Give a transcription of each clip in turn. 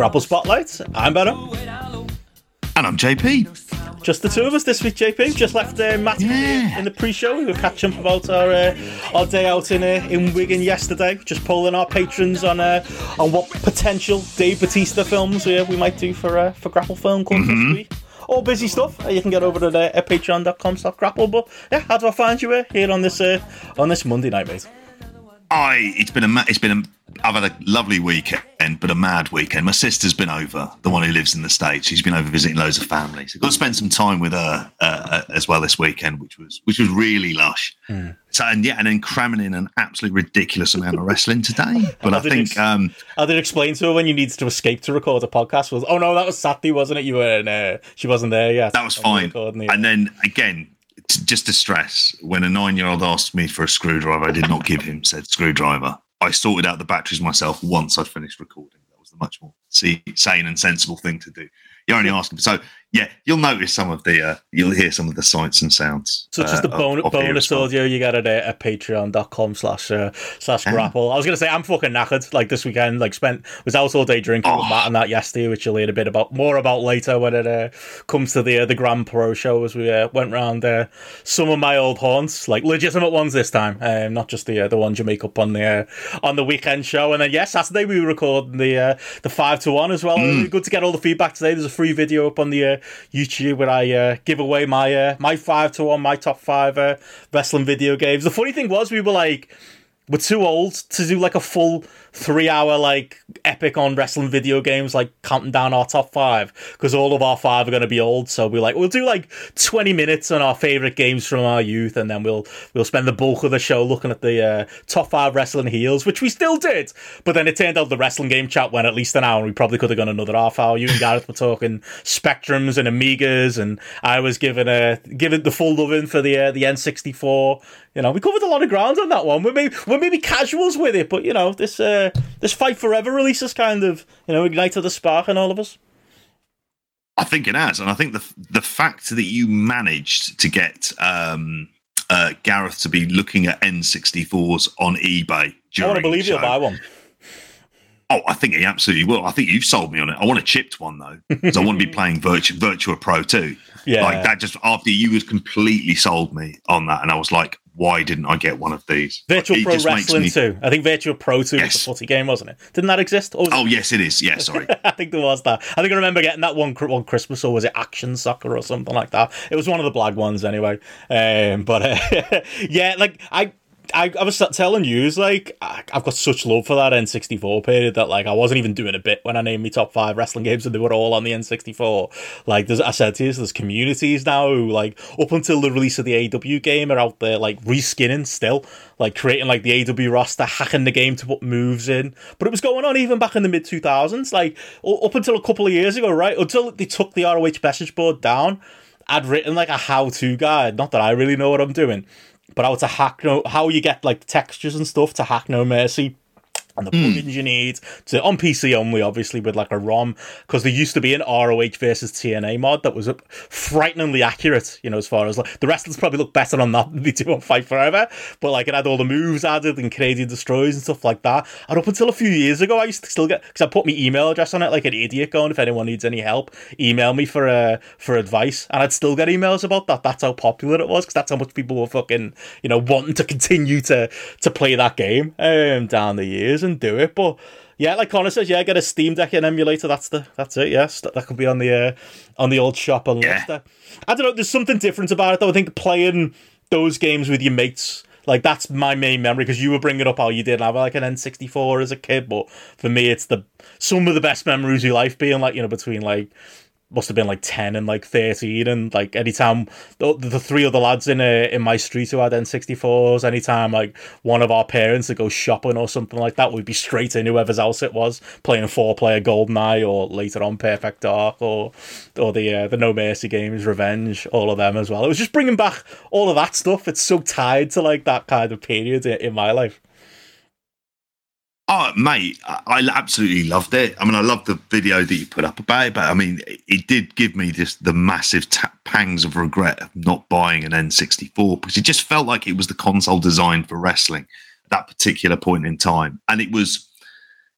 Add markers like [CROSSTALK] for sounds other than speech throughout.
GRAPPL Spotlight. I'm Benno. And I'm JP. Just the two of us this week, JP. Just left uh, Matt Yeah. in the pre-show. We were catching up about our uh, our day out in uh, in Wigan yesterday. Just polling our patrons on uh, on what potential Dave Batista films we, we might do for uh, for GRAPPL Film Club Mm-hmm. this week. All busy stuff. Uh, You can get over to uh, at patreon.com slash grapple. But yeah, how do I find you uh, here on this uh, on this Monday night, mate? I it's been a ma- it's been a I've had a lovely weekend, but a mad weekend. My sister's been over, the one who lives in the states. She's been over visiting loads of family. So got to spend some time with her uh, uh, as well this weekend, which was which was really lush. Hmm. So and yeah, and then cramming in an absolutely ridiculous amount of wrestling today. [LAUGHS] But I think you- um, I did explain to her when you needed to escape to record a podcast was oh no that was Saturday wasn't it you were uh, she wasn't there yet that was fine. recording. And then again, t- just to stress, when a nine-year-old asked me for a screwdriver, I did not give him said screwdriver. I sorted out the batteries myself once I'd finished recording. That was the much more see, sane and sensible thing to do. You're only asking. For so yeah, you'll notice some of the, uh, you'll hear some of the sights and sounds. So just the uh, bon- of- bonus audio you get at, uh, at patreon.com slash uh, slash grapple. I was going to say, I'm fucking knackered. Like this weekend, like spent, was out all day drinking with Oh. Matt and that yesterday, which you'll hear a bit about, more about later when it uh, comes to the uh, the Grand Pro show as we uh, went round uh, some of my old haunts, like legitimate ones this time, um, not just the uh, the ones you make up on the uh, on the weekend show. And then, yes, Saturday we were recording the uh, the 5 to 1 as well. Really Good to get all the feedback today. There's a free video up on the uh, YouTube where I uh, give away my uh, my 5 to 1, my top 5 uh, wrestling video games. The funny thing was, we were like, we're too old to do like a full three hour like epic on wrestling video games like counting down our top five because all of our five are going to be old so we're like we'll do like 20 minutes on our favorite games from our youth and then we'll we'll spend the bulk of the show looking at the uh, top five wrestling heels which we still did! But then it turned out the wrestling game chat went at least an hour and we probably could have gone another half hour. You and Gareth were talking spectrums and amigas and I was given a giving the full loving for the uh, the N64 you know, we covered a lot of ground on that one. We're maybe we're maybe casuals with it, but you know, this uh, this Fight Forever release has kind of you know ignited the spark in all of us. I think it has, and I think the the fact that you managed to get um, uh, Gareth to be looking at N64s on eBay. I want to believe you'll buy one. Oh, I think he absolutely will. I think you've sold me on it. I want a chipped one though, because I want to be [LAUGHS] playing Virtua, Virtua Pro 2. Yeah, Like that, just after you was completely sold me on that, and I was like, why didn't I get one of these? Virtual It Pro Wrestling me- 2. I think Virtual Pro 2 was Yes. the footy game, wasn't it? Didn't that exist? Was Oh yes, it is. Yeah, sorry. [LAUGHS] I think there was that. I think I remember getting that one, one Christmas, or was it Action Soccer or something like that? It was one of the black ones anyway. Um, but uh, [LAUGHS] yeah, like I. I, I was telling you, like I- I've got such love for that N64 period that like I wasn't even doing a bit when I named my top five wrestling games and they were all on the N64. Like there's, I said to you, there's communities now who like up until the release of the AEW game are out there like reskinning still, like creating like the AEW roster, hacking the game to put moves in. But it was going on even back in the mid 2000s, like up until a couple of years ago, right? Until they took the ROH message board down, I'd written like a how-to guide. Not that I really know what I'm doing, but how to hack no, how you get like textures and stuff to hack No Mercy. And the plugins you need to on PC only, obviously with like a ROM, because there used to be an ROH versus TNA mod that was frighteningly accurate. You know, as far as like the wrestlers probably look better on that [LAUGHS] than they do on Fight Forever, but like it had all the moves added and Canadian Destroyers and stuff like that. And up until a few years ago, I used to still get because I put my email address on it like an idiot, going if anyone needs any help, email me for uh, for advice, and I'd still get emails about that. That's how popular it was because that's how much people were fucking you know wanting to continue to to play that game um, down the years and do it, but. Yeah, like Connor says, yeah, get a Steam Deck and emulator. That's the that's it. Yes, that, that could be on the uh, on the old shop on Yeah. Leicester. I don't know. There's something different about it though. I think playing those games with your mates, like that's my main memory because you were bringing up how you did have like an N64 as a kid, but for me, it's the some of the best memories of your life being like you know between like must have been like 10 and like 13 and like anytime the, the three other lads in uh, in my street who had N64s anytime like one of our parents would go shopping or something like that we'd be straight in whoever's house it was playing four player GoldenEye or later on Perfect Dark or or the uh, the No Mercy games Revenge all of them as well. It was just bringing back all of that stuff. It's so tied to like that kind of period in, in my life Oh, mate, I, I absolutely loved it. I mean, I loved the video that you put up about it, but I mean, it, did give me just the massive ta- pangs of regret of not buying an N64 because it just felt like it was the console designed for wrestling at that particular point in time. And it was,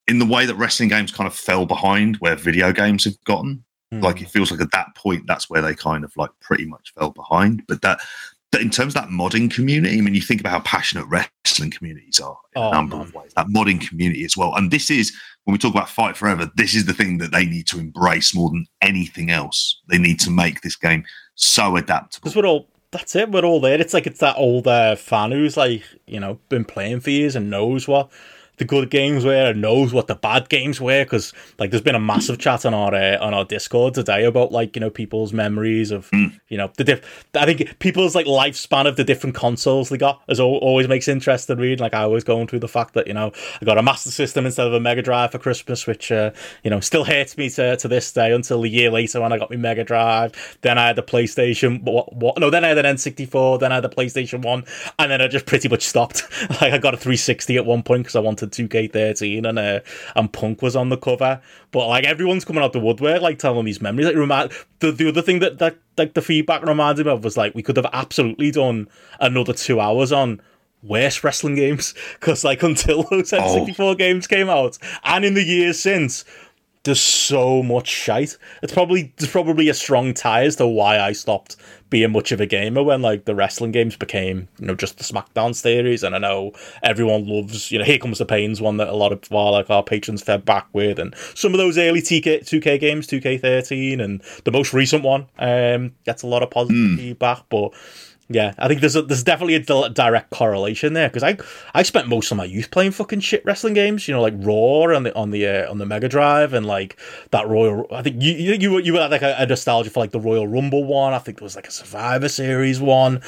in the way that wrestling games kind of fell behind where video games have gotten. Mm. Like it feels like at that point, that's where they kind of like pretty much fell behind. But that in terms of that modding community, I mean, you think about how passionate wrestling communities are in Oh, a number man. of ways. That modding community as well. And this is when we talk about Fight Forever, this is the thing that they need to embrace more than anything else. They need to make this game so adaptable. because we're all that's it we're all there it's like it's that old uh, fan who's like you know been playing for years and knows what the good games were and knows what the bad games were because like there's been a massive chat on our uh, on our discord today about like you know people's memories of you know the diff- i think people's like lifespan of the different consoles they got as always makes interesting read like i was going through the fact that you know i got a master system instead of a mega drive for christmas which uh, you know still hurts me to, to this day until a year later when i got my mega drive. Then i had the playstation what, what no then i had an n64 then i had the playstation 1 and then i just pretty much stopped. [LAUGHS] Like i got a 360 at one point because i wanted 2k13 and uh, and punk was on the cover. But like everyone's coming out the woodwork like telling these memories. Like remind the, the other thing that, that like the feedback reminded me of was like we could have absolutely done another two hours on worst wrestling games. [LAUGHS] Because like until those N64 games came out and in the years since there's so much shite. It's probably there's probably a strong tie as to why I stopped being much of a gamer when like the wrestling games became you know just the SmackDown series. And I know everyone loves you know Here Comes the Pains one that a lot of our like our patrons fed back with, and some of those early TK, 2K games, 2K13, and the most recent one um gets a lot of positive feedback, but. Yeah, I think there's a, there's definitely a direct correlation there because I I spent most of my youth playing fucking shit wrestling games, you know, like Raw on the on the uh, on the Mega Drive and like that Royal. I think you you you were, you were like a, a nostalgia for like the Royal Rumble one. I think there was like a Survivor Series one.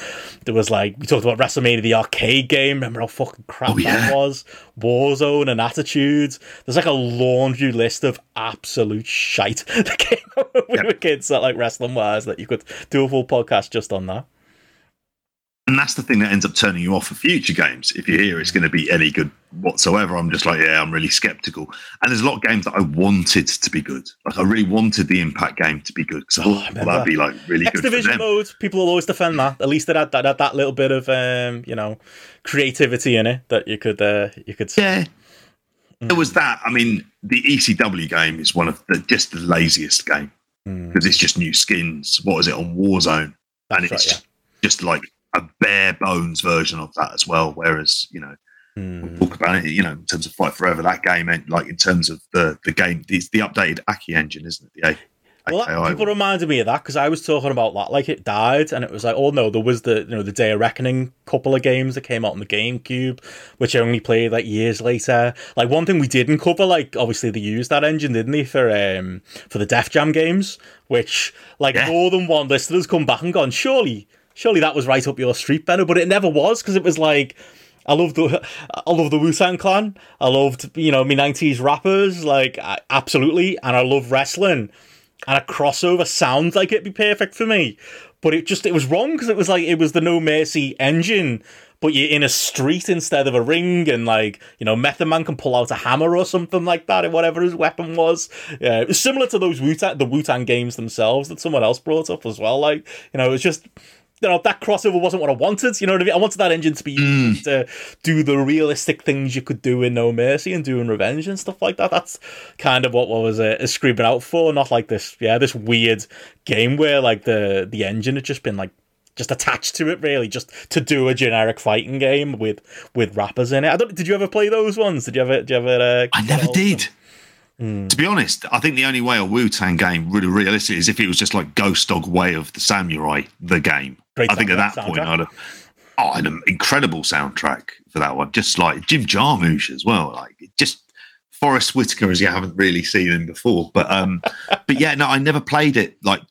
There was like we talked about WrestleMania the arcade game. Remember how fucking crap Oh, yeah. that was? Warzone and Attitudes. There's like a laundry list of absolute shite [LAUGHS] that came out when we Yep. were kids that like wrestling wise that you could do a full podcast just on that. And that's the thing that ends up turning you off for future games. If you hear it's going to be any good whatsoever, I'm just like, yeah, I'm really skeptical. And there's a lot of games that I wanted to be good. Like I really wanted the Impact game to be good because I Oh, I well, that'd be like really X good Division mode, people will always defend that. At least it had that, that, that little bit of um, you know, creativity in it that you could uh, you could say. Yeah. There was that. I mean, the ECW game is one of the just the laziest game Mm, because it's just new skins. What is it on Warzone? that's and it's right, yeah. just like a bare bones version of that as well. Whereas, you know, Mm. talk about it, you know, in terms of Fight Forever, that game, ain't- like in terms of the the game, it's the updated Aki engine, isn't it? The A- Well, that, people reminded me of that because I was talking about that, like it died, and it was like, oh no, there was the you know the Day of Reckoning couple of games that came out on the GameCube, which I only played like years later. Like one thing we didn't cover, like obviously they used that engine, didn't they, for um for the Def Jam games, which like Yeah. more than one listener has come back and gone, surely, surely that was right up your street, Benno, but it never was because it was like. I loved the I love the Wu Tang Clan. I loved you know me nineties rappers like I, absolutely, and I love wrestling and a crossover sounds like it'd be perfect for me. But it just it was wrong because it was like it was the No Mercy engine, but you're in a street instead of a ring, and like you know Method Man can pull out a hammer or something like that, or whatever his weapon was. Yeah, it was similar to those Wu Tang the Wu Tang games themselves that someone else brought up as well. Like you know, it was just. You know that crossover wasn't what I wanted. You know what I mean? I wanted that engine to be used to do the realistic things you could do in No Mercy and doing Revenge and stuff like that. That's kind of what I was uh, screaming out for, not like this, yeah, this weird game where like the the engine had just been like just attached to it, really, just to do a generic fighting game with with rappers in it. I don't. Did you ever play those ones? Did you ever? Did you ever? Uh, I never of them? did. To be honest, I think the only way a Wu Tang game really realistic is if it was just like Ghost Dog Way of the Samurai, the game. Great I think at soundtrack- that point. I'd have oh, had an incredible soundtrack for that one. Just like Jim Jarmusch as well. Like just Forest Whitaker as you haven't really seen him before. But um [LAUGHS] but yeah, no, I never played it like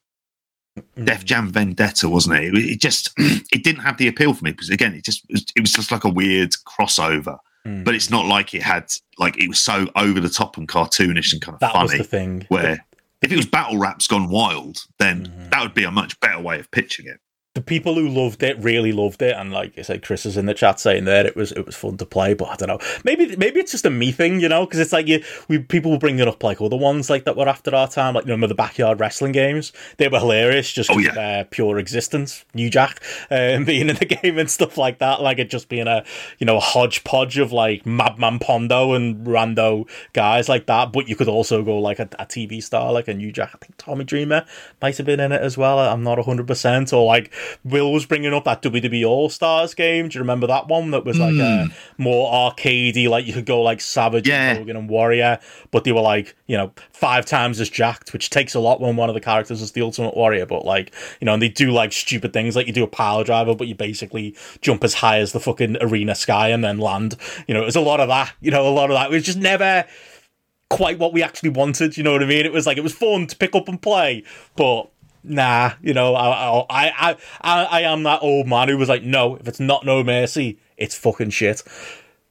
Mm. Def Jam Vendetta, wasn't it? It, it just [CLEARS THROAT] it didn't have the appeal for me because again, it just it was, just like a weird crossover. Mm. But it's not like it had like it was so over the top and cartoonish and kind of that was funny. the thing. Where if it was battle raps gone wild, then Mhm. that would be a much better way of pitching it. The people who loved it really loved it, and like I said, Chris is in the chat saying that it was it was fun to play. But I don't know, maybe maybe it's just a me thing, you know, because it's like you we people were bringing up like other ones like that were after our time, like you know the backyard wrestling games. They were hilarious, just oh, yeah. uh, pure existence. New Jack um, [LAUGHS] being in the game and stuff like that, like it just being a you know a hodgepodge of like Madman Pondo and rando guys like that. But you could also go like a, a TV star like a New Jack. I think Tommy Dreamer might have been in it as well. I'm not hundred percent or like Will was bringing up that WWE All Stars game. Do you remember that one that was like mm. a hmm. more arcadey, like you could go like Savage, yeah. and Hogan, and Warrior, but they were like you know five times as jacked, which takes a lot when one of the characters is the Ultimate Warrior. But like you know, and they do like stupid things, like you do a pile driver, but you basically jump as high as the fucking arena sky and then land. You know, there's a lot of that. You know, a lot of that. It was just never quite what we actually wanted. You know what I mean? It was like it was fun to pick up and play, but nah, you know, I, I, I, I am that old man who was like, no, if it's not No Mercy, it's fucking shit.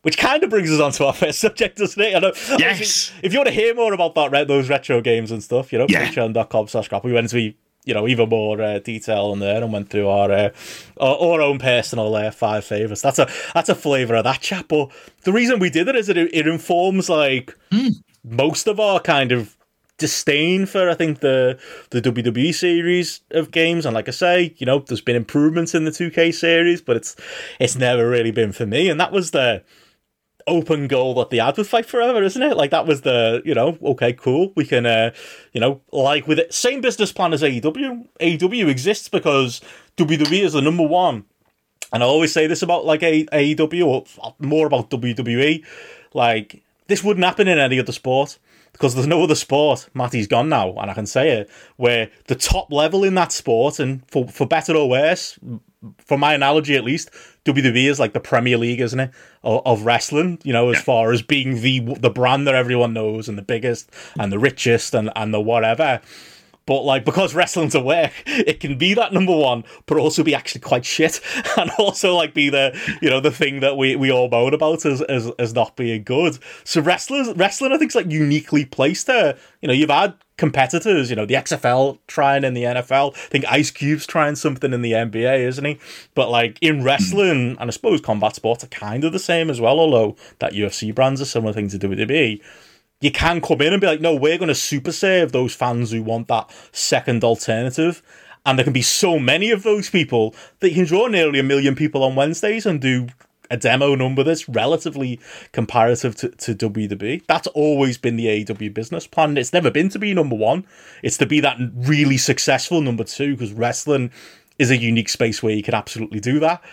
Which kind of brings us on to our first subject, doesn't it? I know. Yes. If you want to hear more about that, those retro games and stuff, you know, yeah. patreon.com slash crap. We went into you know even more uh, detail on there and went through our uh, our, our, own personal uh, five favorites. That's a that's a flavour of that chat. But the reason we did it is that it, it informs like mm. most of our kind of disdain for I think the the WWE series of games, and like I say, you know, there's been improvements in the 2K series, but it's it's never really been for me, and that was the open goal that they had with Fight Forever, isn't it? Like that was the you know okay cool we can uh you know like with it same business plan as AEW. AEW exists because WWE is the number one, and I always say this about like AEW or more about WWE, like. This wouldn't happen in any other sport because there's no other sport. Matty's gone now, and I can say it where the top level in that sport, and for for better or worse, for my analogy at least, WWE is like the Premier League, isn't it, of, of wrestling? You know, as far as being the the brand that everyone knows and the biggest and the richest and and the whatever. But like because wrestling's a work, it can be that number one, but also be actually quite shit, [LAUGHS] and also like be the you know the thing that we, we all moan about as, as as not being good. So wrestlers wrestling I think is like uniquely placed there. You know, you've had competitors, you know, the XFL trying in the NFL. I think Ice Cube's trying something in the NBA, isn't he? But like in hmm. wrestling, and I suppose combat sports are kind of the same as well, although that UFC brand's are similar thing to WWE you can come in and be like, no, we're going to super save those fans who want that second alternative. And there can be so many of those people that you can draw nearly a million people on Wednesdays and do a demo number that's relatively comparative to, to WWE. That's always been the AEW business plan. It's never been to be number one. It's to be that really successful number two because wrestling is a unique space where you can absolutely do that.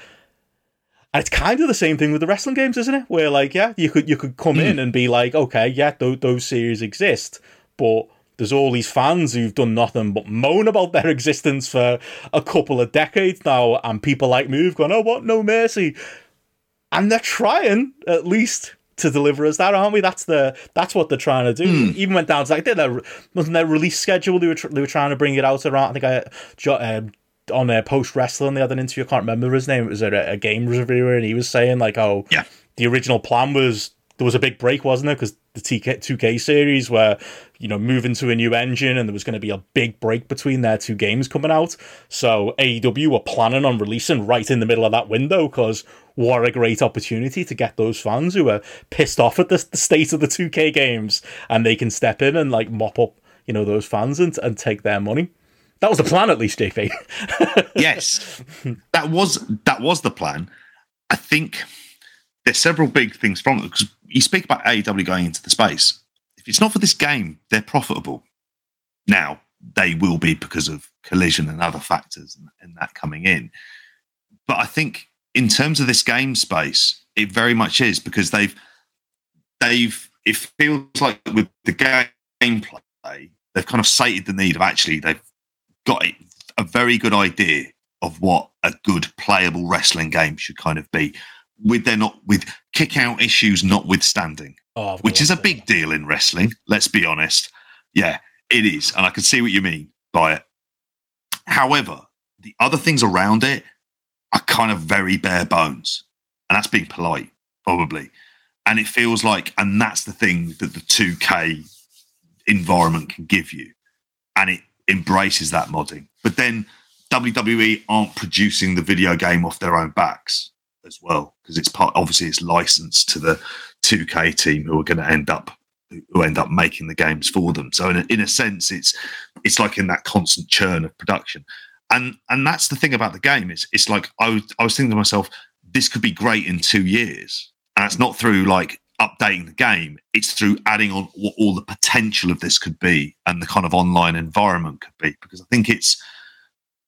And it's kind of the same thing with the wrestling games, isn't it? Where like, yeah, you could you could come mm. in and be like, okay, yeah, those, those series exist, but there's all these fans who've done nothing but moan about their [LAUGHS] existence for a couple of decades now, and people like me who've gone, oh, what, no mercy, and they're trying at least to deliver us that, aren't we? That's the that's what they're trying to do. Mm. Even went down to like, did there wasn't their release schedule? They were tr- they were trying to bring it out around. I think I um, on a post wrestling the other interview. I can't remember his name. It was a, a game reviewer, and he was saying like, "Oh, yeah, the original plan was there was a big break, wasn't there? Because the TK, 2K series were, you know, moving to a new engine and there was going to be a big break between their two games coming out. So AEW were planning on releasing right in the middle of that window because what a great opportunity to get those fans who are pissed off at the, the state of the 2K games and they can step in and like mop up, you know, those fans and, and take their money. That was the plan, at least, JP. [LAUGHS] yes, that was that was the plan. I think there's several big things from it because you speak about AEW going into the space. If it's not for this game, they're profitable. Now they will be because of collision and other factors and, and that coming in. But I think in terms of this game space, it very much is because they've they've it feels like with the gameplay they've kind of sated the need of actually they've got a very good idea of what a good playable wrestling game should kind of be with their not with kick out issues notwithstanding oh, which is a big deal in wrestling let's be honest. Yeah it is and i can see what you mean by it. However the other things around it are kind of very bare bones and that's being polite probably. And it feels like and that's the thing that the 2k environment can give you. And it embraces that modding. But then WWE aren't producing the video game off their own backs as well because it's part obviously it's licensed to the 2K team who are going to end up who end up making the games for them. So in a, in a sense, it's it's like in that constant churn of production, and and that's the thing about the game is it's like I was I was thinking to myself, this could be great in two years, and it's not through like updating the game; it's through adding on what all the potential of this could be and the kind of online environment could be. Because I think it's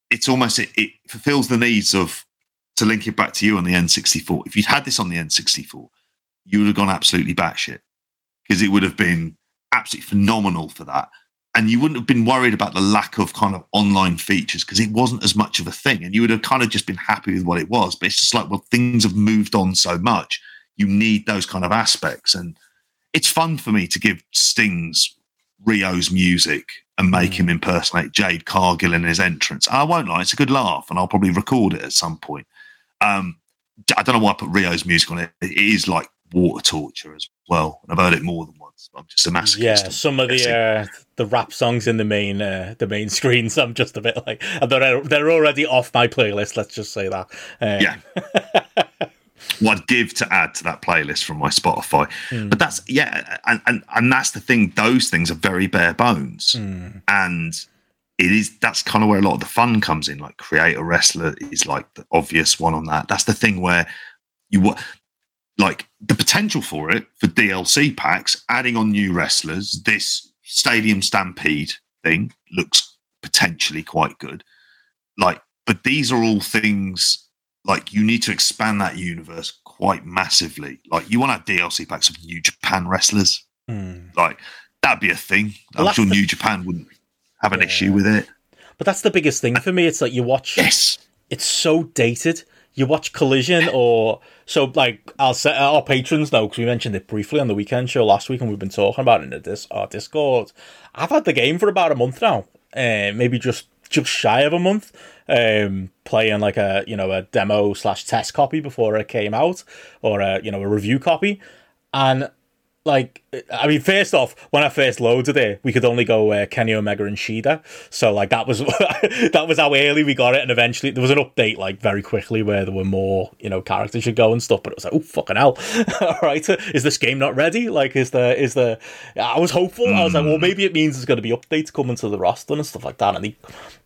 it's almost it, it fulfills the needs of to link it back to you on the N64. If you'd had this on the N64, you would have gone absolutely batshit because it would have been absolutely phenomenal for that. And you wouldn't have been worried about the lack of kind of online features because it wasn't as much of a thing. And you would have kind of just been happy with what it was. But it's just like, well, things have moved on so much. You need those kind of aspects. And it's fun for me to give Stings Rio's music and make mm. him impersonate Jade Cargill in his entrance. I won't lie, it's a good laugh, and I'll probably record it at some point. Um, I don't know why I put Rio's music on it. It is like water torture as well. And I've heard it more than once. I'm just a masochist. Yeah, some of the uh, the rap songs in the main uh, the main [LAUGHS] screens. I'm just a bit like they're they're already off my playlist. Let's just say that. Um, yeah. [LAUGHS] what I'd give to add to that playlist from my Spotify. Mm. But that's yeah, and, and and that's the thing. Those things are very bare bones, mm. and it is that's kind of where a lot of the fun comes in. Like create a wrestler is like the obvious one on that. That's the thing where you like the potential for it for DLC packs, adding on new wrestlers. This Stadium Stampede thing looks potentially quite good. Like, but these are all things like you need to expand that universe quite massively. Like, you want to have DLC packs of New Japan wrestlers. Mm. Like, that'd be a thing. Well, I'm sure New Japan wouldn't have an yeah. issue with it. But that's the biggest thing for me. It's like you watch. Yes. It's so dated you watch Collision or so like I'll say our patrons know because we mentioned it briefly on the weekend show last week and we've been talking about it in the dis- our Discord. I've had the game for about a month now, uh, maybe just just shy of a month, um, playing like a you know a demo slash test copy before it came out or a you know a review copy, and like I mean, first off, when I first loaded it, we could only go uh, Kenny Omega and Shida, so like that was [LAUGHS] that was how early we got it, and eventually there was an update like very quickly where there were more you know characters should go and stuff, but it was like oh fucking hell, [LAUGHS] all right, is this game not ready? Like is the is the I was hopeful, mm. I was like well maybe it means there's going to be updates coming to the roster and stuff like that, and the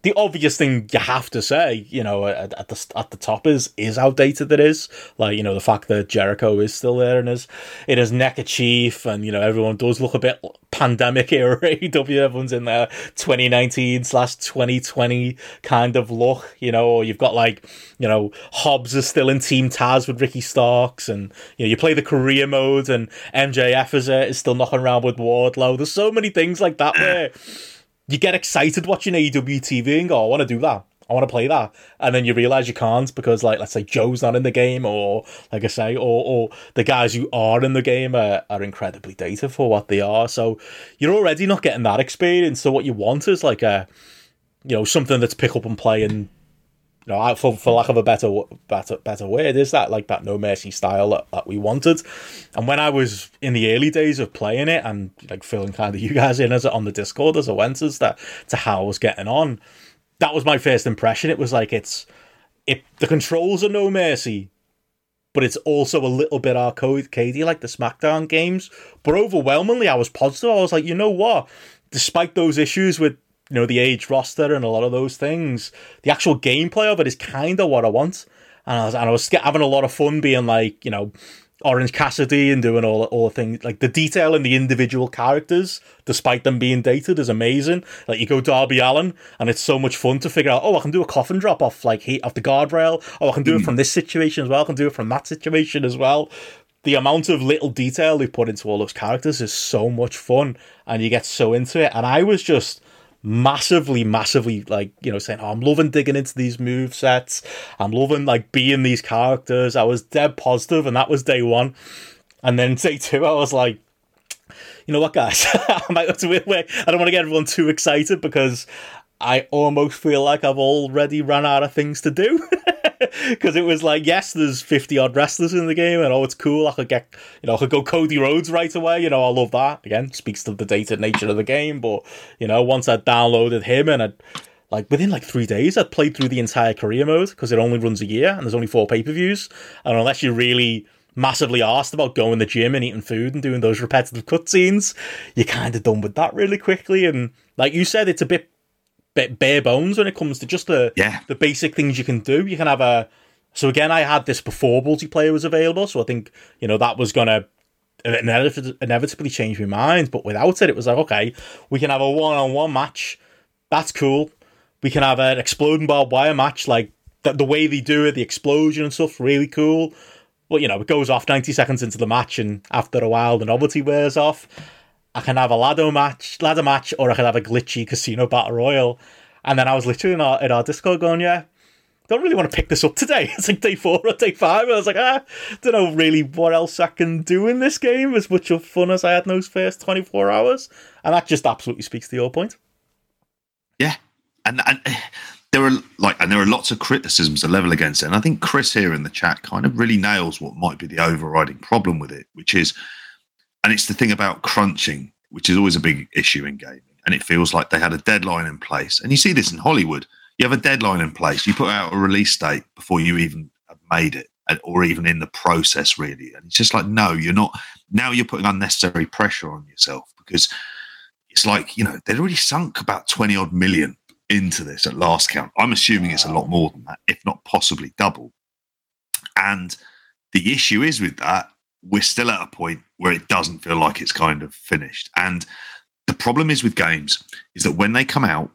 the obvious thing you have to say, you know, at, at the at the top is is how dated it is, like you know the fact that Jericho is still there and is it is NECA Chief, and you know everyone does look a bit pandemic era [LAUGHS] AEW. Everyone's in their 2019 slash 2020 kind of look, you know, or you've got like, you know, Hobbs is still in Team Taz with Ricky Starks, and you know, you play the career mode, and MJF is, uh, is still knocking around with Wardlow. There's so many things like that where you get excited watching AEW TV and go, I want to do that. I want to play that, and then you realize you can't because, like, let's say Joe's not in the game, or like I say, or or the guys who are in the game are, are incredibly dated for what they are. So you're already not getting that experience. So what you want is like a, you know, something that's pick up and play, and you know, for for lack of a better better better word, is that like that no mercy style that, that we wanted. And when I was in the early days of playing it, and like filling kind of you guys in as on the Discord as I went as that to how I was getting on that was my first impression. It was like it's it the controls are no mercy, but it's also a little bit arcadey like the SmackDown games. But overwhelmingly, I was positive. I was like, you know what? Despite those issues with you know the age roster and a lot of those things, the actual gameplay of it is kind of what I want. And I was and I was having a lot of fun being like, you know, Orange Cassidy and doing all all the things like the detail in the individual characters, despite them being dated, is amazing. Like you go Darby Allin, and it's so much fun to figure out. Oh, I can do a coffin drop off like he off the guardrail. Oh, I can do it hmm. from this situation as well. I can do it from that situation as well. The amount of little detail they put into all those characters is so much fun, and you get so into it. And I was just massively, massively like, you know, saying, oh, I'm loving digging into these move sets. I'm loving like being these characters. I was dead positive, and that was day one. And then day two, I was like, you know what, guys? [LAUGHS] I. I don't want to get everyone too excited because I almost feel like I've already run out of things to do. [LAUGHS] [LAUGHS] because it was like, yes, there's 50 odd wrestlers in the game, and oh, it's cool. I could get, you know, I could go Cody Rhodes right away. You know, I love that. Again, speaks to the dated nature of the game, but you know, once I downloaded him and I like within like three days, I'd played through the entire career mode because it only runs a year and there's only four pay per views. And unless you're really massively asked about going to the gym and eating food and doing those repetitive cutscenes, you're kind of done with that really quickly. And like you said, it's a bit bit bare bones when it comes to just the Yeah. the basic things you can do. You can have a so again, I had this before multiplayer was available, so I think you know that was gonna inevitably inevitably change my mind. But without it, it was like okay, we can have a one on one match. That's cool. We can have an exploding barbed wire match, like the, the way they do it, the explosion and stuff, really cool. But you know, it goes off ninety seconds into the match, and after a while, the novelty wears off. I can have a ladder match, ladder match, or I can have a glitchy casino battle royal. And then I was literally in our, in our Discord going, yeah, don't really want to pick this up today. [LAUGHS] It's like day four or day five. And I was like, ah, don't know really what else I can do in this game. As much of fun as I had in those first 24 hours. And that just absolutely speaks to your point. Yeah, and and eh, there are like, and there are lots of criticisms to level against it. And I think Chris here in the chat kind of really nails what might be the overriding problem with it, which is, and it's the thing about crunching, which is always a big issue in gaming. And it feels like they had a deadline in place, and you see this in Hollywood. You have a deadline in place. You put out a release date before you even have made it, or even in the process, really. And it's just like, no, you're not. Now you're putting unnecessary pressure on yourself because it's like you know they'd already sunk about 20 odd million into this at last count i'm assuming it's a lot more than that if not possibly double and the issue is with that we're still at a point where it doesn't feel like it's kind of finished. And the problem is with games is that when they come out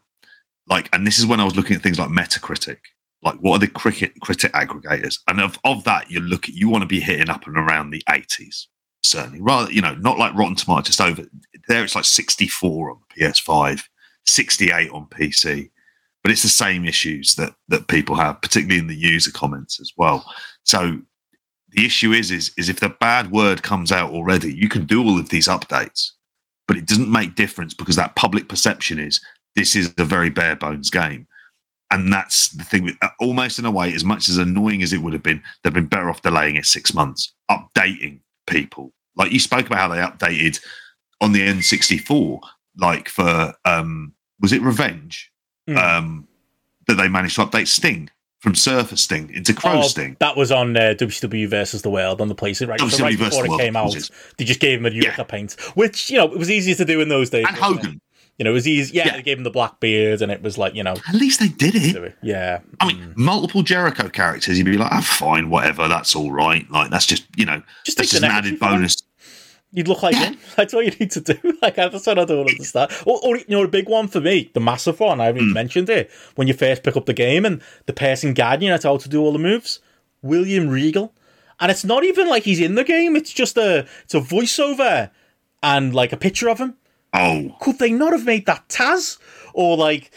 like and this is when i was looking at things like metacritic like what are the cricket critic aggregators? And of, of that you look at you want to be hitting up and around the 80s certainly. Rather you know not like rotten tomatoes just over there it's like 64 on the ps5 68 on pc but it's the same issues that that people have particularly in the user comments as well. So the issue is is is if the bad word comes out already you can do all of these updates but it doesn't make difference because that public perception is this is a very bare bones game. And that's the thing almost in a way as much as annoying as it would have been they've been better off delaying it six months updating people. Like you spoke about how they updated on the n64 like for um was it revenge? Hmm. um that they managed to update sting from surfer sting into crow Oh, sting That was on uh, WCW versus the World on the PlayStation. Right, so right before it World, came out, they just gave him a new Yeah. paint, which you know it was easier to do in those days. and wasn't it? hogan You know, it was easy. Yeah, Yeah. they gave him the black beard, and it was like you know, at least they did it yeah. I mean, multiple Jericho characters, you'd be like, oh, fine, whatever, that's all right. Like, that's just, you know, Just that's just an added bonus. You'd look like him. [LAUGHS] That's all you need to do. [LAUGHS] Like I that's what I don't understand. Or, or you know, a big one for me, the massive one. I haven't Hmm. even mentioned it. When you first pick up the game and the person guiding you, that's how to do all the moves. William Regal, and it's not even like he's in the game. It's just a it's a voiceover and like a picture of him. Oh, Could they not have made that Taz or like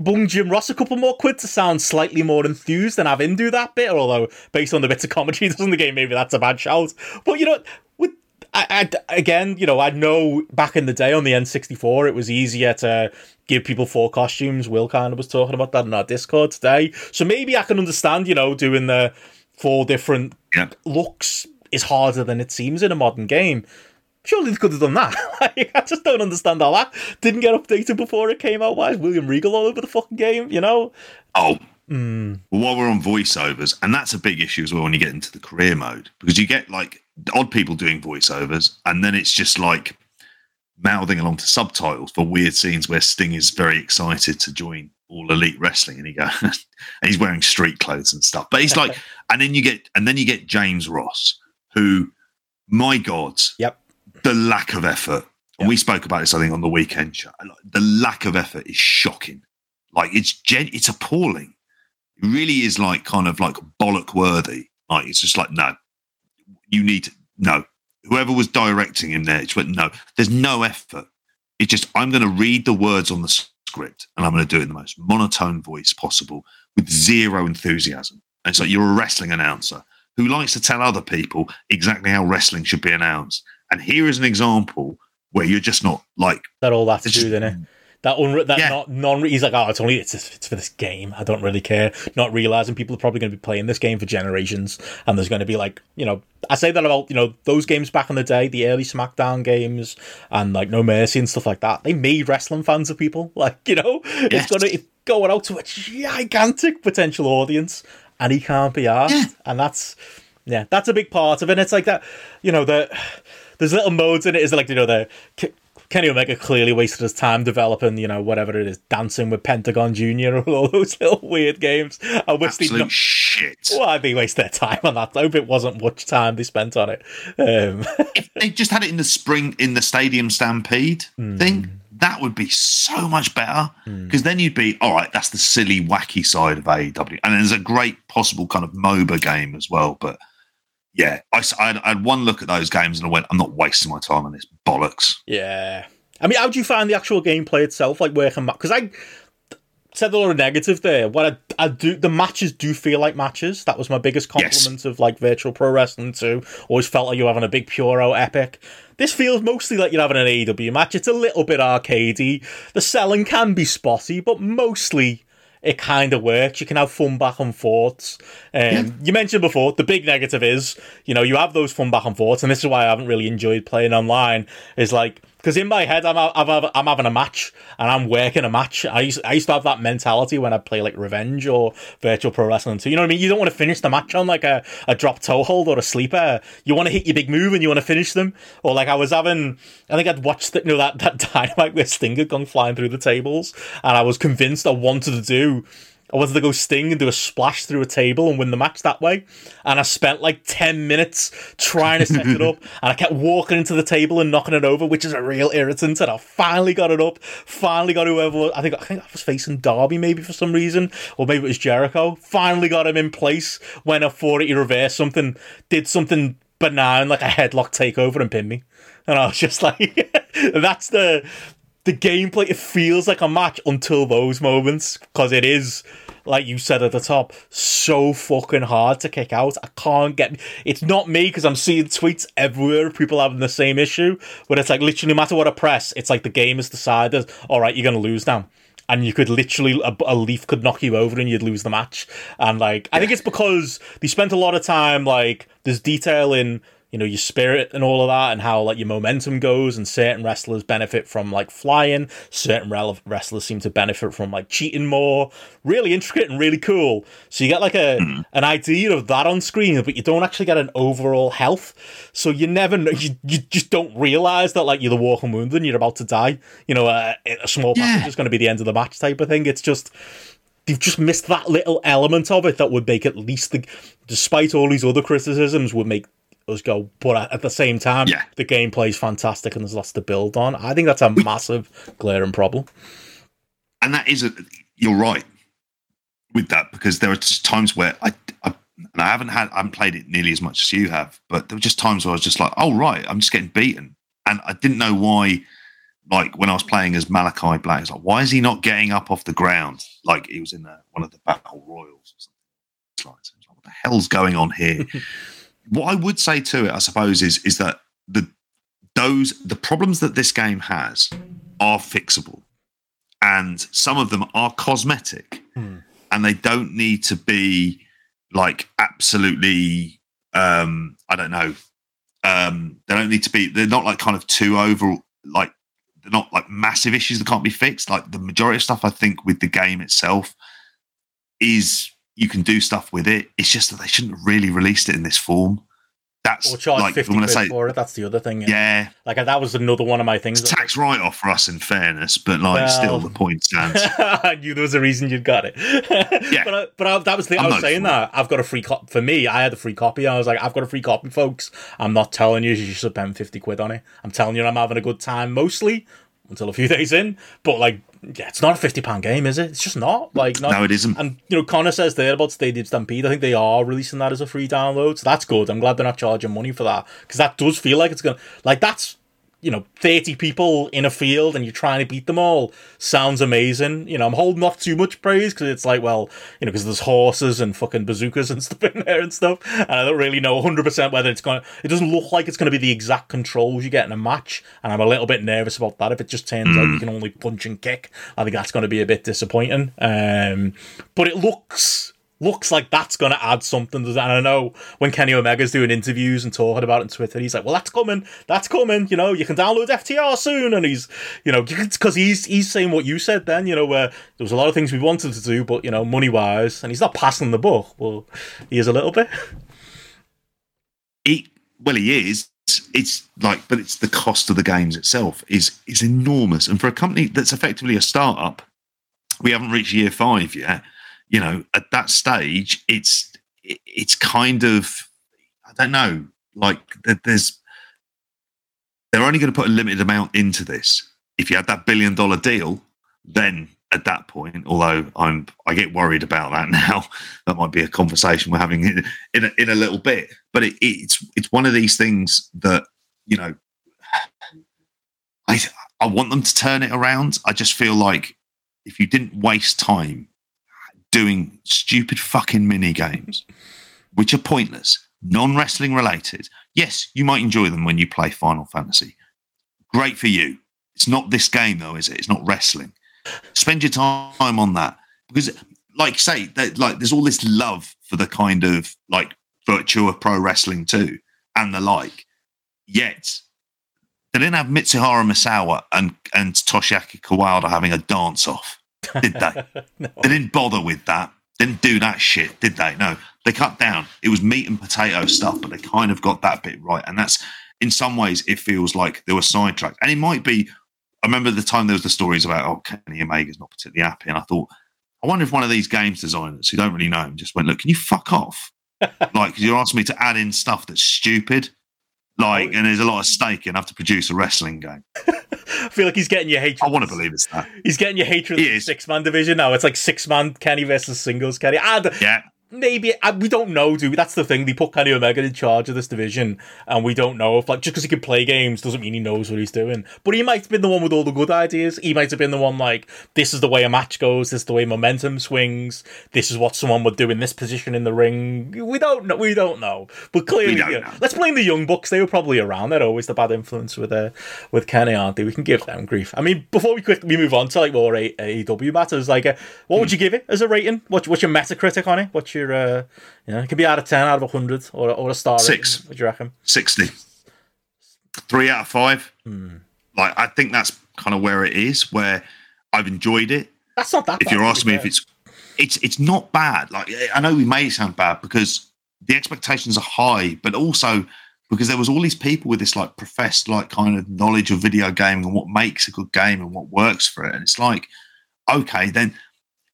bung Jim Ross a couple more quid to sound slightly more enthused and have him do that bit? Although based on the bits of comedy he [LAUGHS] does in the game, maybe that's a bad shout. But you know, with I, I, again, you know, I know back in the day on the N64, it was easier to give people four costumes. Will kind of was talking about that in our Discord today. So maybe I can understand, you know, doing the four different yeah. looks is harder than it seems in a modern game. Surely they could have done that. [LAUGHS] Like, I just don't understand how that didn't get updated before it came out. Why is William Regal all over the fucking game? You know? Oh. Hmm. Well, while we're on voiceovers, and that's a big issue as well when you get into the career mode, because you get like odd people doing voiceovers, and then it's just like mouthing along to subtitles for weird scenes where Sting is very excited to join all elite wrestling, and he goes, [LAUGHS] and he's wearing street clothes and stuff. But he's like, [LAUGHS] and then you get, and then you get James Ross, who, my God, Yep. the lack of effort. And we spoke about this, I think, on the weekend show. The lack of effort is shocking. Like it's gen- it's appalling. It really is like kind of like bollock worthy. Like it's just like no, you need to no. Whoever was directing him there, it's went no. There's no effort. It's just I'm going to read the words on the script and I'm going to do it in the most monotone voice possible with zero enthusiasm. And it's like you're a wrestling announcer who likes to tell other people exactly how wrestling should be announced. And here is an example where you're just not like That all that to do, it? That unre- that Yeah. not non. He's like, oh, it's only it's it's for this game. I don't really care. Not realizing people are probably going to be playing this game for generations, and there's going to be like, you know, I say that about you know those games back in the day, the early SmackDown games, and like No Mercy and stuff like that. They made wrestling fans of people. [LAUGHS] Like, you know, it's gonna it's going out to a gigantic potential audience, and he can't be asked, Yeah. and that's yeah, that's a big part of it. And it's like that, you know, the there's little modes in it. Is like you know the Kenny Omega clearly wasted his time developing, you know, whatever it is, dancing with Pentagon Junior or all [LAUGHS] those little weird games. I wish they Absolute not. shit. Why they waste their time on that? I hope it wasn't much time they spent on it. Um, If they just had it in the spring in the Stadium Stampede Hmm. thing, that would be so much better. Because then you'd be all right. That's the silly, wacky side of AEW, and there's a great possible kind of MOBA game as well. But yeah, I, I had- one look at those games and I went, I'm not wasting my time on this bollocks. Yeah. I mean, how do you find the actual gameplay itself, like working? Because I said a lot of negative there. What I, I do, the matches do feel like matches. That was my biggest Yes. compliment of like virtual pro wrestling too. Always felt like you were having a big puro epic. This feels mostly like you're having an AEW match. It's a little bit arcadey. The selling can be spotty, but mostly it kind of works. You can have fun back and forths. Um, You mentioned before the big negative is you know you have those fun back and forths, and this is why I haven't really enjoyed playing online. Is like because in my head I'm I'm I'm having a match and I'm working a match. I used I used to have that mentality when I play like Revenge or Virtual Pro Wrestling 2. You know what I mean? You don't want to finish the match on like a, a drop toe hold or a sleeper. You want to hit your big move and you want to finish them. Or like I was having, I think I'd watched the, you know that that [LAUGHS] dynamite where Sting had gone flying through the tables, and I was convinced I wanted to do. I wanted to go Sting and do a splash through a table and win the match that way. And I spent like 10 minutes trying to set it up. [LAUGHS] And I kept walking into the table and knocking it over, which is a real irritant. And I finally got it up. Finally got whoever, I think, I think I was facing Darby maybe for some reason. Or maybe it was Jericho. Finally got him in place when I thought he reversed something, did something benign like a headlock takeover and pinned me. And I was just like, [LAUGHS] that's the the gameplay. It feels like a match until those moments because it is, like you said at the top, so fucking hard to kick out. I can't get. It's not me because I'm seeing tweets everywhere of people having the same issue. But it's like literally, no matter what I press, it's like the game has decided. All right, you're gonna lose now. And you could literally a, a leaf could knock you over and you'd lose the match. And like I think it's because they spent a lot of time like there's detail in you know your spirit and all of that and how like your momentum goes and certain wrestlers benefit from like flying. Certain wrestlers seem to benefit from like cheating more. Really intricate and really cool. So you get like a hmm. an idea of that on screen but you don't actually get an overall health. So you never know you, you just don't realize that like you're the walking wounded and you're about to die. You know uh, a, a small Yeah. passage is going to be the end of the match type of thing. It's just they've just missed that little element of it that would make at least the despite all these other criticisms would make us go but at- the same time Yeah. the gameplay is fantastic and there's lots to build on i think that's a [LAUGHS] massive glaring problem and that is a you're right with that because there are just times where I, I and I haven't had I haven't played it nearly as much as you have, but there were just times where I was just like, oh right, I'm just getting beaten, and I didn't know why. Like when I was playing as Malachi Black, it's like, why is he not getting up off the ground? Like he was in the, one of the battle royals. Or something. It's like, it's like, what the hell's going on here? [LAUGHS] what I would say to it, I suppose, is is that the those the problems that this game has are fixable. And some of them are cosmetic. Hmm. and they don't need to be like absolutely um i don't know um they don't need to be they're not like kind of too over like they're not like massive issues that can't be fixed. Like the majority of stuff i think with the game itself is you can do stuff with it it's just that they shouldn't have really released it in this form that's or charge like 50 i quid say for it that's the other thing yeah like that was another one of my things it's tax write-off for us in fairness but like still the point stands [LAUGHS] I knew there was a reason you'd got it. [LAUGHS] Yeah. But, I, but I, that was the thing. I I'm was saying that. I've got a free copy. For me, I had a free copy. I was like, I've got a free copy, folks. I'm not telling you you should spend 50 quid on it. I'm telling you I'm having a good time mostly until a few [LAUGHS] days in. But, like, yeah, it's not a £50 game, is it? It's just not. Like, not. no it isn't And, you know, Connor says there about Stadium Stampede. I think they are releasing that as a free download. So that's good. I'm glad they're not charging money for that. Because that does feel like it's going to. Like, that's you know, 30 people in a field and you're trying to beat them all sounds amazing. You know, I'm holding off too much praise because it's like, well, you know, because there's horses and fucking bazookas and [LAUGHS] stuff in there and stuff. And I don't really know 100% whether it's going to, it doesn't look like it's going to be the exact controls you get in a match. And I'm a little bit nervous about that. If it just turns mm. out you can only punch and kick, I think that's going to be a bit disappointing. Um, but it looks looks like that's going to add something to that. And I know when Kenny Omega's doing interviews and talking about it on Twitter, he's like, well, that's coming. That's coming. You know, you can download FTR soon. And he's, you know, [LAUGHS] because he's, he's saying what you said then, you know, where there was a lot of things we wanted to do, but, you know, money wise, and he's not passing the buck. Well, he is a little bit. He, well, he is. It's like, but it's the cost of the games itself is is enormous, and for a company that's effectively a startup, we haven't reached year five yet you know, at that stage, it's it's kind of I don't know, like there's they're only going to put a limited amount into this. If you had that billion dollar deal, then at that point, although I'm I get worried about that [LAUGHS] now, that might be a conversation we're having in in a, in a little bit. But it, it's it's one of these things that you know, I I want them to turn it around. I just feel like if you didn't waste time doing stupid fucking mini games, which are pointless, non wrestling related. Yes, you might enjoy them when you play Final Fantasy. Great for you. It's not this game though, is it? It's not wrestling. Spend your time on that because, like, say like there's all this love for the kind of like Virtual Pro Wrestling too and the like. Yet they didn't have Mitsuharu Misawa and and Toshiaki Kawada having a dance off did they? [LAUGHS] no. They didn't bother with that. Didn't do that shit, did they? No, they cut down. It was meat and potato stuff, but they kind of got that bit right. And that's in some ways it feels like they were sidetracked. And it might be. I remember the time there was the stories about oh Kenny Omega's not particularly happy, and I thought, I wonder if one of these games designers who don't really know him just went, look, can you fuck off? [LAUGHS] like you're asking me to add in stuff that's stupid. Like, and there's a lot of stake in have to produce a wrestling game. I feel like he's getting your hatred. I want to believe it's that. He's getting your hatred. He six man division now. It's like six man Kenny versus singles Kenny. And yeah, maybe uh, we don't know, do we? That's the thing. They put Kenny Omega in charge of this division, and we don't know if like just because he can play games doesn't mean he knows what he's doing. But he might have been the one with all the good ideas. He might have been the one like this is the way a match goes. This is the way momentum swings. This is what someone would do in this position in the ring. We don't know. We don't know. But clearly, know, let's blame the young bucks. They were probably around. They're always the bad influence with uh, with Kenny, aren't they? We can give them grief. I mean, before we quickly move on to like more AEW matters, like uh, what would hmm. you give it as a rating? What, what's your Metacritic on it? What's your uh, you know, it could be out of 10, out of 100, or, or a star. Six. Rating. What do you reckon? 60. Three out of five. Hmm. Like, I think that's kind of where it is, where I've enjoyed it. That's not that If you're asking me if it's, it's, it's not bad. Like, I know we may sound bad because the expectations are high, but also because there was all these people with this like professed like kind of knowledge of video gaming and what makes a good game and what works for it. And it's like, okay, then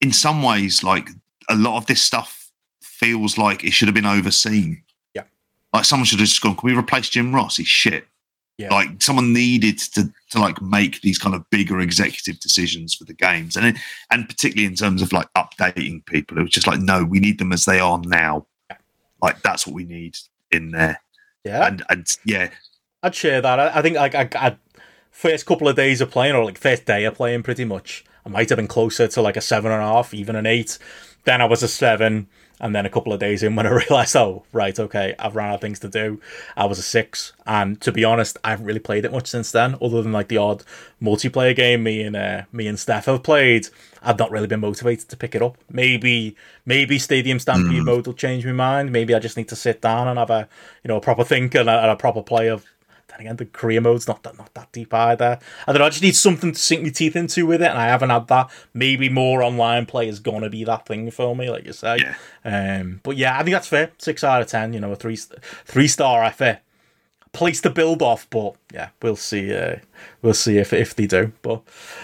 in some ways, like a lot of this stuff feels like it should have been overseen. Yeah. Like someone should have just gone, can we replace Jim Ross? He's shit. Yeah. Like someone needed to to like make these kind of bigger executive decisions for the games, and it, and particularly in terms of like updating people, it was just like no, we need them as they are now. Yeah. Like that's what we need in there. Yeah, and and yeah, I'd share that. I, I think like I, I first couple of days of playing, or like first day of playing, pretty much, I might have been closer to like a seven and a half, even an eight. Then I was a seven and then a couple of days in, when I [LAUGHS] realised, oh, right, okay, I've run out of things to do, I was a six. And to be honest, I haven't really played it much since then, other than like the odd multiplayer game me and uh, me and Steph have played. I've not really been motivated to pick it up. Maybe maybe Stadium Stampede mm. mode will change my mind. Maybe I just need to sit down and have a you know a proper think and a, and a proper play of then again, the career mode's not that not that deep either. I don't know. I just need something to sink my teeth into with it, and I haven't had that. Maybe more online play is gonna be that thing for me, like you say. Yeah. Um, but yeah, I think that's fair. Six out of ten. You know, a three three star effort place to build off, but yeah, we'll see. Uh, we'll see if if they do. But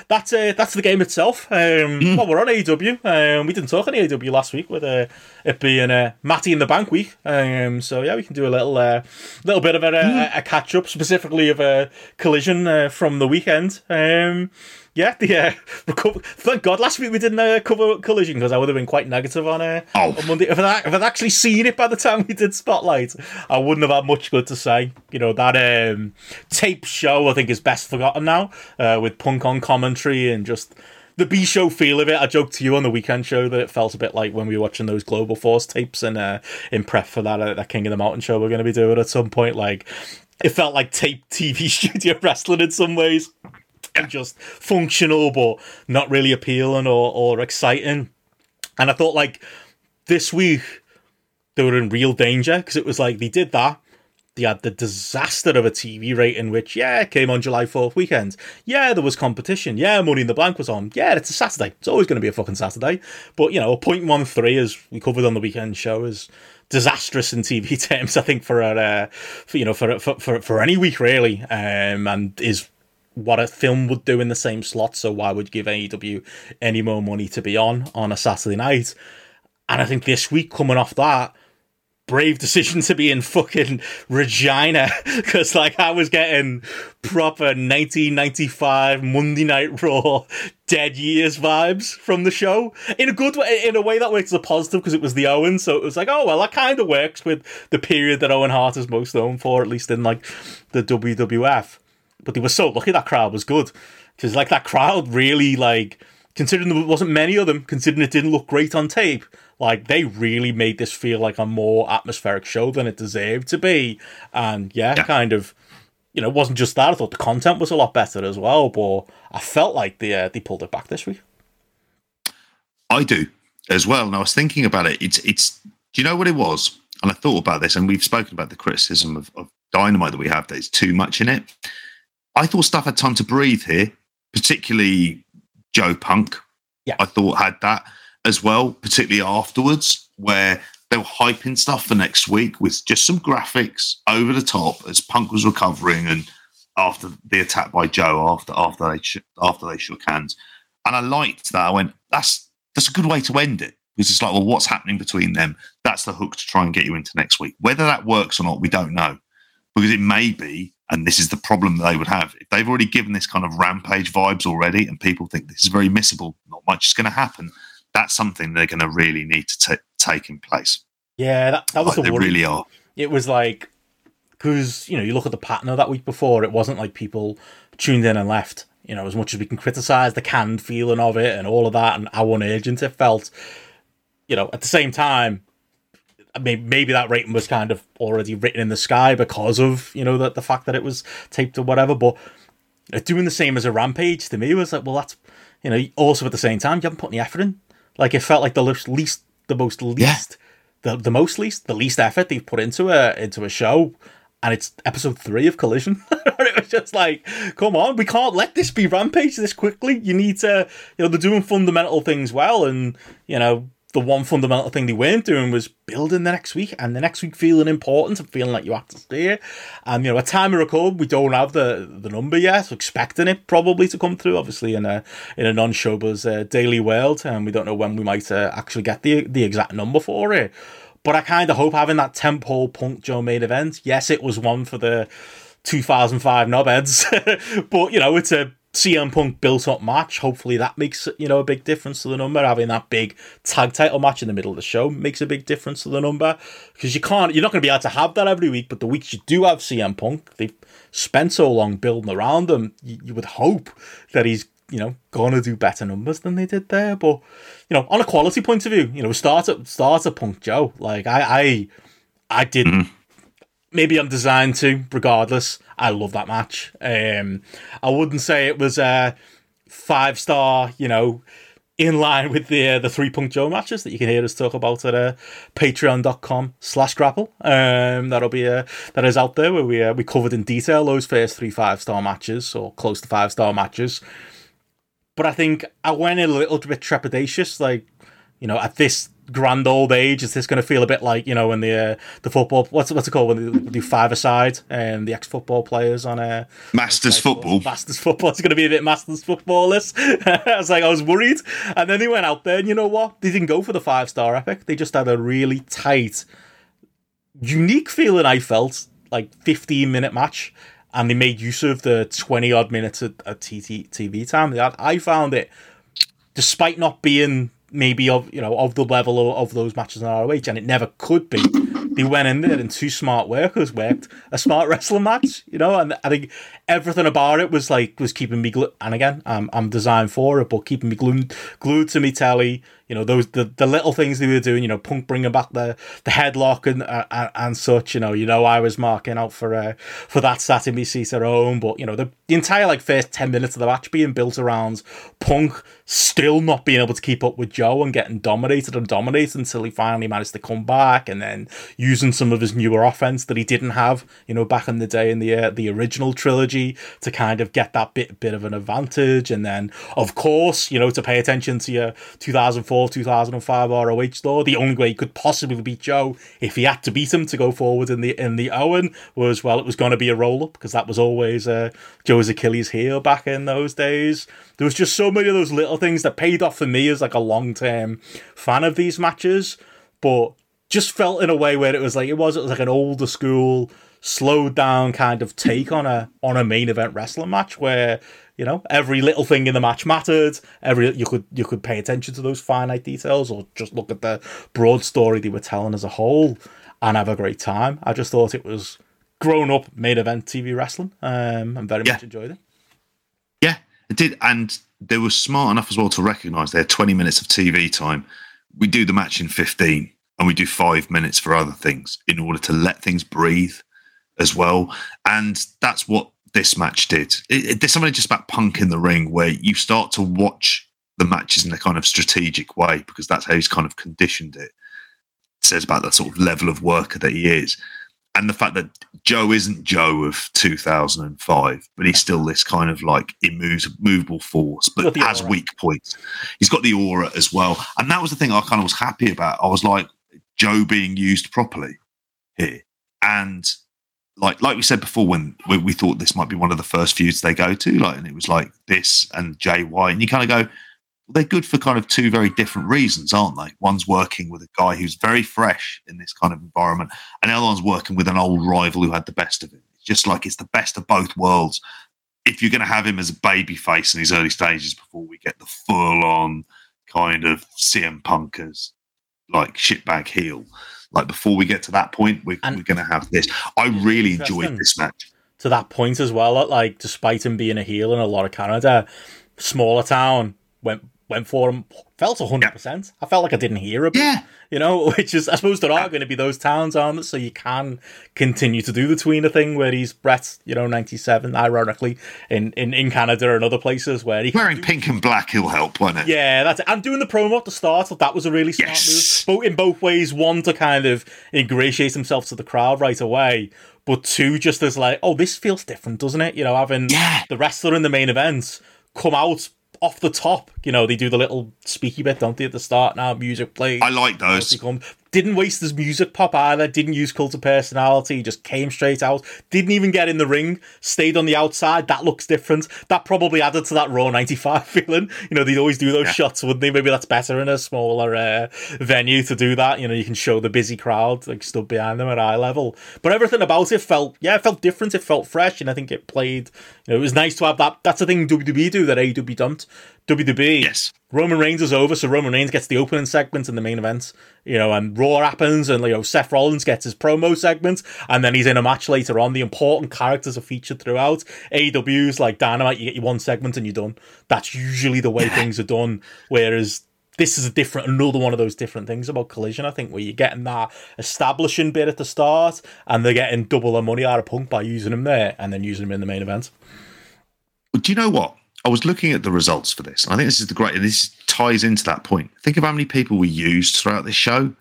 that's uh, that's the game itself. Um, mm. Well, we're on AW. Um, we didn't talk on AW last week with uh, it being uh, Money in the Bank week. Um, so yeah, we can do a little uh, little bit of a, mm. a, a catch up, specifically of a collision uh, from the weekend. Um, [LAUGHS] yeah, the uh, recover- thank God last week we didn't uh, cover Collision because I would have been quite negative on uh, Oh. on Monday. If I'd, if I'd actually seen it by the time we did Spotlight, I wouldn't have had much good to say. You know that um, tape show I think is best forgotten now uh, with Punk on commentary and just the B show feel of it. I joked to you on the weekend show that it felt a bit like when we were watching those Global Force tapes and uh, in prep for that uh, that King of the Mountain show we're going to be doing at some point. Like it felt like tape TV [LAUGHS] studio wrestling in some ways just functional but not really appealing or, or exciting. And I thought like this week they were in real danger because it was like they did that. They had the disaster of a TV rating, which yeah came on July Fourth weekend. Yeah, there was competition. Yeah, Money in the Bank was on. Yeah, it's a Saturday. It's always going to be a fucking Saturday. But you know, a point one three as we covered on the weekend show is disastrous in TV [LAUGHS] terms. I think for a uh, for, you know for, for for for any week really, um, and is what a film would do in the same slot. So why would give AEW any more money to be on on a Saturday night? And I think this week coming off that, brave decision to be in fucking Regina [LAUGHS] because like I was getting proper 1995 Monday Night Raw Dead Years vibes from the show in a good way, in a way that works as a positive because it was the Owen, so it was like, oh well, that kind of works with the period that Owen Hart is most known for, at least in like the WWF. But they were so lucky that crowd was good because like that crowd really like considering there wasn't many of them, considering it didn't look great on tape, like they really made this feel like a more atmospheric show than it deserved to be. And yeah, Yeah. kind of, you know, it wasn't just that. I thought the content was a lot better as well, but I felt like they uh, they pulled it back this week. I do as well. And I was thinking about it. It's it's. Do you know what it was? And I thought about this, and we've spoken about the criticism of, of Dynamite that we have that it's too much in it. I thought stuff had time to breathe here, particularly Joe Punk. Yeah. I thought had that as well, particularly afterwards, where they were hyping stuff for next week with just some graphics over the top as Punk was recovering and after the attack by Joe after after they sh- after they shook hands. And I liked that. I went, that's that's a good way to end it. Because it's like, well, what's happening between them? That's the hook to try and get you into next week. Whether that works or not, we don't know. Because it may be, and this is the problem they would have. If they've already given this kind of rampage vibes already, and people think this is very missable, not much is going to happen, that's something they're going to really need to ta take in place. Yeah, that, that was Like, the they worry. really are. it was like because you know you look at the pattern of that week before it wasn't like people tuned in and left you know as much as we can criticize the canned feeling of it and all of that and how unurgent it felt you know at the same time maybe, maybe that rating was kind of already written in the sky because of you know the, the fact that it was taped or whatever but doing the same as a rampage to me was like well that's you know also at the same time you haven't put any effort in. Like it felt like the least- least the most least the, the most least the least effort they've put into a into a show and it's episode three of collision. [LAUGHS] It was just like come on we can't let this be rampage this quickly. You need to you know they're doing fundamental things well and you know the one fundamental thing they weren't doing was building the next week and the next week feeling important and feeling like you have to stay. And you know, at time of record, we don't have the the number yet. So expecting it probably to come through, obviously in a in a non showbiz uh, daily world, and we don't know when we might uh, actually get the the exact number for it. But I kind of hope having that tempo punk Joe main event. Yes, it was one for the 2005 knobheads, [LAUGHS] but you know, it's a CM Punk built up match. Hopefully that makes you know a big difference to the number. Having that big tag title match in the middle of the show makes a big difference to the number because you can't. You're not going to be able to have that every week. But the weeks you do have CM Punk, they've spent so long building around him. You, you would hope that he's you know gonna do better numbers than they did there. But you know, on a quality point of view, you know, start up start starter Punk Joe. Like I I I did mm. Maybe I'm designed to, regardless. I love that match. Um, I wouldn't say it was a five star, you know, in line with the uh, the three Punk Joe matches that you can hear us talk about at uh, patreon.com slash GRAPPL. Um, that'll be uh, that is out there where we uh, we covered in detail those first three five star matches or close to five star matches. But I think I went a little bit trepidatious, like you know, at this grand old age, is this going to feel a bit like you know when the uh, the football what's what's it called when they do five aside and the ex football players on uh, Masters football. Masters football. [LAUGHS] It's going to be a bit Masters footballist. [LAUGHS] I was like, I was worried, and then they went out there, and you know what? They didn't go for the five star epic. They just had a really tight, unique feeling. I felt like fifteen minute match. and they made use of the 20 odd minutes of, of TT, TV time. I found it, despite not being maybe of you know of the level of, of those matches in ROH, and it never could be. They went in there and two smart workers worked a smart wrestling match, you know, and I think everything about it was like was keeping me glued. And again, I'm I'm designed for it, but keeping me glued glued to me telly. You know those the, the little things they were doing. You know, Punk bringing back the the headlock and uh, and, such. You know, you know I was marking out for uh, for that sat in my seat at home. But you know the, the entire like first ten minutes of the match being built around Punk still not being able to keep up with Joe and getting dominated and dominated until he finally managed to come back and then using some of his newer offense that he didn't have. You know, back in the day in the uh, the original trilogy to kind of get that bit bit of an advantage. And then of course, you know, to pay attention to your 2004 2005 ROH store. The only way he could possibly beat Joe, if he had to beat him to go forward in the in the Owen, was well, it was going to be a roll up because that was always uh, Joe's Achilles heel back in those days. There was just so many of those little things that paid off for me as like a long term fan of these matches, but just felt in a way where it was like it was it was like an older school slowed down kind of take on a on a main event wrestling match where you know, every little thing in the match mattered. Every you could you could pay attention to those finite details, or just look at the broad story they were telling as a whole, and have a great time. I just thought it was grown up main event TV wrestling, um, and very yeah. much enjoyed it. Yeah, it did, and they were smart enough as well to recognise they had twenty minutes of TV time. We do the match in fifteen, and we do five minutes for other things in order to let things breathe as well. And that's what this match did. It, it, there's something just about Punk in the ring where you start to watch the matches in a kind of strategic way because that's how he's kind of conditioned it. it says about the sort of level of worker that he is. And the fact that Joe isn't Joe of 2005, but he's still this kind of like immovable force, but [LAUGHS] has weak points. He's got the aura as well. And that was the thing I kind of was happy about. I was like, Joe being used properly here. And like like we said before when we, we, thought this might be one of the first feuds they go to like and it was like this and JY and you kind of go they're good for kind of two very different reasons aren't they? One's working with a guy who's very fresh in this kind of environment and the other one's working with an old rival who had the best of it it's just like it's the best of both worlds. If you're going to have him as a baby face in his early stages before we get the full on kind of CM Punkers like shitbag heel like before we get to that point, we're, we're going to have this. I really enjoyed this match. To that point as well, like despite him being a heel in a lot of Canada, smaller town went went for him. Felt hundred yeah. percent. I felt like I didn't hear him. Yeah, you know, [LAUGHS] which is I suppose there are going to be those towns on it, so you can continue to do the tweener thing where he's Brett, you know, ninety seven. Ironically, in, in in Canada and other places where he wearing pink and black, he'll help, won't it? Yeah, that's it. And doing the promo at the start, that was a really smart yes. move. Both in both ways. One to kind of ingratiate himself to the crowd right away, but two just as like, oh, this feels different, doesn't it? You know, having yeah. the wrestler in the main event come out off the top, you know, they do the little speaky bit, don't they, at the start now, music plays. I like those. Didn't waste his music pop either, didn't use cult of personality, just came straight out. Didn't even get in the ring, stayed on the outside. That looks different. That probably added to that Raw 95 [LAUGHS] feeling. You know, they'd always do those yeah. shots, wouldn't they? Maybe that's better in a smaller uh, venue to do that. You know, you can show the busy crowd, like, stood behind them at eye level. But everything about it felt, yeah, it felt different. It felt fresh, and I think it played, you know, it was nice to have that. That's the thing WWE do that AEW don't. WWE. Yes. Roman Reigns is over, so Roman Reigns gets the opening segment and the main event, you know, and Raw happens, and you know Seth Rollins gets his promo segment, and then he's in a match later on. The important characters are featured throughout. AEW's like Dynamite, you get your one segment and you're done. That's usually the way things are done. Whereas this is a different, another one of those different things about Collision. I think where you're getting that establishing bit at the start, and they're getting double the money out of Punk by using him there, and then using him in the main event. Do you know what? I was looking at the results for this. I think this is the great, and this ties into that point. Think of how many people we used throughout this show.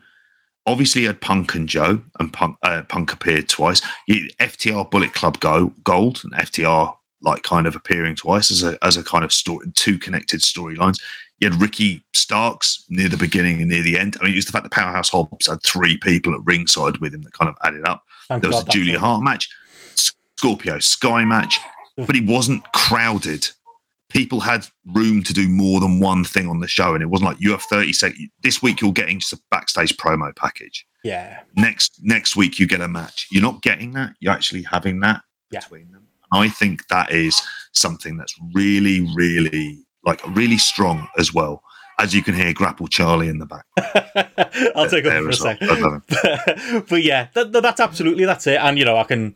Obviously, you had Punk and Joe, and Punk, uh, Punk appeared twice. You, FTR Bullet Club Go, Gold, and FTR like kind of appearing twice as a as a kind of story, two connected storylines. You had Ricky Starks near the beginning and near the end. I mean, it was the fact that Powerhouse Hobbs had three people at ringside with him that kind of added up. Thank there was God, a Julia Hart match, Scorpio Sky match, but it wasn't crowded people had room to do more than one thing on the show, and it wasn't like you have thirty seconds. This week you're getting just a backstage promo package. Yeah. Next next week you get a match. You're not getting that. You're actually having that yeah. between them. And I think that is something that's really, really like really strong as well. As you can hear, Grapple Charlie in the back. [LAUGHS] I'll take over for a second. But, [LAUGHS] but yeah, that, that's absolutely that's it. And you know, I can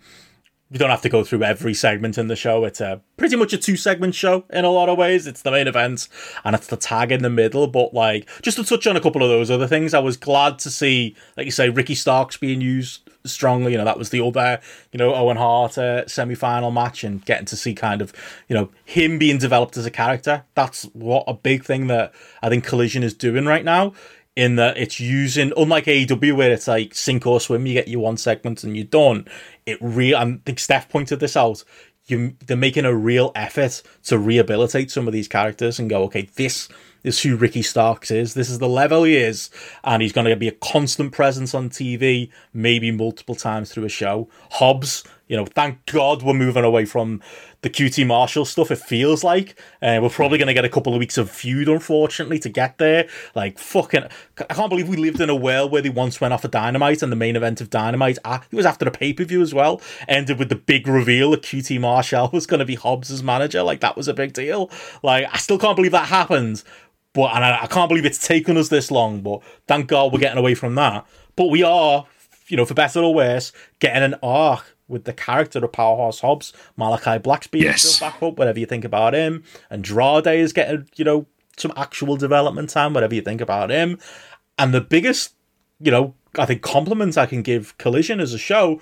we don't have to go through every segment in the show. It's a pretty much a two segment show in a lot of ways. It's the main event and it's the tag in the middle. But like, just to touch on a couple of those other things, I was glad to see, like you say, Ricky Starks being used strongly. You know, that was the other, you know, Owen Hart uh, semi final match and getting to see kind of, you know, him being developed as a character. That's what a big thing that I think Collision is doing right now in that it's using unlike AEW where it's like sink or swim, you get your one segment and you're done. It real I think Steph pointed this out. You they're making a real effort to rehabilitate some of these characters and go, okay, this is who Ricky Starks is. This is the level he is, and he's going to be a constant presence on TV, maybe multiple times through a show. Hobbs, you know, thank God we're moving away from the QT Marshall stuff. It feels like uh, we're probably going to get a couple of weeks of feud, unfortunately, to get there. Like fucking, I can't believe we lived in a world where they once went off a of Dynamite and the main event of Dynamite. Ah, it was after the pay per view as well. Ended with the big reveal that QT Marshall [LAUGHS] was going to be Hobbs's manager. Like that was a big deal. Like I still can't believe that happened. But and I, I can't believe it's taken us this long. But thank God we're getting away from that. But we are, you know, for better or worse, getting an arc with the character of Powerhouse Hobbs, Malakai Black's being yes. back up, whatever you think about him. And Andrade is getting, you know, some actual development time, whatever you think about him. And the biggest, you know, I think compliments I can give Collision as a show,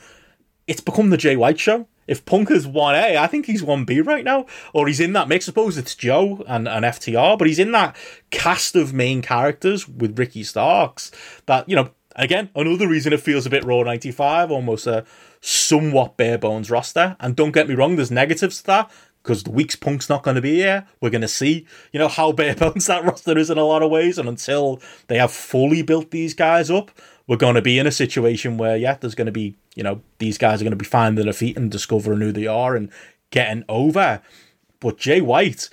it's become the Jay White show. If Punk is 1A, I think he's 1B right now. Or he's in that mix. I suppose it's Joe and, and FTR, but he's in that cast of main characters with Ricky Starks that, you know, again, another reason it feels a bit Raw 95, almost a somewhat bare bones roster. And don't get me wrong, there's negatives to that because the week's punk's not going to be here. We're going to see, you know, how bare [LAUGHS] bones that roster is in a lot of ways. And until they have fully built these guys up, we're going to be in a situation where, yeah, there's going to be, you know, these guys are going to be finding their feet and discovering who they are and getting over. But Jay White,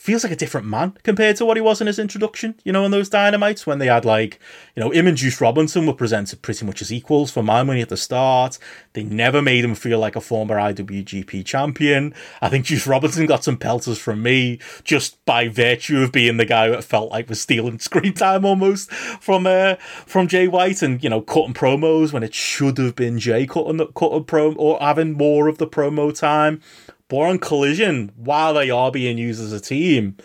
feels like a different man compared to what he was in his introduction, you know, in those dynamites when they had like, you know, him and Juice Robinson were presented pretty much as equals for my money at the start. They never made him feel like a former IWGP champion. I think Juice Robinson got some pelters from me just by virtue of being the guy that felt like was stealing [LAUGHS] screen time almost from uh, from Jay White and, you know, cutting promos when it should have been Jay cutting the cutting promo or having more of the promo time. Born Collision, while they are being used as a team,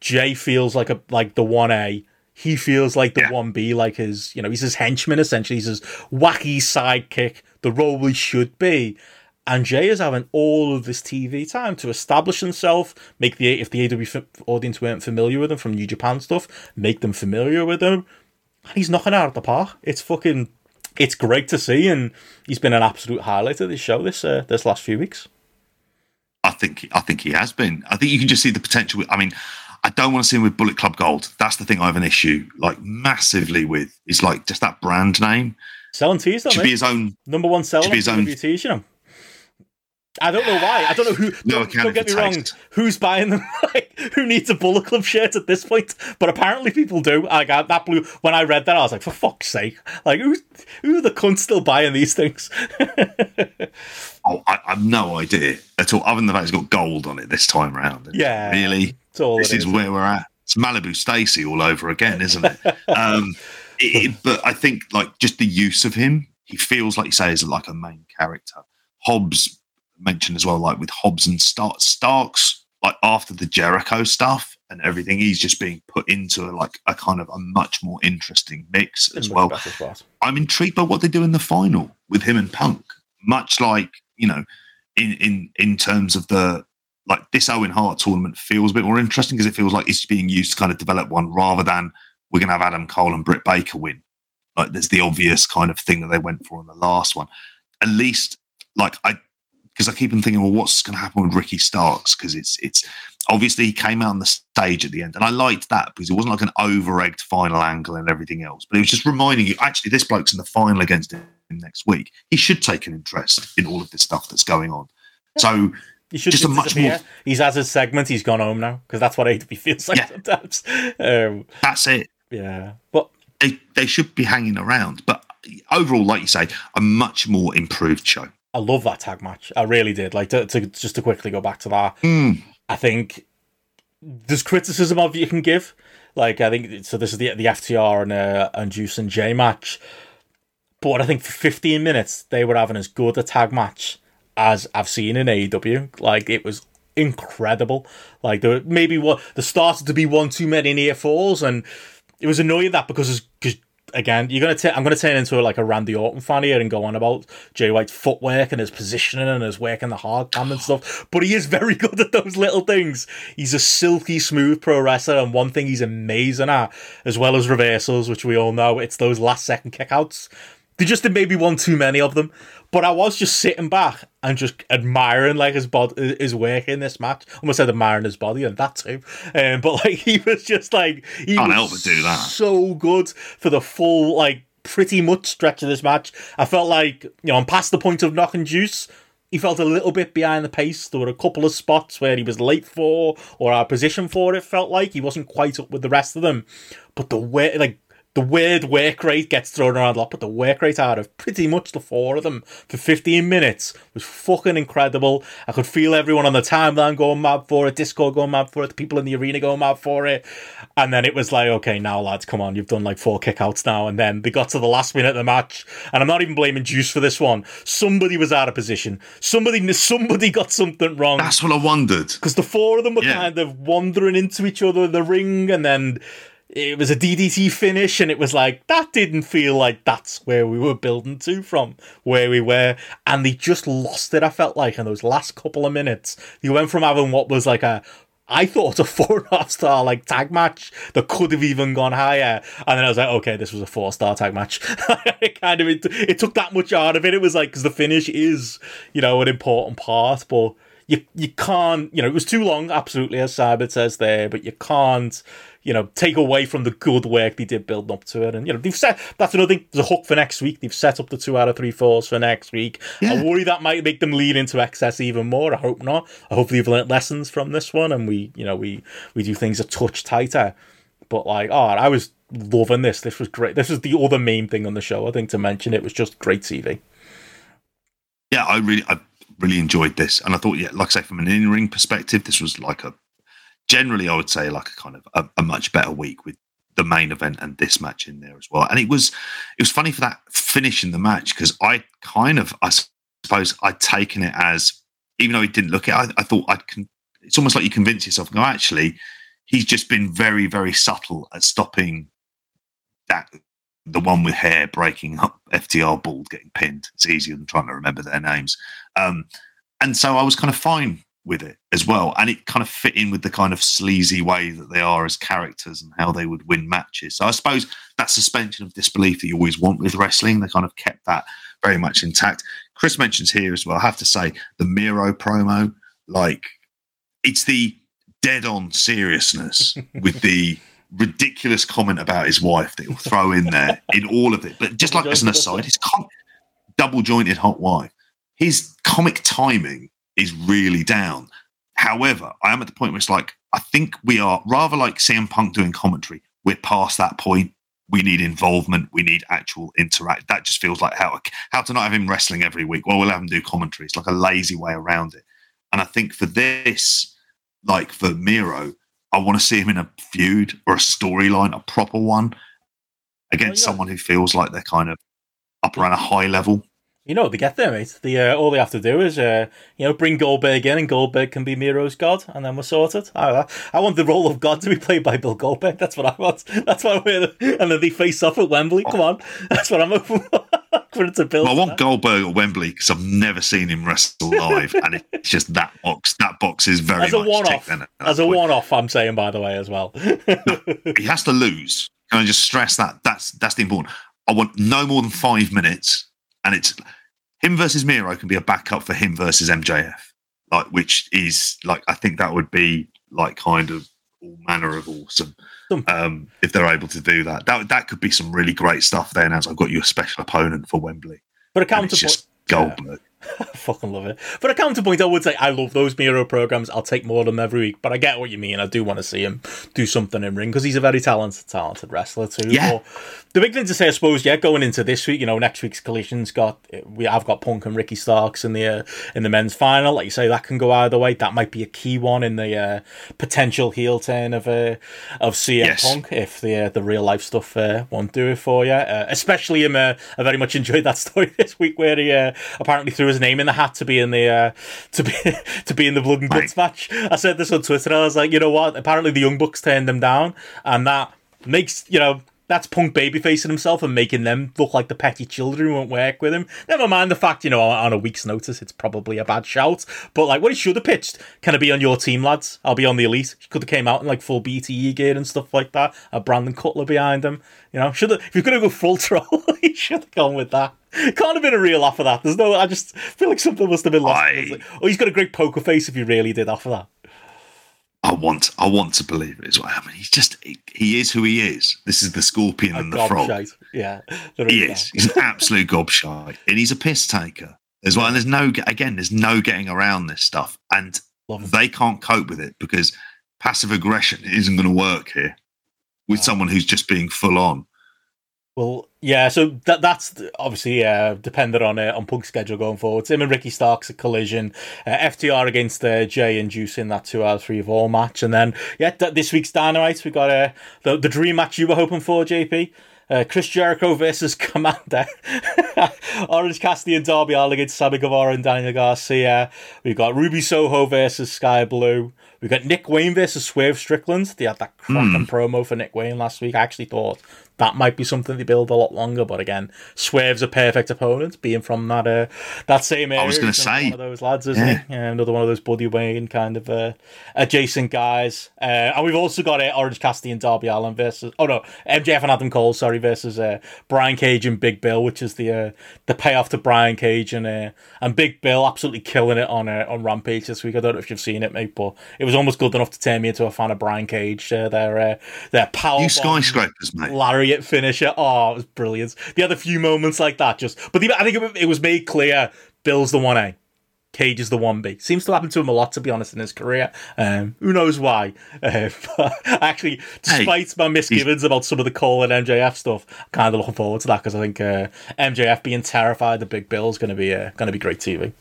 Jay feels like a like the one A. He feels like the one yeah. B, like his you know he's his henchman essentially. He's his wacky sidekick, the role he should be. And Jay is having all of this TV time to establish himself, make the if the AW audience weren't familiar with him from New Japan stuff, make them familiar with him. And he's knocking out of the park. It's fucking, it's great to see, and he's been an absolute highlight of this show this uh, this last few weeks. I think I think he has been. I think you can just see the potential. I mean, I don't want to see him with Bullet Club Gold. That's the thing I have an issue like massively with. Is like just that brand name. Selling tees, should be his own number one seller. Should be his own tees, you know. I don't know why. I don't know who. no, don't, don't get me wrong. Who's buying them? [LAUGHS] like, who needs a Bullet Club shirt at this point? But apparently, people do. I got that blue. When I read that, I was like, for fuck's sake! Like, who's who the cunt still buying these things? [LAUGHS] oh, I, I, have no idea at all. Other than the fact it's got gold on it this time around. Yeah, really. this is, is where we're at. It's Malibu Stacy all over again, isn't it? um, [LAUGHS] it, but I think like just the use of him, he feels like you say is like a main character. Hobbs mentioned as well, like with Hobbs and Stark, Starks, like after the Jericho stuff and everything, he's just being put into a, like a kind of a much more interesting mix as well. I'm intrigued by what they do in the final with him and Punk. Much like you know, in in in terms of the like this Owen Hart tournament feels a bit more interesting because it feels like it's being used to kind of develop one rather than we're going to have Adam Cole and Britt Baker win. Like there's the obvious kind of thing that they went for in the last one. At least, like I because I keep on thinking, well, what's going to happen with Ricky Starks? Because it's it's obviously he came out on the stage at the end, and I liked that because it wasn't like an over egged final angle and everything else, but it was just reminding you, actually, this bloke's in the final against him next week. He should take an interest in all of this stuff that's going on. So. He should just a much more. He's had his segment. He's gone home now because that's what AW feels like yeah. sometimes. Um, that's it. Yeah, but they they should be hanging around. But overall, like you say, a much more improved show I love that tag match. I really did. Like to, to just to quickly go back to that. Mm. I think there's criticism of you can give. Like I think so. This is the the FTR and uh, and Juice and J match. But I think for 15 minutes they were having as good a tag match as I've seen in AEW. Like it was incredible. Like there maybe what there started to be one too many near falls, and it was annoying that because because again you're gonna t- I'm gonna turn into like a Randy Orton fan here and go on about Jay White's footwork and his positioning and his work in the hard cam and stuff. But he is very [LAUGHS] good at those little things. He's a silky smooth pro wrestler, and one thing he's amazing at, as well as reversals, which we all know, it's those last second kickouts. They just did maybe one too many of them. But I was just sitting back and just admiring like his body, his work in this match. Almost said admiring his body and that too. Um, but [LAUGHS] like he was just like he Can't was help but do that. so good for the full like pretty much stretch of this match. I felt like you know I'm past the point of knocking juice. He felt a little bit behind the pace. There were a couple of spots where he was late for or our position for. It felt like he wasn't quite up with the rest of them. But the way like the weird work rate gets thrown around a lot, but the work rate out of pretty much the four of them for 15 minutes was fucking incredible. I could feel everyone on the timeline going mad for it, Discord going mad for it, the people in the arena going mad for it. And then it was like, okay, now lads, come on, you've done like four kickouts now. And then they got to the last minute of the match, and I'm not even blaming Juice for this one. Somebody was out of position. Somebody, somebody got something wrong That's what I wondered. because the four of them were Yeah. kind of wandering into each other in the ring, and then it was a DDT finish, and it was like that didn't feel like that's where we were building to from where we were, and they just lost it. I felt like in those last couple of minutes, they went from having what was like a I thought a [LAUGHS] four and a half star like tag match that could have even gone higher, and then I was like, okay, this was a four star tag match. [LAUGHS] it kind of it, it took that much out of it. It was like because the finish is you know an important part, but you you can't you know it was too long absolutely as Cybert says there but you can't you know take away from the good work they did building up to it. And you know they've set that's another thing there's a hook for next week. They've set up the two out of three falls for next week. I worry that might make them lead into excess even more. I hope not. I hope they've learnt lessons from this one and we you know we we do things a touch tighter. But like oh I was loving this. This was great. This was the other main thing on the show I think to mention. It was just great TV Yeah, I really, I really enjoyed this, and I thought, yeah, like I say, from an in-ring perspective, this was like a generally, I would say, like a kind of a, a much better week with the main event and this match in there as well. And it was, it was funny for that finish in the match because I kind of, I suppose, I'd taken it as, even though he didn't look it, I, I thought I'd. Con- it's almost like you convince yourself, no, actually, he's just been very, very subtle at stopping that the one with hair breaking up FTR bald getting pinned. It's easier than trying to remember their names. Um, and so I was kind of fine with it as well. And it kind of fit in with the kind of sleazy way that they are as characters and how they would win matches. So I suppose that suspension of disbelief that you always want with wrestling, they kind of kept that very much intact. Chris mentions here as well, I have to say, the Miro promo, like it's the dead on seriousness [LAUGHS] with the ridiculous comment about his wife that he'll throw in there [LAUGHS] in all of it. But just like as an aside, his com- double jointed hot wife, his comic timing is really down. However, I am at the point where it's like, I think we are rather like CM Punk doing commentary, we're past that point. We need involvement. We need actual interact. That just feels like how how to not have him wrestling every week. Well, we'll have him do commentary. It's like a lazy way around it. And I think for this, like for Miro, I want to see him in a feud or a storyline, a proper one, oh, against yeah. someone who feels like they're kind of up around a high level. You know, they get there, mate. The uh, all they have to do is, uh, you know, bring Goldberg in, and Goldberg can be Miro's god, and then we're sorted. I, I want the role of God to be played by Bill Goldberg. That's what I want. That's what I want. And then they face off at Wembley. Come on, that's what I'm hoping for. [LAUGHS] to build. Well, I want. Goldberg at Wembley because I've never seen him wrestle live, and it's just that box. That box is very as a one-off. ticked in at that As a point. one-off, I'm saying by the way as well. he has to lose. Can I just stress that? That's that's the important. I want no more than five minutes, and it's him versus Miro can be a backup for him versus MJF, like which is like I think that would be like kind of all manner of awesome um, if they're able to do that. That that could be some really great stuff. Then as I've got you a special opponent for Wembley, but a counterpoint. just Goldberg. I [LAUGHS] fucking love it. For a counterpoint, I would say I love those Miro programs. I'll take more of them every week. But I get what you mean. I do want to see him do something in ring because he's a very talented, talented wrestler too. Yeah. But the big thing to say, I suppose, yeah, going into this week, you know, next week's collision's got we have got Punk and Ricky Starks in the uh, in the men's final. Like you say, that can go either way. That might be a key one in the uh, potential heel turn of uh, of CM Yes. Punk if the uh, the real life stuff uh, won't do it for you. Uh, especially him, uh, I very much enjoyed that [LAUGHS] story this week where he uh, apparently threw his name in the hat to be in the uh, to be [LAUGHS] to be in the blood and guts match. I said this on Twitter. I was like, you know what? Apparently the Young Bucks turned them down, and that makes you know. That's Punk babyfacing himself and making them look like the petty children who won't work with him. Never mind the fact, you know, on a week's notice, it's probably a bad shout. But like, what he should have pitched, can I be on your team, lads? I'll be on the elite. He could have came out in like full BTE gear and stuff like that. A Brandon Cutler behind him. You know, should have. If you're gonna go full [LAUGHS] troll, he should have gone with that. Can't have been a real offer that. There's no. I just feel like something must have been lost. Like, oh, he's got a great poker face. If he really did offer that. I want, I want to believe it is what happened. He's just, he, he is who he is. This is the scorpion and the frog. Gobshite. Yeah, [LAUGHS] He is. He's an absolute [LAUGHS] gobshite, and he's a piss taker as well. And there's no, again, there's no getting around this stuff, and they can't cope with it because passive aggression isn't going to work here with someone who's just being full on. Well, yeah. So that that's obviously uh, dependent on uh, on Punk's schedule going forward. It's Him and Ricky Starks a collision. Uh, FTR against uh, Jay and Juice in that two out of three of all match, and then yeah, th- this week's Dynamite we got uh, the the dream match you were hoping for, JP. Uh, Chris Jericho versus [LAUGHS] Commander. [LAUGHS] Orange Cassidy and Darby Allin against Sammy Guevara and Daniel Garcia. We've got Ruby Soho versus Skye Blue. We've got Nick Wayne versus Swerve Strickland. They had that cracking promo for Nick Wayne last week. I actually thought that might be something they build a lot longer, but again, Swerve's a perfect opponent, being from that uh, that same area. I was gonna say, one of those lads, isn't yeah. he? Yeah, another one of those Buddy Wayne kind of uh, adjacent guys. Uh, and we've also got uh, Orange Cassidy and Darby Allin versus oh no, MJF and Adam Cole, sorry, versus uh, Brian Cage and Big Bill, which is the uh, the payoff to Brian Cage and uh, and Big Bill absolutely killing it on uh, on Rampage this week. I don't know if you've seen it, mate, but it was almost good enough to turn me into a fan of Brian Cage. Uh, their uh, their power You skyscrapers, mate. Lariat finisher. Oh, it was brilliant. The other few moments like that, just but the, I think it, it was made clear Bill's the one A. Cage is the one B. Seems to happen to him a lot, to be honest, in his career. Um, who knows why? Uh, [LAUGHS] but actually, despite my misgivings about some of the Cole and MJF stuff, I'm kind of looking forward to that because I think uh, MJF being terrified of Big Bill is going to be uh, going to be great TV.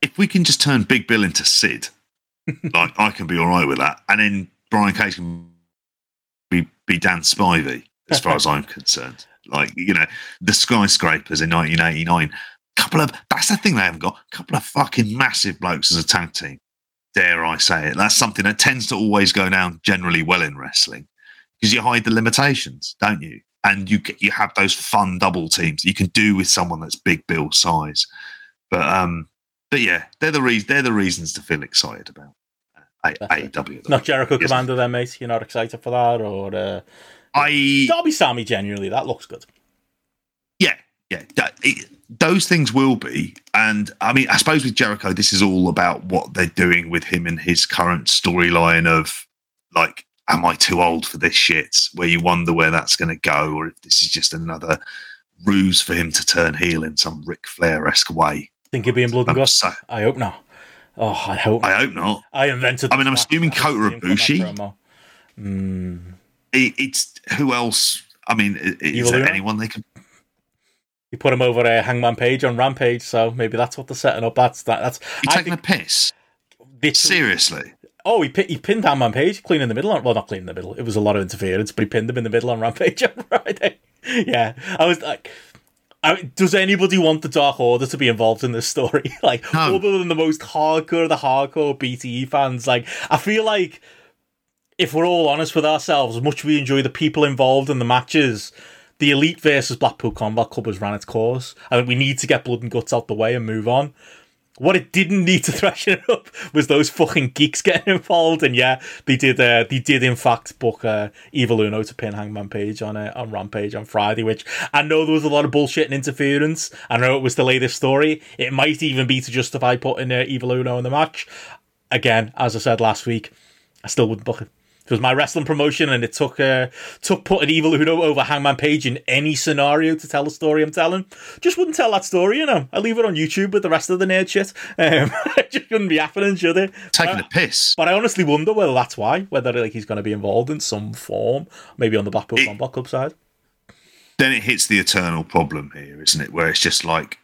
If we can just turn Big Bill into Sid, [LAUGHS] like I can be all right with that, and then Brian Cage can be be Dan Spivey, as far as I'm concerned. Like you know, the skyscrapers in 1989. Couple of that's the thing they haven't got. A couple of fucking massive blokes as a tag team. Dare I say it? That's something that tends to always go down generally well in wrestling because you hide the limitations, don't you? And you you have those fun double teams you can do with someone that's Big Bill size. But um, but yeah, they're the reasons. They're the reasons to feel excited about uh. AEW. Not Jericho Yes. Commander, then, mate. You're not excited for that, or uh, I Darby Sammy? Genuinely, that looks good. yeah yeah. that- it- those things will be, and I mean, I suppose with Jericho, this is all about what they're doing with him and his current storyline of like, am I too old for this shit? Where you wonder where that's going to go, or if this is just another ruse for him to turn heel in some Ric Flair esque way. Think he'll be in blood and guts? so- I hope not. Oh, I hope. I hope not. I invented. I mean, I'm assuming fact that I Kota didn't put that Ibushi. Mm, It, it's who else? I mean, is there anyone they can? you put him over a Hangman Page on Rampage, so maybe that's what they're setting up. That's that. That's. You're I taking think a piss. Seriously. Oh, he, he pinned Hangman Page, clean in the middle. On, well, not clean in the middle. It was a lot of interference, but he pinned him in the middle on Rampage [LAUGHS] on Friday. yeah, I was like. I does anybody want the Dark Order to be involved in this story? [LAUGHS] like, No. other than the most hardcore, of the hardcore BTE fans, like, I feel like if we're all honest with ourselves, as much we enjoy the people involved in the matches, the Elite versus Blackpool Combat Club has ran its course. I think we need to get blood and guts out the way and move on. What it didn't need to [LAUGHS] thrash it up was those fucking geeks getting [LAUGHS] involved, and yeah, they did. Uh, they did in fact book uh, Evil Uno to pin Hangman Page on uh, on Rampage on Friday, which I know there was a lot of bullshit and interference. I know it was to lay this story. It might even be to justify putting uh, Evil Uno in the match. Again, as I said last week, I still wouldn't book it. It was my wrestling promotion, and it took uh, took putting Evil Uno over Hangman Page in any scenario to tell the story I'm telling. Just wouldn't tell that story, you know. I leave it on YouTube with the rest of the nerd shit. Um, [LAUGHS] it just couldn't be happening, should it? Taking a piss. But I honestly wonder whether that's why, whether like he's going to be involved in some form, maybe on the Blackpool It- Combat Club side. then it hits the eternal problem here, isn't it? Where it's just like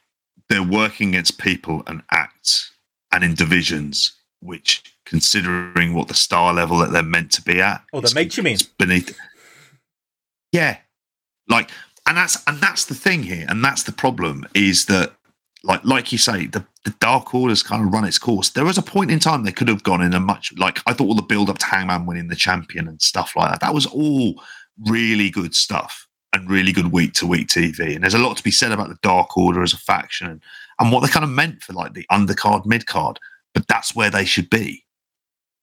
they're working against people and acts and in divisions which, considering what the star level that they're meant to be at, Oh, the mates, you mean? beneath. Yeah, like, and that's and that's the thing here, and that's the problem is that, like, like you say, the the Dark Order's kind of run its course. There was a point in time they could have gone in a much like I thought all the build up to Hangman winning the champion and stuff like that. That was all really good stuff and really good week to week TV. And there's a lot to be said about the Dark Order as a faction and, and what they kind of meant for like the undercard, mid card. But that's where they should be.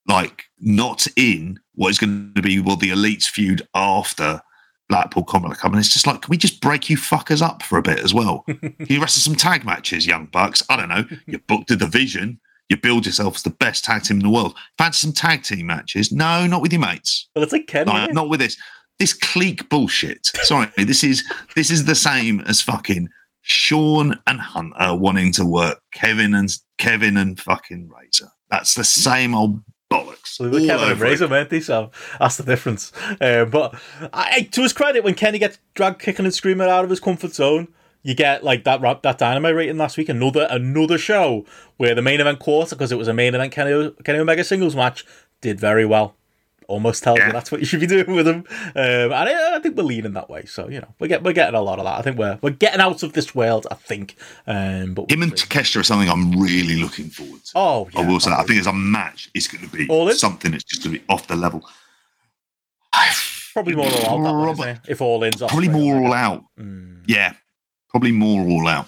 Like not in what is going to be well the elites feud after Blackpool Combat Club. And it's just like, can we just break you fuckers up for a bit as well? [LAUGHS] You wrestle some tag matches, young bucks? I don't know. You booked a division. You build yourself as the best tag team in the world. Fancy some tag team matches? No, not with your mates. Well, it's like Kenny. Like, eh? not with this. This clique bullshit. Sorry, [LAUGHS] this is this is the same as fucking Sean and Hunter wanting to work Kevin and Kevin and fucking Razor. That's the same old bollocks. They were Kevin and Razor, weren't they? So that's the difference. Um, but I, to his credit, when Kenny gets dragged kicking and screaming out of his comfort zone, you get like that ra- that Dynamite rating last week. Another another show where the main event quarter, because it was a main event Kenny Kenny Omega singles match, did very well. Almost tells Yeah. you that's what you should be doing with him. Um, and I, I think we're leaning that way. So you know, we're get, we're getting a lot of that. I think we're we're getting out of this world. I think. Um, but Him we'll and. Takeshita are something I'm really looking forward to. oh, yeah, I will say that. I think as a match, it's going to be something that's just going to be off the level. probably more all out. That one, Prob- isn't it? If all in's off, Probably more all out. Mm. Yeah, probably more all out.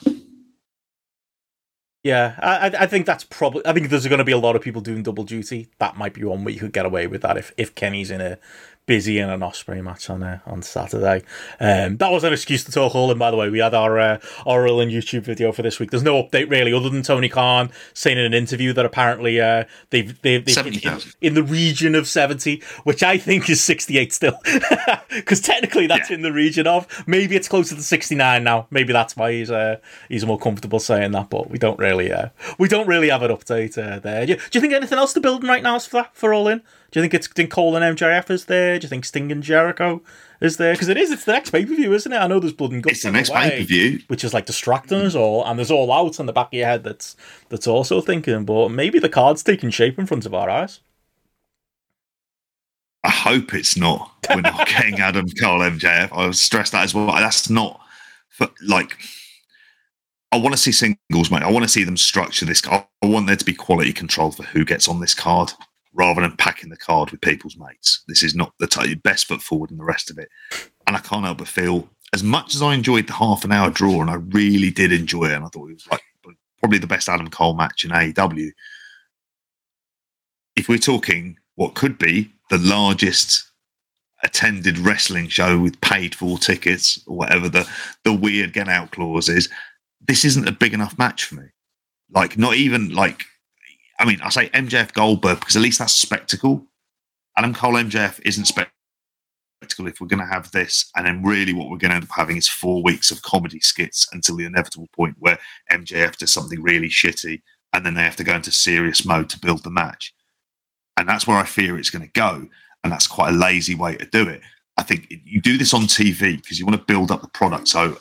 Yeah, I, I- think that's probably. I think there's going to be a lot of people doing double duty. That might be one where you could get away with that if, if Kenny's in a busy in an Ospreay match on uh, on Saturday. Um, that was an excuse to talk all in. By the way, we had our uh, our all in YouTube video for this week. There's no update really, other than Tony Khan saying in an interview that apparently uh, they've they've, they've hit in, in the region of seventy, which I think is sixty eight still, [LAUGHS] because technically that's Yeah. in the region of. Maybe it's closer to sixty nine now. Maybe that's why he's uh, he's more comfortable saying that. But we don't really uh, we don't really have an update uh, there. Do you, do you think anything else to building right now is for that for all in? Do you think it's think Cole and MJF is there? Do you think Sting and Jericho is there? Because it is. It's the next pay per view, isn't it? I know there's blood and guts. It's the next pay per view. which is like distracting us all, and there's all out on the back of your head that's that's also thinking. But maybe the card's taking shape in front of our eyes. I hope it's not. We're not [LAUGHS] getting Adam Cole MJF. I was stressed that as well. That's not for like. I want to see singles, mate. I want to see them structure this. I want there to be quality control for who gets on this card, rather than packing the card with people's mates. This is not the t- best foot forward in the rest of it. And I can't help but feel, as much as I enjoyed the half an hour draw, and I really did enjoy it, and I thought it was like probably the best Adam Cole match in AEW. If we're talking what could be the largest attended wrestling show with paid for tickets or whatever the the weird get out clause is, this isn't a big enough match for me. Like not even like I mean, I say MJF Goldberg because at least that's spectacle. Adam Cole MJF isn't spectacle if we're going to have this, and then really what we're going to end up having is four weeks of comedy skits until the inevitable point where MJF does something really shitty, and then they have to go into serious mode to build the match, and that's where I fear it's going to go, and that's quite a lazy way to do it. I think you do this on TV because you want to build up the product. So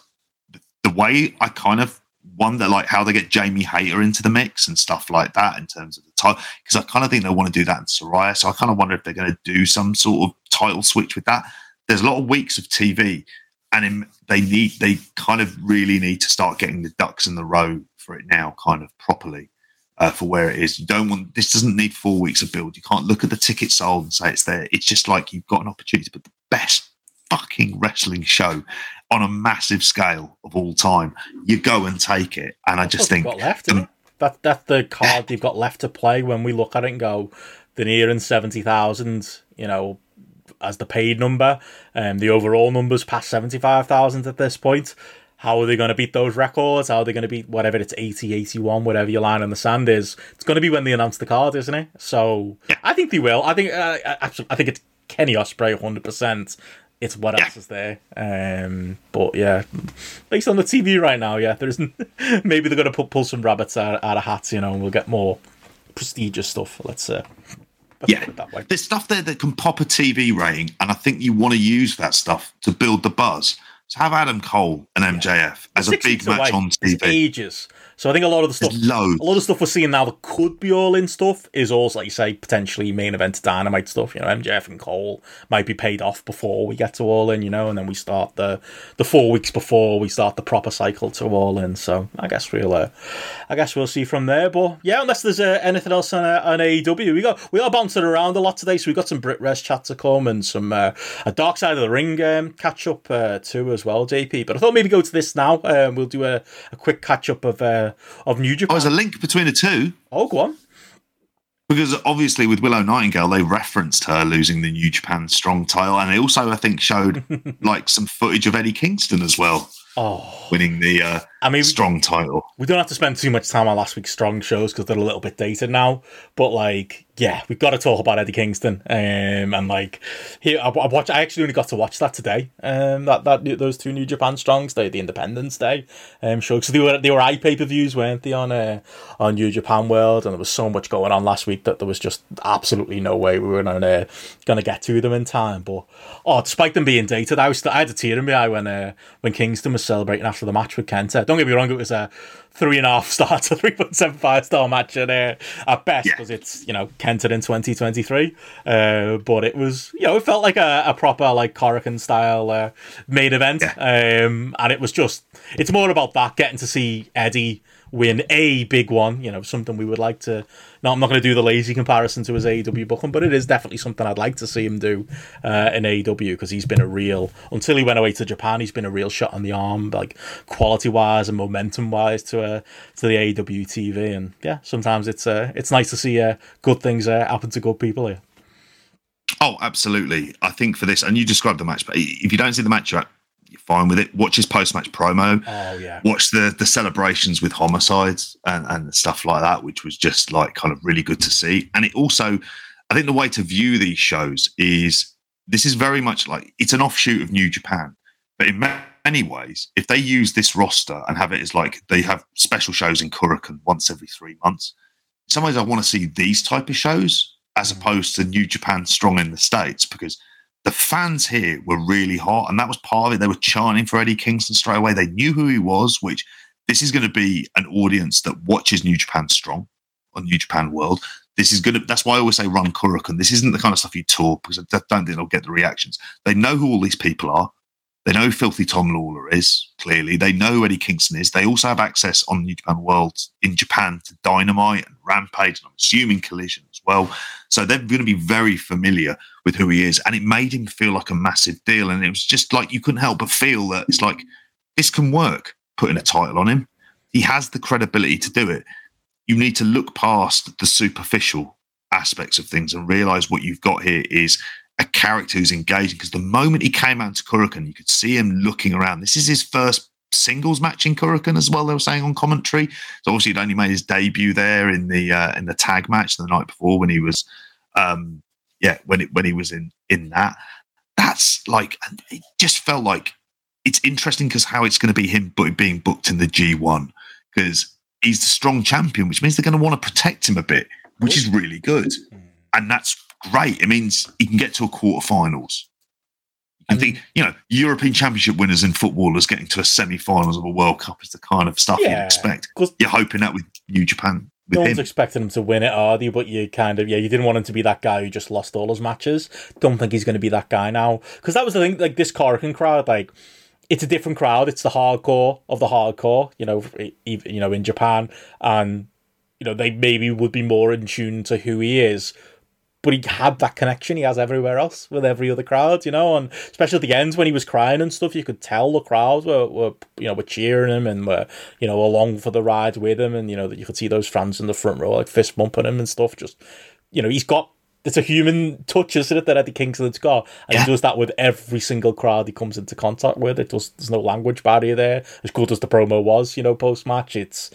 the way I kind of wonder like how they get Jamie Hayter into the mix and stuff like that in terms of the title because I kind of think they want to do that in Soraya. So I kind of wonder if they're going to do some sort of title switch with that. There's a lot of weeks of TV, and in, they need they kind of really need to start getting the ducks in the row for it now, kind of properly. Uh, for where it is, you don't want this. Doesn't need four weeks of build. You can't look at the ticket sold and say it's there. It's just like you've got an opportunity to put the best fucking wrestling show on a massive scale of all time. You go and take it, and I just think left. Isn't? That that's the card they've got left to play when we look at it and go, they're nearing seventy thousand. You know, as the paid number, and the overall numbers past seventy five thousand at this point. How are they going to beat those records? How are they going to beat whatever it's 80, 81, whatever your line in the sand is? It's going to be when they announce the card, isn't it? So I think they will. I think uh, I, I think it's Kenny Ospreay, hundred percent. It's what Yeah. else is there. Um, but yeah, based on the TV right now, yeah, there isn't. [LAUGHS] maybe they're gonna put, pull some rabbits out, out of hats, you know, and we'll get more prestigious stuff. Let's uh, let's Yeah. put it that way. There's stuff there that can pop a TV rating, and I think you want to use that stuff to build the buzz. So have Adam Cole and MJF as a big match away. on It's TV. ages. So I think a lot of the stuff, a lot of stuff we're seeing now that could be all in stuff is also, like you say, potentially main event dynamite stuff. You know, MJF and Cole might be paid off before we get to all in. You know, and then we start the the four weeks before we start the proper cycle to all in. So I guess we'll, uh, I guess we'll see from there. But yeah, unless there's uh, anything else on, uh, on AEW, we got we are bouncing around a lot today. So we've got some Brit Wres chat to come and some uh, a Dark Side of the Ring um, catch up uh, too as well, JP. But I thought maybe go to this now. Um, we'll do a, a quick catch up of uh, of New Japan. Oh, there's a link between the two Oh, go on. because obviously with Willow Nightingale, they referenced her losing the New Japan Strong title, and they also, I think, showed [LAUGHS] like some footage of Eddie Kingston as well Oh, winning the uh, I mean, Strong title. we don't have to spend too much time on last week's strong shows because they're a little bit dated now. But like, yeah, we've got to talk about Eddie Kingston. Um, and like, here I, I watch. I actually only got to watch that today. Um, that that those two New Japan Strongs, they the Independence Day um show. So they were they were i pay per views, weren't they on uh, on New Japan World? And there was so much going on last week that there was just absolutely no way we were gonna gonna get to them in time. But oh, despite them being dated, I was I had a tear in my eye when uh, when Kingston was celebrating after the match with Kenta. Don't get me wrong, it was a three and a half [LAUGHS] star to three point seven five star match at uh, at best Yeah. because it's you know Kenta in twenty twenty three. Uh, but it was you know it felt like a, a proper like Korakuen style uh, main event. Um, and it was just it's more about that getting to see Eddie win a big one. You know something we would like to. No, I'm not going to do the lazy comparison to his AEW booking, but it is definitely something I'd like to see him do uh, in AEW because he's been a real until he went away to Japan. He's been a real shot on the arm, like quality wise and momentum wise to uh, to the AEW TV. And yeah, sometimes it's uh, it's nice to see uh, good things uh, happen to good people here. Oh, absolutely. I think for this, and you described the match, but if you don't see the match, you're you're fine with it. Watch his post match promo. Oh yeah, Watch the the celebrations with homicides and, and stuff like that, which was just like kind of really good to see. And it also, I think the way to view these shows is this is very much like it's an offshoot of New Japan, but in many ways, if they use this roster and have it as like they have special shows in Korakuen once every three months, in some ways I want to see these type of shows as mm. opposed to New Japan Strong in the States because the fans here were really hot, and that was part of it. They were chanting for Eddie Kingston straight away. They knew who he was, which this is going to be an audience that watches New Japan Strong on New Japan World. This is going to. That's why I always say run Korakuen. This isn't the kind of stuff you talk because I don't think they'll get the reactions. They know who all these people are. They know Filthy Tom Lawlor is, clearly. They know Eddie Kingston is. They also have access on New Japan World in Japan to Dynamite and Rampage, and I'm assuming Collision as well. So they're going to be very familiar with who he is. And it made him feel like a massive deal. And it was just like you couldn't help but feel that it's like, this can work, putting a title on him. He has the credibility to do it. You need to look past the superficial aspects of things and realize what you've got here is a character who's engaging. Because the moment he came out to Korakuen, you could see him looking around. This is his first singles match in Korakuen as well. They were saying on commentary. So obviously he'd only made his debut there in the uh, in the tag match the night before when he was, um, yeah, when it when he was in in that. That's like it just felt like it's interesting because how it's going to be him being booked in the G1 because he's the strong champion, which means they're going to want to protect him a bit, which is really good, and that's great. It means he can get to a quarterfinals. You And- think, you know, European Championship winners in footballers getting to a semi-finals of a World Cup is the kind of stuff Yeah, you'd expect. You're hoping that with New Japan with no him. one's expecting him to win it, are they? But you kind of, yeah, you didn't want him to be that guy who just lost all his matches. Don't think he's going to be that guy now. Because that was the thing, like this Korakuen crowd, like, it's a different crowd. It's the hardcore of the hardcore, you know, even, you know, in Japan. And, you know, they maybe would be more in tune to who he is. But he had that connection he has everywhere else with every other crowd, you know, and especially at the end when he was crying and stuff, you could tell the crowd were, were you know, were cheering him and were, you know, along for the ride with him, and you know that you could see those fans in the front row like fist bumping him and stuff. Just, you know, he's got it's a human touch, isn't it, that Eddie Kingston's got, and Yeah. he does that with every single crowd he comes into contact with. It does. There's no language barrier there. As good as the promo was, you know, post match, it's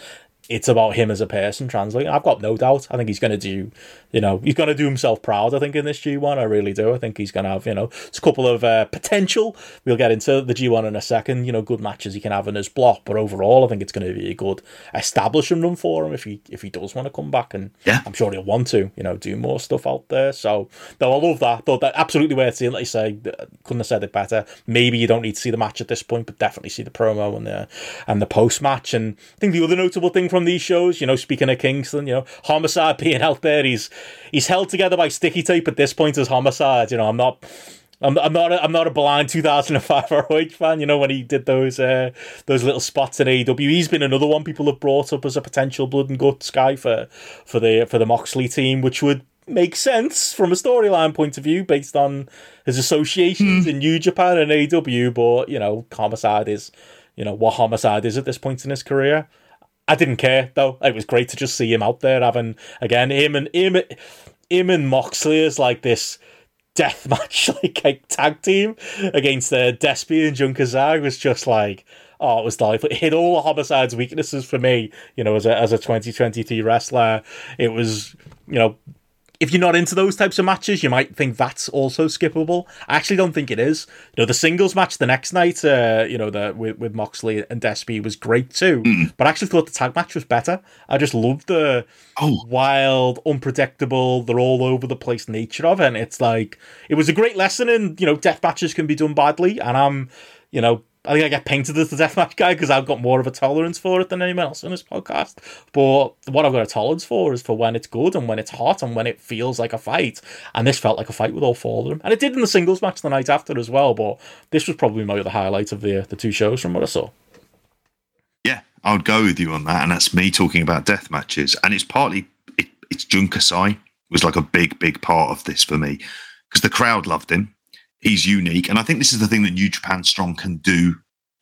it's about him as a person translating. I've got no doubt. I think he's going to do you know, he's going to do himself proud, I think, in this G1. I really do. I think he's going to have, you know, it's a couple of uh, potential. We'll get into the G1 in a second, you know, good matches he can have in his block. But overall, I think it's going to be a good establishing run for him if he if he does want to come back. And yeah. I'm sure he'll want to, you know, do more stuff out there. So, though I love that. Thought that absolutely worth seeing, like you say, couldn't have said it better. Maybe you don't need to see the match at this point, but definitely see the promo and the, and the post match. And I think the other notable thing from these shows, you know, speaking of Kingston, you know, Homicide [LAUGHS] being out there, he's he's held together by sticky tape at this point as homicide. You know, I'm not. I'm, I'm not a, I'm not a blind 2005 ROH fan. You know when he did those uh, those little spots in AEW, he's been another one people have brought up as a potential blood and guts guy for for the for the Moxley team, which would make sense from a storyline point of view based on his associations mm. in New Japan and AEW. But you know, homicide is you know what homicide is at this point in his career. I didn't care though. It was great to just see him out there having again him and him, him and Moxley is like this death match [LAUGHS] like tag team against uh, Despy and Jun Kasai was just like oh it was delightful. It hit all the homicide's weaknesses for me, you know, as a as a twenty twenty three wrestler. It was you know if you're not into those types of matches, you might think that's also skippable. I actually don't think it is. You know, the singles match the next night, uh, you know, the with, with Moxley and Despy was great too. Mm. But I actually thought the tag match was better. I just loved the oh. wild, unpredictable, they're all over the place nature of it. And it's like it was a great lesson in, you know, death matches can be done badly. And I'm, you know, I think I get painted as the deathmatch guy because I've got more of a tolerance for it than anyone else in this podcast. But what I've got a tolerance for is for when it's good and when it's hot and when it feels like a fight. And this felt like a fight with all four of them. And it did in the singles match the night after as well. But this was probably my other highlight of the the two shows from what I saw. Yeah, I would go with you on that. And that's me talking about death matches. And it's partly, it, it's Jun was like a big, big part of this for me because the crowd loved him he's unique. And I think this is the thing that New Japan Strong can do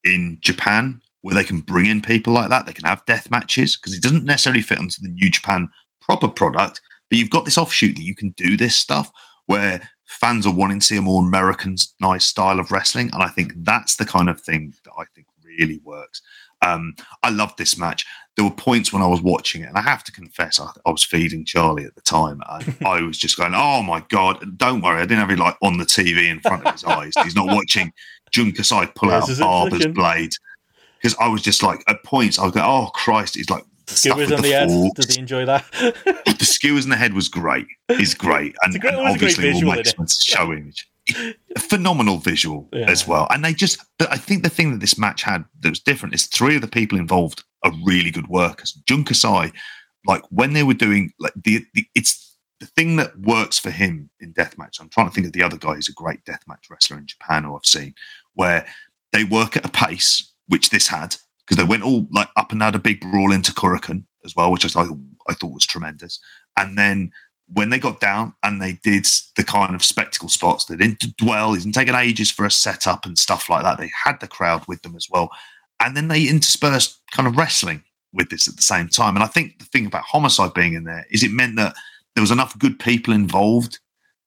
in Japan, where they can bring in people like that. They can have death matches because it doesn't necessarily fit onto the New Japan proper product. But you've got this offshoot that you can do this stuff where fans are wanting to see a more Americanized style of wrestling. And I think that's the kind of thing that I think really works. Um, I loved this match. There were points when I was watching it, and I have to confess, I, I was feeding Charlie at the time, and [LAUGHS] I was just going, "Oh my god!" Don't worry, I didn't have it like on the TV in front of his eyes. He's not watching Jun Kasai pull out Barber's blade because I was just like, at points, I was going, "Oh Christ!" He's like, skewers on the, the head. Did he enjoy that? the skewers in the head was great. Is great, and, great, and obviously will make some show image phenomenal visual yeah. as well. And they just, I think the thing that this match had that was different is three of the people involved are really good workers. Jun Kasai, like when they were doing, like the, the it's the thing that works for him in deathmatch. I'm trying to think of the other guy who's a great deathmatch wrestler in Japan or I've seen, where they work at a pace which this had because they went all like up and had a big brawl into Korakuen as well, which I thought I thought was tremendous. And then when they got down and they did the kind of spectacle spots, they didn't dwell, it didn't take ages for a setup and stuff like that. They had the crowd with them as well. And then they interspersed kind of wrestling with this at the same time. And I think the thing about Homicide being in there is it meant that there was enough good people involved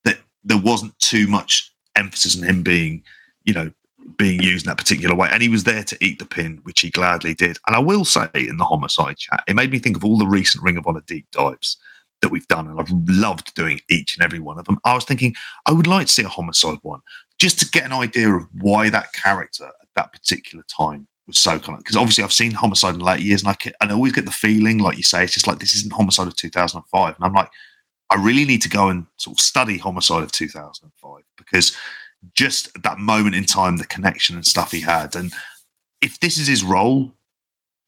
that there wasn't too much emphasis on him being, you know, being used in that particular way. And he was there to eat the pin, which he gladly did. And I will say in the Homicide chat, it made me think of all the recent Ring of Honor deep dives that we've done, and I've loved doing each and every one of them. I was thinking I would like to see a homicide one just to get an idea of why that character at that particular time was so kind of because obviously I've seen homicide in late years, and I can, and I always get the feeling, like you say, it's just like this isn't homicide of 2005, and I'm like, I really need to go and sort of study homicide of 2005 because just that moment in time, the connection and stuff he had, and if this is his role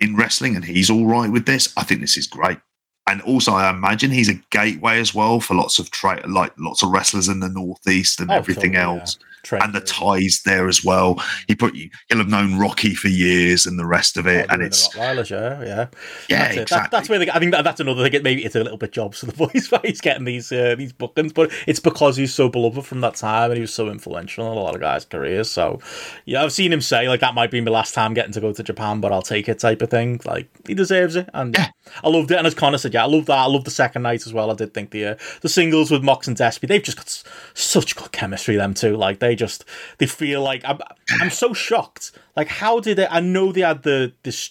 in wrestling and he's all right with this, I think this is great and also I imagine he's a gateway as well for lots of tra- like lots of wrestlers in the northeast and oh, everything else. Yeah and the ties there as well. He put he'll have known Rocky for years and the rest of it, oh, and it's Rottweiler, yeah, yeah, yeah, that's exactly. That, that's where the, I think that, that's another thing. Maybe it's a little bit jobs for the [LAUGHS] voice why he's getting these uh, these bookings, but it's because he's so beloved from that time and he was so influential in a lot of guys' careers. So yeah, I've seen him say like that might be my last time getting to go to Japan, but I'll take it type of thing. Like he deserves it, and yeah. I loved it. And as Connor said, yeah, I love that. I love the second night as well. I did think the uh, the singles with Mox and Despy, they've just got such good chemistry. Them two, like they just they feel like I'm, I'm so shocked. Like, how did it? I know they had the this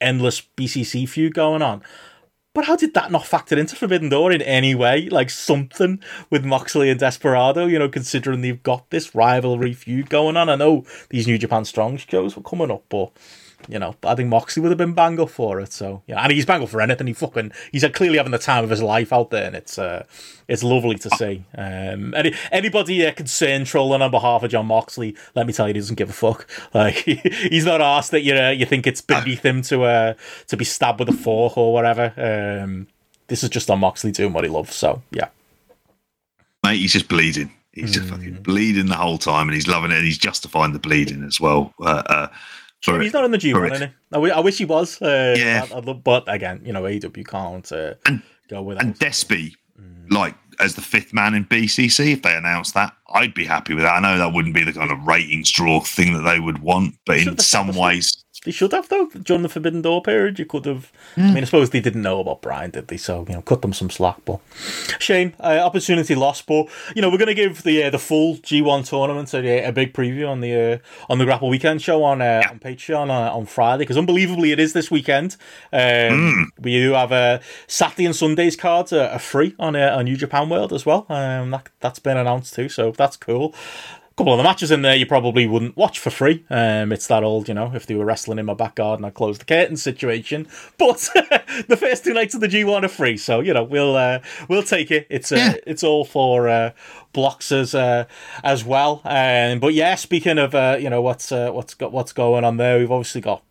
endless BCC feud going on, But how did that not factor into Forbidden Door in any way? Like something with Moxley and Desperado, you know, considering they've got this rivalry feud going on. I know these New Japan Strong shows were coming up, but you know, but I think Moxley would have been bangled for it. So yeah, and he's bangled for anything. He fucking he's clearly having the time of his life out there, and it's uh, it's lovely to see. Um, any anybody uh, concerned trolling on behalf of Jon Moxley, let me tell you, he doesn't give a fuck. [LAUGHS] Like [LAUGHS] he's not asked that you uh, you think it's beneath him to uh to be stabbed with a fork or whatever. Um, this is just on Moxley doing what he loves. So yeah, mate, he's just bleeding. He's just fucking bleeding the whole time, and he's loving it. and He's justifying the bleeding as well. Uh, uh, for he's not in the G1, is he? I, wish he was. Uh, yeah. I, I, but again, you know, AEW can't uh, and, go with And Despy, mm. like, as the fifth man in BCC, if they announced that, I'd be happy with that. I know that wouldn't be the kind of ratings draw thing that they would want, but in some ways, they should have though. During the Forbidden Door period, you could have. Mm. I mean, I suppose they didn't know about Brian, did they? So you know, cut them some slack. But shame, uh, opportunity lost. But you know, we're going to give the uh, the full G1 tournament a, a big preview on the uh, on the GRAPPL Weekend show on uh, on Patreon uh, on Friday because unbelievably it is this weekend. Um, mm. We do have a uh, Saturday and Sundays cards are, free on uh, on New Japan World as well. Um, that that's been announced too, so that's cool couple of the matches in there you probably wouldn't watch for free. Um, it's that old, you know, if they were wrestling in my back garden, I'd close the curtain situation. [LAUGHS] But [LAUGHS] the first two nights of the G1 are free, so you know we'll uh, we'll take it. It's uh, yeah. it's all for uh, blocks as uh, as well. Um, but yeah, speaking of uh, you know what's uh, what's got what's going on there, we've obviously got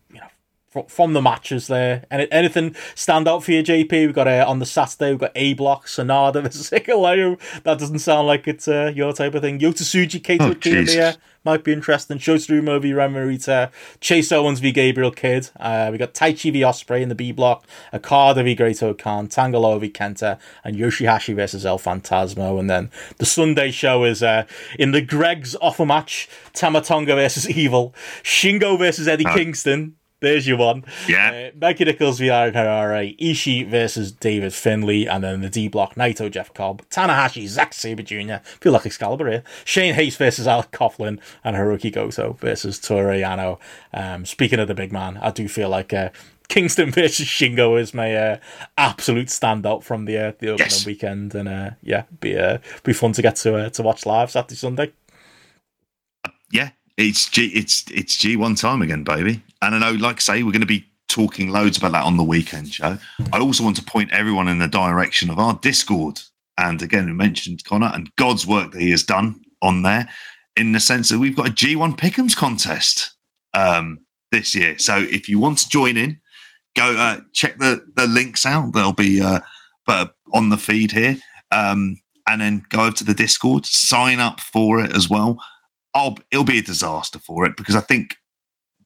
from the matches there. And anything stand out for you, JP? We've got uh, on the Saturday, we've got A Block, Sanada versus [LAUGHS] Hikuleo. That doesn't sound like it's uh, your type of thing. Yota Tsuji, Kaito oh, Kiyomiya might be interesting. Shota Umino v Ren Narita, Chase Owens v Gabriel Kidd. Uh, we got Taichi v Ospreay in the B block, Okada v Great-O-Khan, Tanga Loa v Kenta, and YOSHI-HASHI versus El Phantasmo. And then the Sunday show is uh, in the Greg's offer match, Tama Tonga versus [LAUGHS] Evil, Shingo versus Eddie oh. Kingston. There's your one. Yeah. Uh, Mikey Nicholls v Aaron Henare, Ishii versus David Finlay, and then the D block, Naito, Jeff Cobb, Tanahashi, Zack Sabre Jr., feel like Excalibur here, Shane Haste versus Alex Coughlin, and Hiroki Goto versus Toru Yano. Um, speaking of the big man, I do feel like uh, Kingston [LAUGHS] versus Shingo is my uh, absolute standout from the uh, the opening yes. weekend, and uh, yeah, be uh, be fun to get to uh, to watch live Saturday Sunday. Yeah, it's G it's it's G one time again, baby. And I know, like I say, we're going to be talking loads about that on the weekend show. I also want to point everyone in the direction of our Discord. And again, we mentioned Connor and God's work that he has done on there, in the sense that we've got a G1 Pick'ems contest um, this year. So if you want to join in, go uh, check the the links out. They'll be uh, on the feed here, um, and then go over to the Discord, sign up for it as well. I'll, it'll be a disaster for it because I think.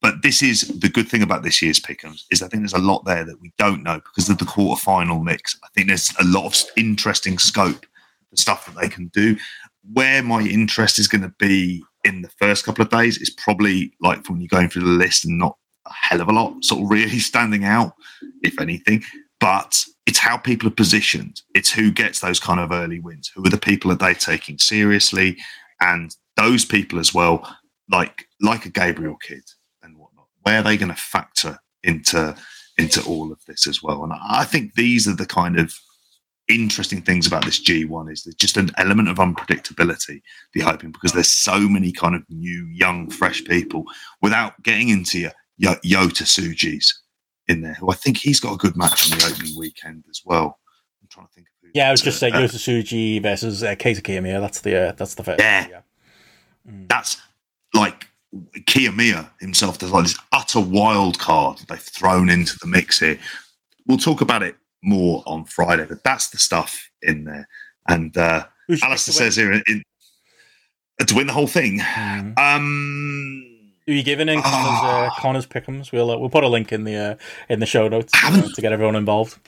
But this is the good thing about this year's Pick'ems is I think there's a lot there that we don't know because of the quarterfinal mix. I think there's a lot of interesting scope for stuff that they can do. Where my interest is going to be in the first couple of days is probably like when you're going through the list and not a hell of a lot sort of really [LAUGHS] standing out, if anything. But it's how people are positioned. It's who gets those kind of early wins. Who are the people that they're taking seriously? And those people as well, like like a Gabriel kid and whatnot, where are they going to factor into into all of this as well? And I think these are the kind of interesting things about this G1 is there's just an element of unpredictability the hoping because there's so many kind of new, young, fresh people without getting into your, your Yota Tsujis in there, who I think he's got a good match on the opening weekend as well. I'm trying to think of who. Yeah, I was just saying uh, Yota Tsuji versus uh, Kaito Kiyomiya. That's the uh, that's the first. Yeah, yeah. Mm. That's like Kiyomiya himself. There's like this utter wild card they've thrown into the mix here. We'll talk about it more on Friday, but that's the stuff in there. And uh, Alistair says here in, in, to win the whole thing. Mm. Um, are you giving in Connor's, uh, uh, Connor's pickums? We'll uh, we'll put a link in the uh, in the show notes uh, to get everyone involved.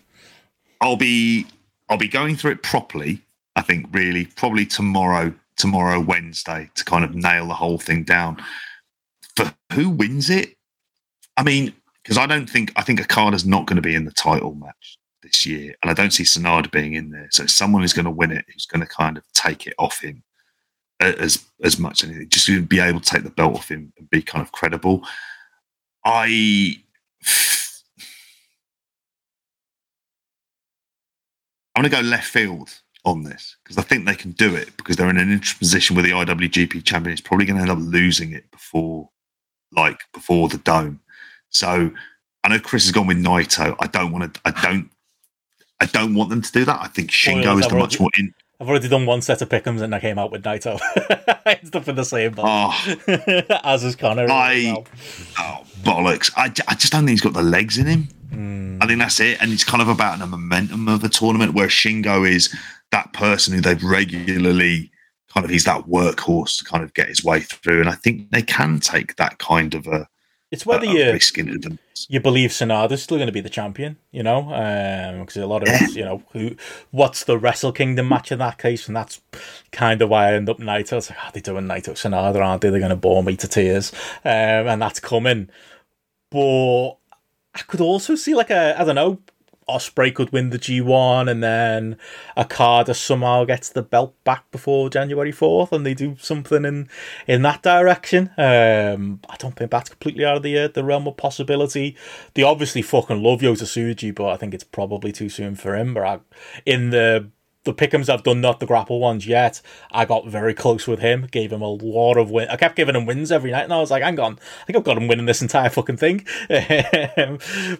I'll be I'll be going through it properly. I think really probably tomorrow tomorrow, Wednesday, to kind of nail the whole thing down. For who wins it? I mean, because I don't think I think Okada's not going to be in the title match this year, and I don't see Sanada being in there. So someone who's going to win it, who's going to kind of take it off him as as much as anything, just to be able to take the belt off him and be kind of credible. I I'm going to go left field on this because I think they can do it because they're in an interesting position with the IWGP champion. It's probably going to end up losing it before, like before the dome. So I know Chris has gone with Naito. I don't want to. I don't. I don't want them to do that. I think Shingo Well, is the much more. In, I've already done one set of pickums and I came out with Naito. [LAUGHS] it's in the same boat. oh, As is Connor. I- oh, bollocks! I, I just don't think he's got the legs in him. Hmm. I think that's it. And it's kind of about the momentum of a tournament where Shingo is that person who they've regularly kind of he's that workhorse to kind of get his way through. And I think they can take that kind of a, It's whether a you risk into them. you believe Sanada's still going to be the champion, you know, because a lot of us, you know, who what's the Wrestle Kingdom match in that case, and that's kind of why I end up Naito. It's like, oh, they're doing Naito Sanada, aren't they? They're going to bore me to tears, um, and that's coming. But I could also see like a I don't know. Ospreay could win the G1 and then Okada somehow gets the belt back before January 4th and they do something in in that direction. Um, I don't think that's completely out of the uh, the realm of possibility. They obviously fucking love Yota Tsuji, but I think it's probably too soon for him. But I, in the the pickums I've done, not the GRAPPL ones yet. I got very close with him, gave him a lot of win. I kept giving him wins every night, and I was like, "Hang on, I think I've got him winning this entire fucking thing." [LAUGHS]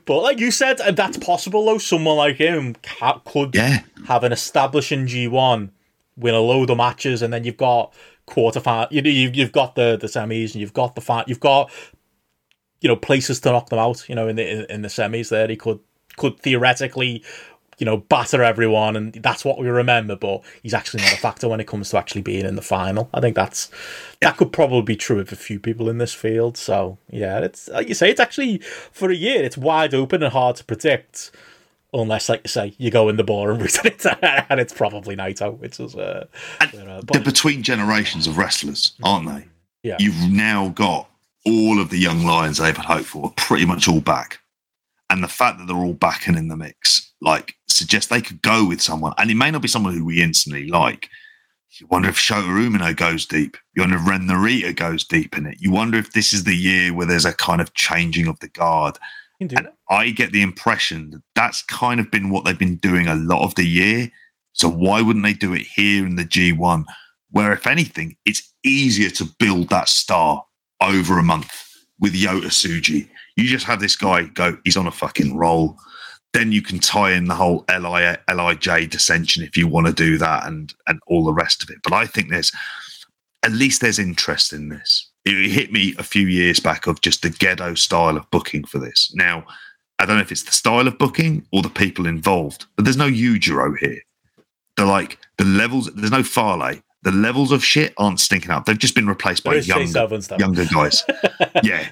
But like you said, uh, that's possible though. Someone like him ca- could Yeah. have an establishing G one, win a load of matches, and then you've got quarter final. You know, you've you've got the the semis, and you've got the fi- You've got you know places to knock them out. You know, in the in the semis, there he could could theoretically you know, batter everyone, and that's what we remember. But he's actually not a factor when it comes to actually being in the final. I think that's that could probably be true of a few people in this field. So yeah, it's like you say, it's actually for a year, it's wide open and hard to predict. Unless, like you say, you go in the boring route and [LAUGHS] it's, and it's probably Naito, which is uh, uh, they're between generations of wrestlers, aren't they? Yeah. You've now got all of the young lions they've had hope for, pretty much all back. And the fact that they're all back and in the mix, like, suggest they could go with someone. And it may not be someone who we instantly like. You wonder if Shota Umino goes deep. You wonder if Ren Narita goes deep in it. You wonder if this is the year where there's a kind of changing of the guard. And. I get the impression that that's kind of been what they've been doing a lot of the year. So why wouldn't they do it here in the G1, where, if anything, it's easier to build that star over a month with Yota Tsuji? You just have this guy go, he's on a fucking roll. Then you can tie in the whole Li, Lij dissension if you want to do that and and all the rest of it. But I think there's at least there's interest in this. It hit me a few years back of just the ghetto style of booking for this. Now, I don't know if it's the style of booking or the people involved, but there's no Ujiro here. They're like the levels. There's no Farley. The levels of shit aren't stinking up. They've just been replaced by There is Chase younger, younger guys. [LAUGHS] yeah,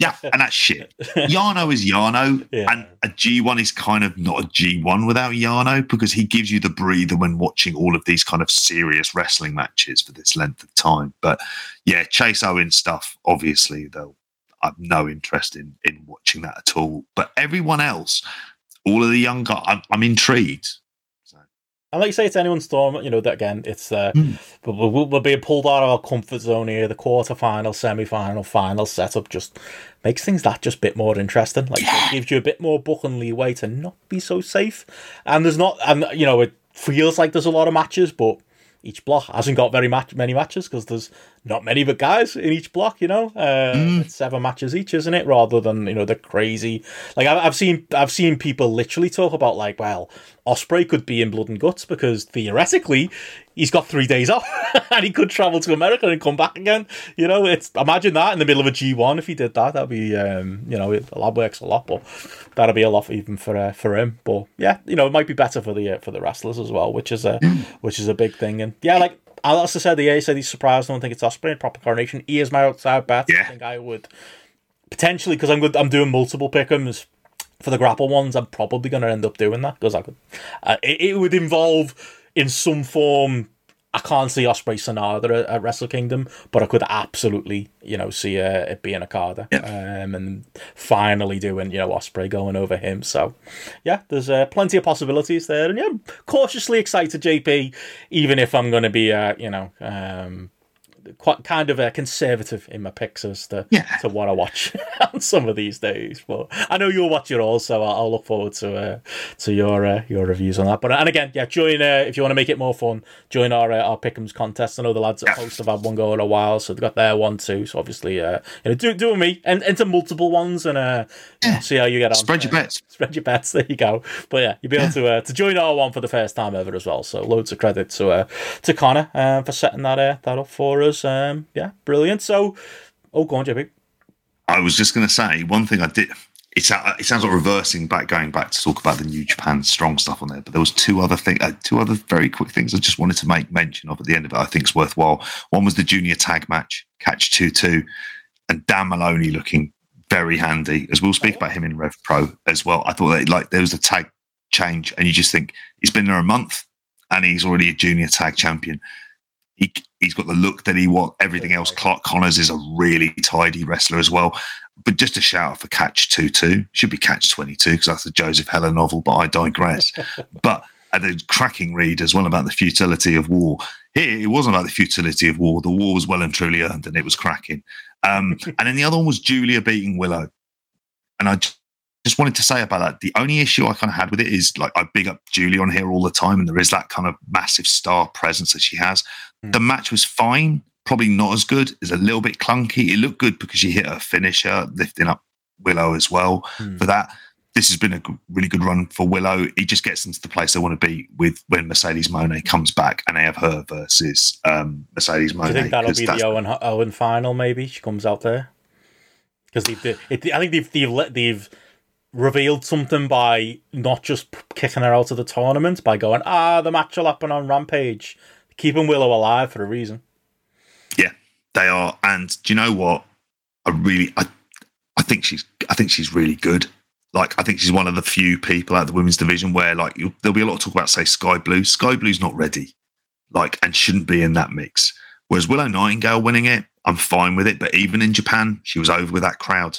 yeah, and that's shit. Yano is Yano, Yeah. and a G1 is kind of not a G1 without Yano because he gives you the breather when watching all of these kind of serious wrestling matches for this length of time. But yeah, Chase Owen stuff, obviously, though, I've no interest in in watching that at all. But everyone else, all of the young guys, I'm, I'm intrigued. And like you say, it's anyone's storm. You know that again. It's uh, but we're, we're being pulled out of our comfort zone here. The quarter final, semi final, final setup just makes things that just a bit more interesting. Like it gives you a bit more booking leeway to not be so safe. And there's not, and you know, it feels like there's a lot of matches, but each block hasn't got very much many matches because there's not many but guys in each block. You know, uh, it's seven matches each, isn't it? Rather than you know the crazy. Like I've, I've seen, I've seen people literally talk about like, well, Ospreay could be in Blood and Guts because theoretically he's got three days off [LAUGHS] and he could travel to America and come back again. You know, it's imagine that in the middle of a G one if he did that. That'd be um, you know, that works a lot, but that'd be a lot even for uh, for him. But yeah, you know, it might be better for the uh, for the wrestlers as well, which is a which is a big thing. And yeah, like I also said, the A said he's surprised. I don't think it's Ospreay proper coronation. He is my outside bet. I think I would potentially because I'm good. I'm doing multiple pickums for the GRAPPL ones. I'm probably going to end up doing that because I could. Uh, it, it would involve in some form. I can't see Ospreay Sanada at, at Wrestle Kingdom, but I could absolutely, you know, see uh, it being a Carter, um, and finally doing, you know, Ospreay going over him. So, yeah, there's uh, plenty of possibilities there, and yeah, I'm cautiously excited, JP. Even if I'm going to be, uh, you know, um, quite kind of a conservative in my picks as to, Yeah. to what I watch [LAUGHS] on some of these days. But I know you'll watch it all, so I'll, I'll look forward to uh, to your uh, your reviews on that. But and again, yeah, join uh, if you want to make it more fun. Join our uh, our Pick'ems contest. I know the lads at. Post have had one going a while, so they've got their one too. So obviously, uh, you know, do do with me and into multiple ones and uh, Yeah. see how you get on. Spread your bets. spread your bets. [LAUGHS] There you go. But yeah, you'll be able to uh, to join our one for the first time ever as well. So loads of credit to uh, to Connor for setting that uh, that up for us. Um, yeah, brilliant. So, oh, go on, JP. I was just going to say one thing I did. It sounds like reversing back, going back to talk about the New Japan strong stuff on there. But there was two other thing, uh, two other very quick things I just wanted to make mention of at the end of it. I think it's worthwhile. One was the junior tag match, catch two two, and Dan Moloney looking very handy. As we'll speak about him in Rev Pro as well. I thought that like there was a tag change, and you just think he's been there a month, and he's already a junior tag champion. He, he's got the look that he wants. Everything else, Clark Connors is a really tidy wrestler as well. But just a shout out for Catch 2 2. Should be Catch 22 because that's the Joseph Heller novel, but I digress. [LAUGHS] but and a cracking read as well about the futility of war. Here, it wasn't about the futility of war. The war was well and truly earned and it was cracking. Um, [LAUGHS] and then the other one was Giulia beating Willow. And I just wanted to say about that. The only issue I kind of had with it is like I big up Julie on here all the time, and there is that kind of massive star presence that she has. Hmm. The match was fine, probably not as good. It's a little bit clunky. It looked good because she hit her finisher, lifting up Willow as well Hmm. for that. This has been a really good run for Willow. He just gets into the place they want to be with when Mercedes Moné comes back and they have her versus um, Mercedes Do Monet. you think that'll be the Owen Owen final? Maybe she comes out there because. I think they've they've let they've revealed something by not just kicking her out of the tournament by going ah the match will happen on Rampage, keeping Willow alive for a reason. Yeah, they are. And do you know what? I really, I, I think she's, I think she's really good. Like, I think she's one of the few people out of the women's division where, like, there'll be a lot of talk about, say, Skye Blue. Skye Blue's not ready, like, and shouldn't be in that mix. Whereas Willow Nightingale winning it, I'm fine with it. But even in Japan, she was over with that crowd.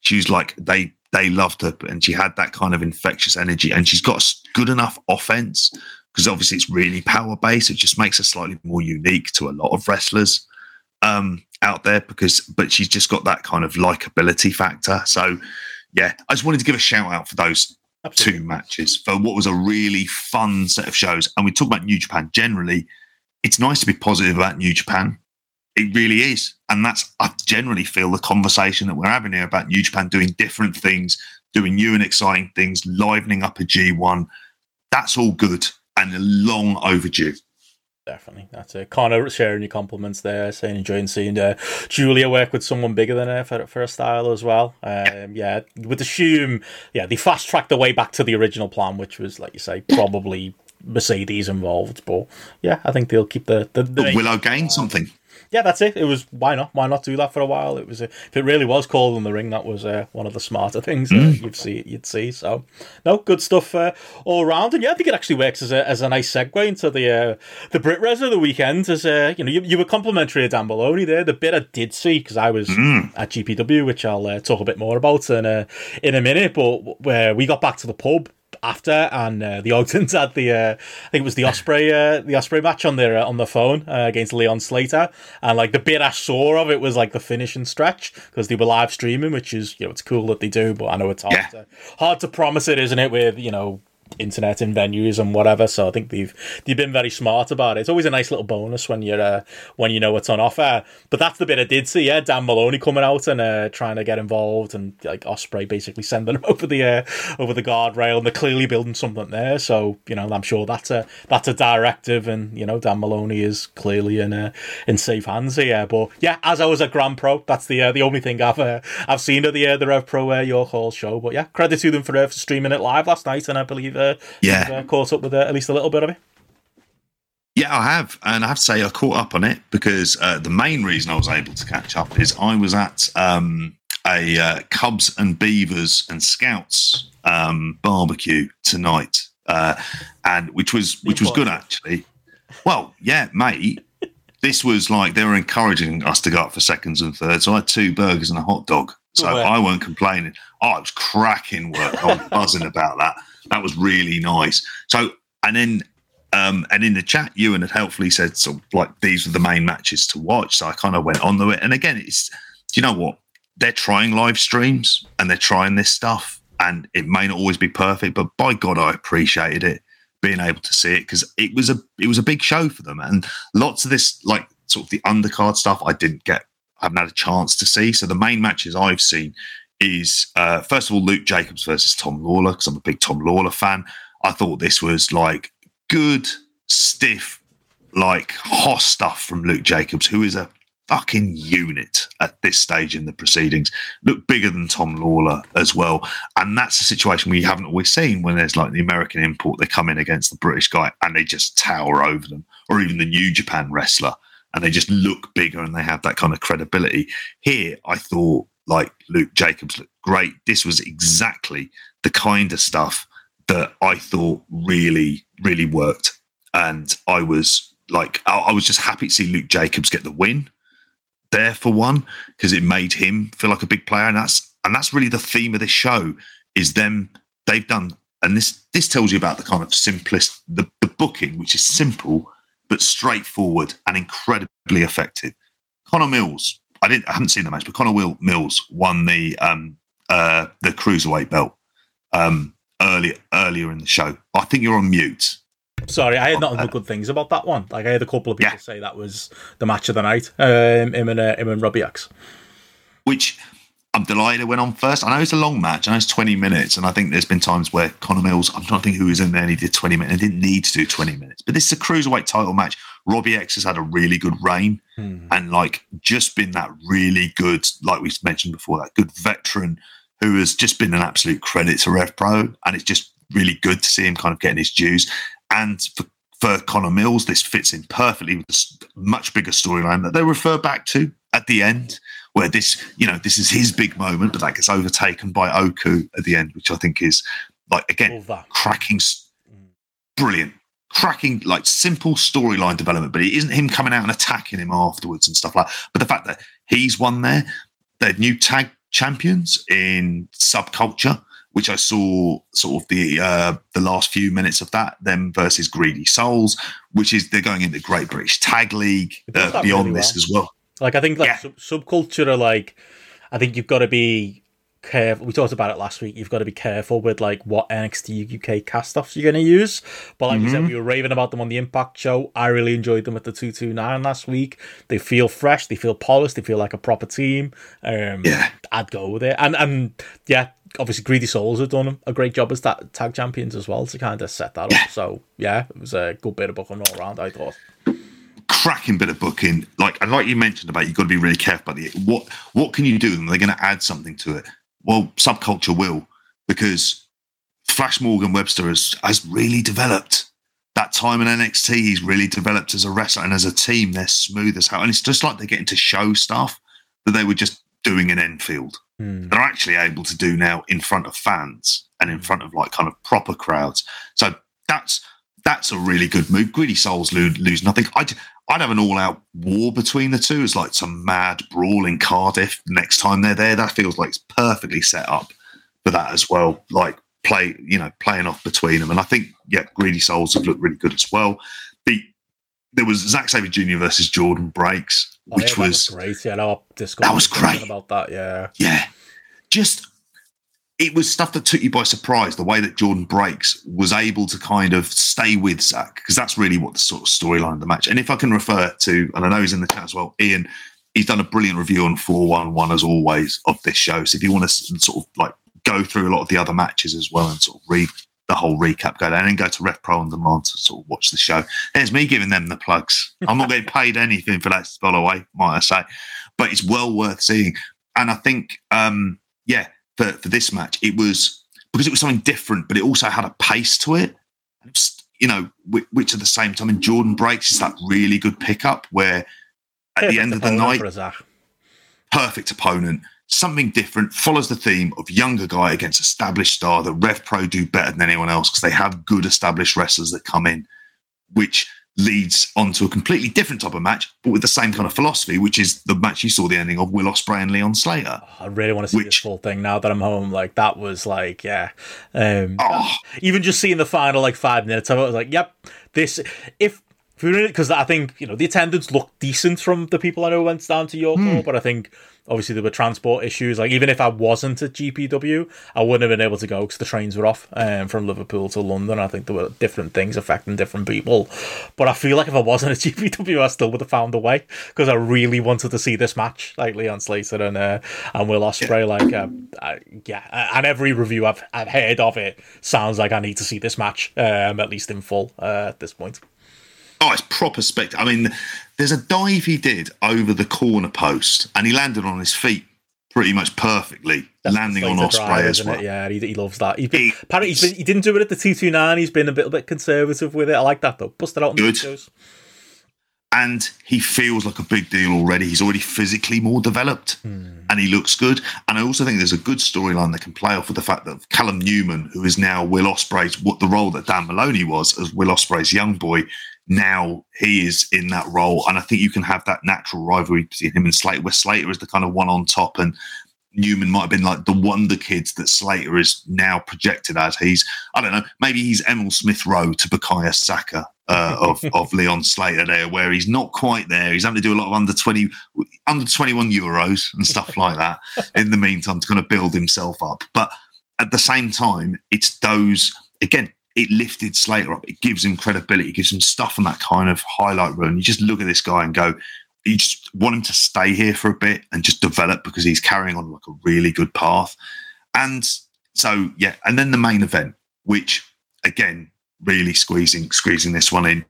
She was like, they, they loved her, and she had that kind of infectious energy, and she's got good enough offense because obviously it's really power based. It just makes her slightly more unique to a lot of wrestlers um, out there because, but she's just got that kind of likability factor. So, yeah, I just wanted to give a shout out for those two matches for what was a really fun set of shows. And we talk about New Japan generally. It's nice to be positive about New Japan. It really is. And that's, I generally feel the conversation that we're having here about New Japan doing different things, doing new and exciting things, livening up a G1. That's all good and long overdue. Definitely, that's it. Connor sharing your compliments there, saying enjoying seeing uh, Giulia work with someone bigger than her for, for a style as well. Um, yeah, would assume, yeah, they fast tracked the way back to the original plan, which was, like you say, probably Mercedes involved. But yeah, I think they'll keep the the, the Willow gained something. Yeah, that's it. It was why not? Why not do that for a while? It was a, if it really was cold in the ring, that was uh, one of the smarter things uh, you'd see. You'd see. So, no, good stuff uh, all around. And yeah, I think it actually works as a, as a nice segue into the uh, the Brit Wres of the weekend. As uh, you know, you, you were complimentary of Dan Moloney there. The bit I did see because I was at GPW, which I'll uh, talk a bit more about in a in a minute. But where we got back to the pub after, and uh, the Ogdens had the uh, I think it was the Ospreay uh, the Ospreay match on their uh, on the phone uh, against Leon Slater, and like the bit I saw of it was like the finishing stretch because they were live streaming, which is you know it's cool that they do, but I know it's hard Yeah. to, hard to promise it, isn't it? With you know internet in venues and whatever. So I think they've they've been very smart about it. It's always a nice little bonus when you're uh, when you know what's on offer. But that's the bit I did see. Yeah, Dan Moloney coming out and uh, trying to get involved, and like Ospreay basically sending him [LAUGHS] over the uh, over the guardrail, and they're clearly building something there. So you know, I'm sure that's a that's a directive, and you know, Dan Moloney is clearly in uh, in safe hands here. But yeah, as I was at Grand Pro, that's the uh, the only thing I've uh, I've seen of the uh, the Rev Pro York Hall show. But yeah, credit to them for, for streaming it live last night, and I believe uh, Yeah. you've, uh, caught up with uh, at least a little bit of it. Yeah, I have, and I have to say I caught up on it because uh, the main reason I was able to catch up is I was at um, a uh, Cubs and Beavers and Scouts um, barbecue tonight, uh, and which was which was good actually. Well, yeah, mate. This was like they were encouraging us to go up for seconds and thirds. So I had two burgers and a hot dog. So. I weren't complaining. Oh, it was cracking work. I was buzzing about that. That was really nice. So, and then Um, and in the chat, Ewan had helpfully said, "So, like these were the main matches to watch." So I kind of went on to it. And again, it's you know what? They're trying live streams and they're trying this stuff, and it may not always be perfect, but by God, I appreciated it being able to see it because it was a it was a big show for them, and lots of this like sort of the undercard stuff I didn't get, I haven't had a chance to see. So the main matches I've seen is uh, first of all Luke Jacobs versus Tom Lawlor because I'm a big Tom Lawlor fan. I thought this was like good, stiff, like hot stuff from Luke Jacobs, who is a fucking unit at this stage in the proceedings. Look bigger than Tom Lawlor as well. And that's a situation we haven't always seen when there's like the American import, they come in against the British guy and they just tower over them, or even the New Japan wrestler, and they just look bigger and they have that kind of credibility. Here, I thought like Luke Jacobs looked great. This was exactly the kind of stuff that I thought really, really worked. And I was like, I was just happy to see Luke Jacobs get the win there for one because it made him feel like a big player, and that's and that's really the theme of this show is them they've done, and this this tells you about the kind of simplest the, the booking, which is simple but straightforward and incredibly effective. Connor Mills, I didn't I haven't seen the match, but Connor Will Mills won the um uh the cruiserweight belt um earlier earlier in the show. I think you're on mute. Sorry, I had nothing but good things about that one. Like I had a couple of people yeah. say that was the match of the night. Um, him and uh, him and Robbie X. Which I'm delighted it went on first. I know it's a long match. I know it's 20 minutes, and I think there's been times where Connor Mills. I'm trying to think who was in there. and He did 20 minutes. He didn't need to do 20 minutes, but this is a cruiserweight title match. Robbie X has had a really good reign, hmm. and like just been that really good, like we mentioned before, that good veteran who has just been an absolute credit to Rev Pro, and it's just really good to see him kind of getting his dues. And for, for Connor Mills, this fits in perfectly with a much bigger storyline that they refer back to at the end, where this, you know, this is his big moment, but that gets overtaken by Oku at the end, which I think is like again cracking, brilliant, cracking like simple storyline development. But it isn't him coming out and attacking him afterwards and stuff like. That. But the fact that he's won there, they're new tag champions in subculture which I saw sort of the uh, the last few minutes of that, them versus Greedy Souls, which is they're going into Great British Tag League uh, beyond really this well. as well. Like I think like yeah. sub- subculture are like, I think you've got to be careful. We talked about it last week. You've got to be careful with like what NXT UK cast offs you're going to use. But like mm-hmm. you said, we were raving about them on the Impact show. I really enjoyed them at the two two nine last week. They feel fresh. They feel polished. They feel like a proper team. Um, yeah, I'd go with it. And and yeah, obviously Greedy Souls have done a great job as that tag champions as well to kind of set that up. So yeah, it was a good bit of booking all around. I thought. Cracking bit of booking, like and like you mentioned about, you've got to be really careful about the what what can you do? And they're going to add something to it. Well, subculture will because Flash Morgan Webster has has really developed that time in NXT. He's really developed as a wrestler and as a team. They're smooth as hell, and it's just like they're getting to show stuff that they were just doing in Enfield. Mm. They're actually able to do now in front of fans and in front of like kind of proper crowds. So that's that's a really good move. Greedy Souls lose, lose nothing. I'd, I'd have an all out war between the two. It's like some mad brawl in Cardiff next time they're there. That feels like it's perfectly set up for that as well. Like play, you know, playing off between them. And I think, yeah, Greedy Souls have looked really good as well. The there was Zack Sabre Jr. versus Jordan Breaks, oh, which yeah, was, was, great. Yeah, no, that was great about that. Yeah, yeah, just it was stuff that took you by surprise. The way that Jordan Breaks was able to kind of stay with Zach, because that's really what the sort of storyline of the match. And if I can refer to, and I know he's in the chat as well, Ian, he's done a brilliant review on 411 as always of this show. So if you want to sort of like go through a lot of the other matches as well and sort of read the whole recap, go down and go to Rev Pro on demand to sort of watch the show. There's me giving them the plugs. I'm not getting paid anything for that, by the way, might I say, but it's well worth seeing. And I think, um, yeah, for, for this match, it was because it was something different, but it also had a pace to it. you know, which at the same time, in Jordan breaks is that really good pickup where at perfect the end of the night, perfect opponent. Something different, follows the theme of younger guy against established star. That Rev Pro do better than anyone else because they have good established wrestlers that come in, which leads onto a completely different type of match, but with the same kind of philosophy, which is the match you saw the ending of Will Ospreay and Leon Slater. Oh, I really want to see which, this full thing now that I'm home. Like that was like, yeah. Um, oh. Even just seeing the final like five minutes of it, I was like, yep, this if because I think you know the attendance looked decent from the people I know went down to York, mm. but I think obviously there were transport issues. Like even if I wasn't at GPW, I wouldn't have been able to go because the trains were off um, from Liverpool to London. I think there were different things affecting different people. But I feel like if I wasn't at [LAUGHS] GPW, I still would have found a way because I really wanted to see this match, like Leon Slater and uh, and Will Ospreay. Yeah. Like uh, yeah, and every review I've I've heard of it sounds like I need to see this match um, at least in full uh, at this point. Oh, it's proper spectacle. I mean, there's a dive he did over the corner post, and he landed on his feet pretty much perfectly, That's landing on Ospreay as well. It? Yeah, he, he loves that. He's been, he, apparently, he's been, he didn't do it at the two two nine. He's been a little bit conservative with it. I like that though. Busted out. Good. And he feels like a big deal already. He's already physically more developed, hmm. and he looks good. And I also think there's a good storyline that can play off with the fact that Callum Newman, who is now Will Ospreay's, what the role that Dan Moloney was as Will Ospreay's young boy, now he is in that role. And I think you can have that natural rivalry between him and Slater, where Slater is the kind of one on top and Newman might have been like the wonder kids that Slater is now projected as. He's, I don't know, maybe he's Emile Smith Rowe to Bukayo Saka uh, of, [LAUGHS] of Leon Slater there, where he's not quite there. He's having to do a lot of under 20, under 21 Euros and stuff [LAUGHS] like that in the meantime to kind of build himself up. But at the same time, it's those, again, it lifted Slater up. It gives him credibility, it gives him stuff on that kind of highlight run. You just look at this guy and go, you just want him to stay here for a bit and just develop because he's carrying on like a really good path. And so, yeah, and then the main event, which again, really squeezing squeezing this one in,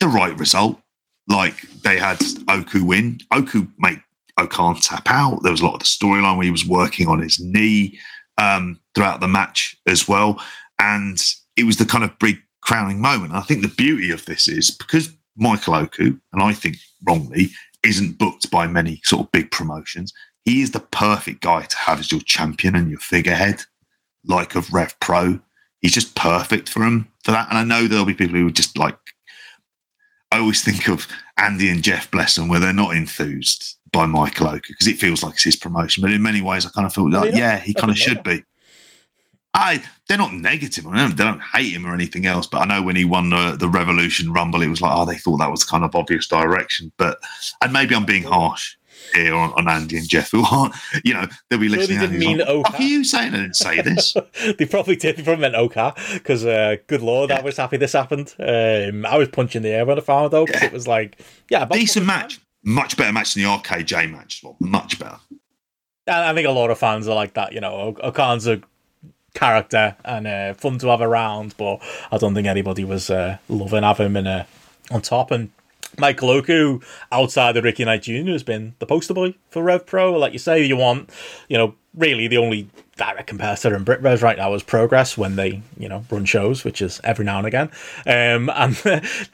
the right result. Like they had Oku win. Oku make O-Khan tap out. There was a lot of the storyline where he was working on his knee um, throughout the match as well. And it was the kind of big crowning moment. And I think the beauty of this is because Michael Oku, and I think wrongly, isn't booked by many sort of big promotions. He is the perfect guy to have as your champion and your figurehead, like of Rev Pro. He's just perfect for him for that. And I know there'll be people who just like. I always think of Andy and Jeff Blesson where they're not enthused by Michael Oku because it feels like it's his promotion. But in many ways, I kind of feel like, yeah, he kind of should be. I they're not negative on him. They don't hate him or anything else. But I know when he won the, the Revolution Rumble, it was like, oh, they thought that was kind of obvious direction. But and maybe I'm being harsh here on, on Andy and Jeff, who aren't, you know, they'll be listening. They didn't mean like, What are you saying? I didn't say this. [LAUGHS] they probably did. They probably meant Oka because, uh, good lord, yeah. I was happy this happened. Um, I was punching the air when I found out because yeah. it was like, yeah, decent match, much better match than the RKJ match. Well, much better. I think a lot of fans are like that. You know, O-Khan's a character and uh, fun to have around, but I don't think anybody was uh, loving having him in, uh, on top. And Michael Oku, outside of Ricky Knight Jr., has been the poster boy for Rev Pro. Like you say, you want, you know, really the only direct competitor in Brit Wres right now is Progress when they, you know, run shows, which is every now and again. Um, [LAUGHS] and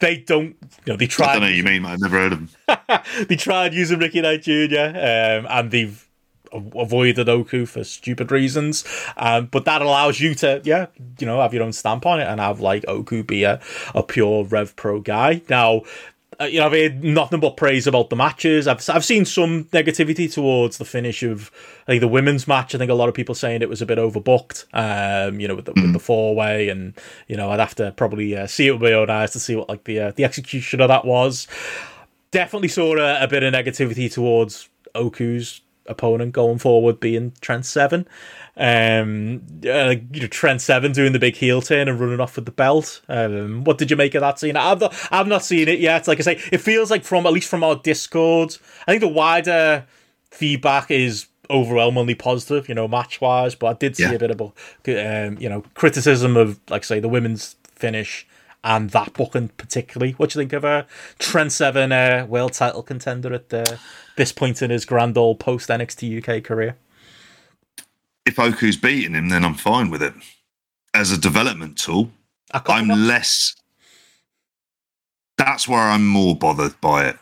they don't, you know, they tried. I don't know you mean, I've never heard of them. [LAUGHS] they tried using Ricky Knight Jr., um, and they've avoided Oku for stupid reasons. Um, but that allows you to, yeah, you know, have your own stamp on it and have like Oku be a, a pure Rev Pro guy. Now, uh, you know, I've heard nothing but praise about the matches. I've I've seen some negativity towards the finish of I think the women's match. I think a lot of people saying it was a bit overbooked. Um, you know, with the, mm. the four way, and you know, I'd have to probably uh, see it with my own eyes to see what like the uh, the execution of that was. Definitely saw a, a bit of negativity towards Oku's opponent going forward being Trent Seven. Um, uh, you know, Trent Seven doing the big heel turn and running off with the belt. Um, what did you make of that scene? I've not, I've not seen it yet. Like I say, it feels like from at least from our Discord, I think the wider feedback is overwhelmingly positive, you know, match wise. But I did see yeah. a bit of, um, you know, criticism of, like say, the women's finish and that book booking particularly. What do you think of a Trent Seven uh, world title contender at the this point in his grand old post NXT UK career. If Oku's beating him, then I'm fine with it. As a development tool, I'm less. That's where I'm more bothered by it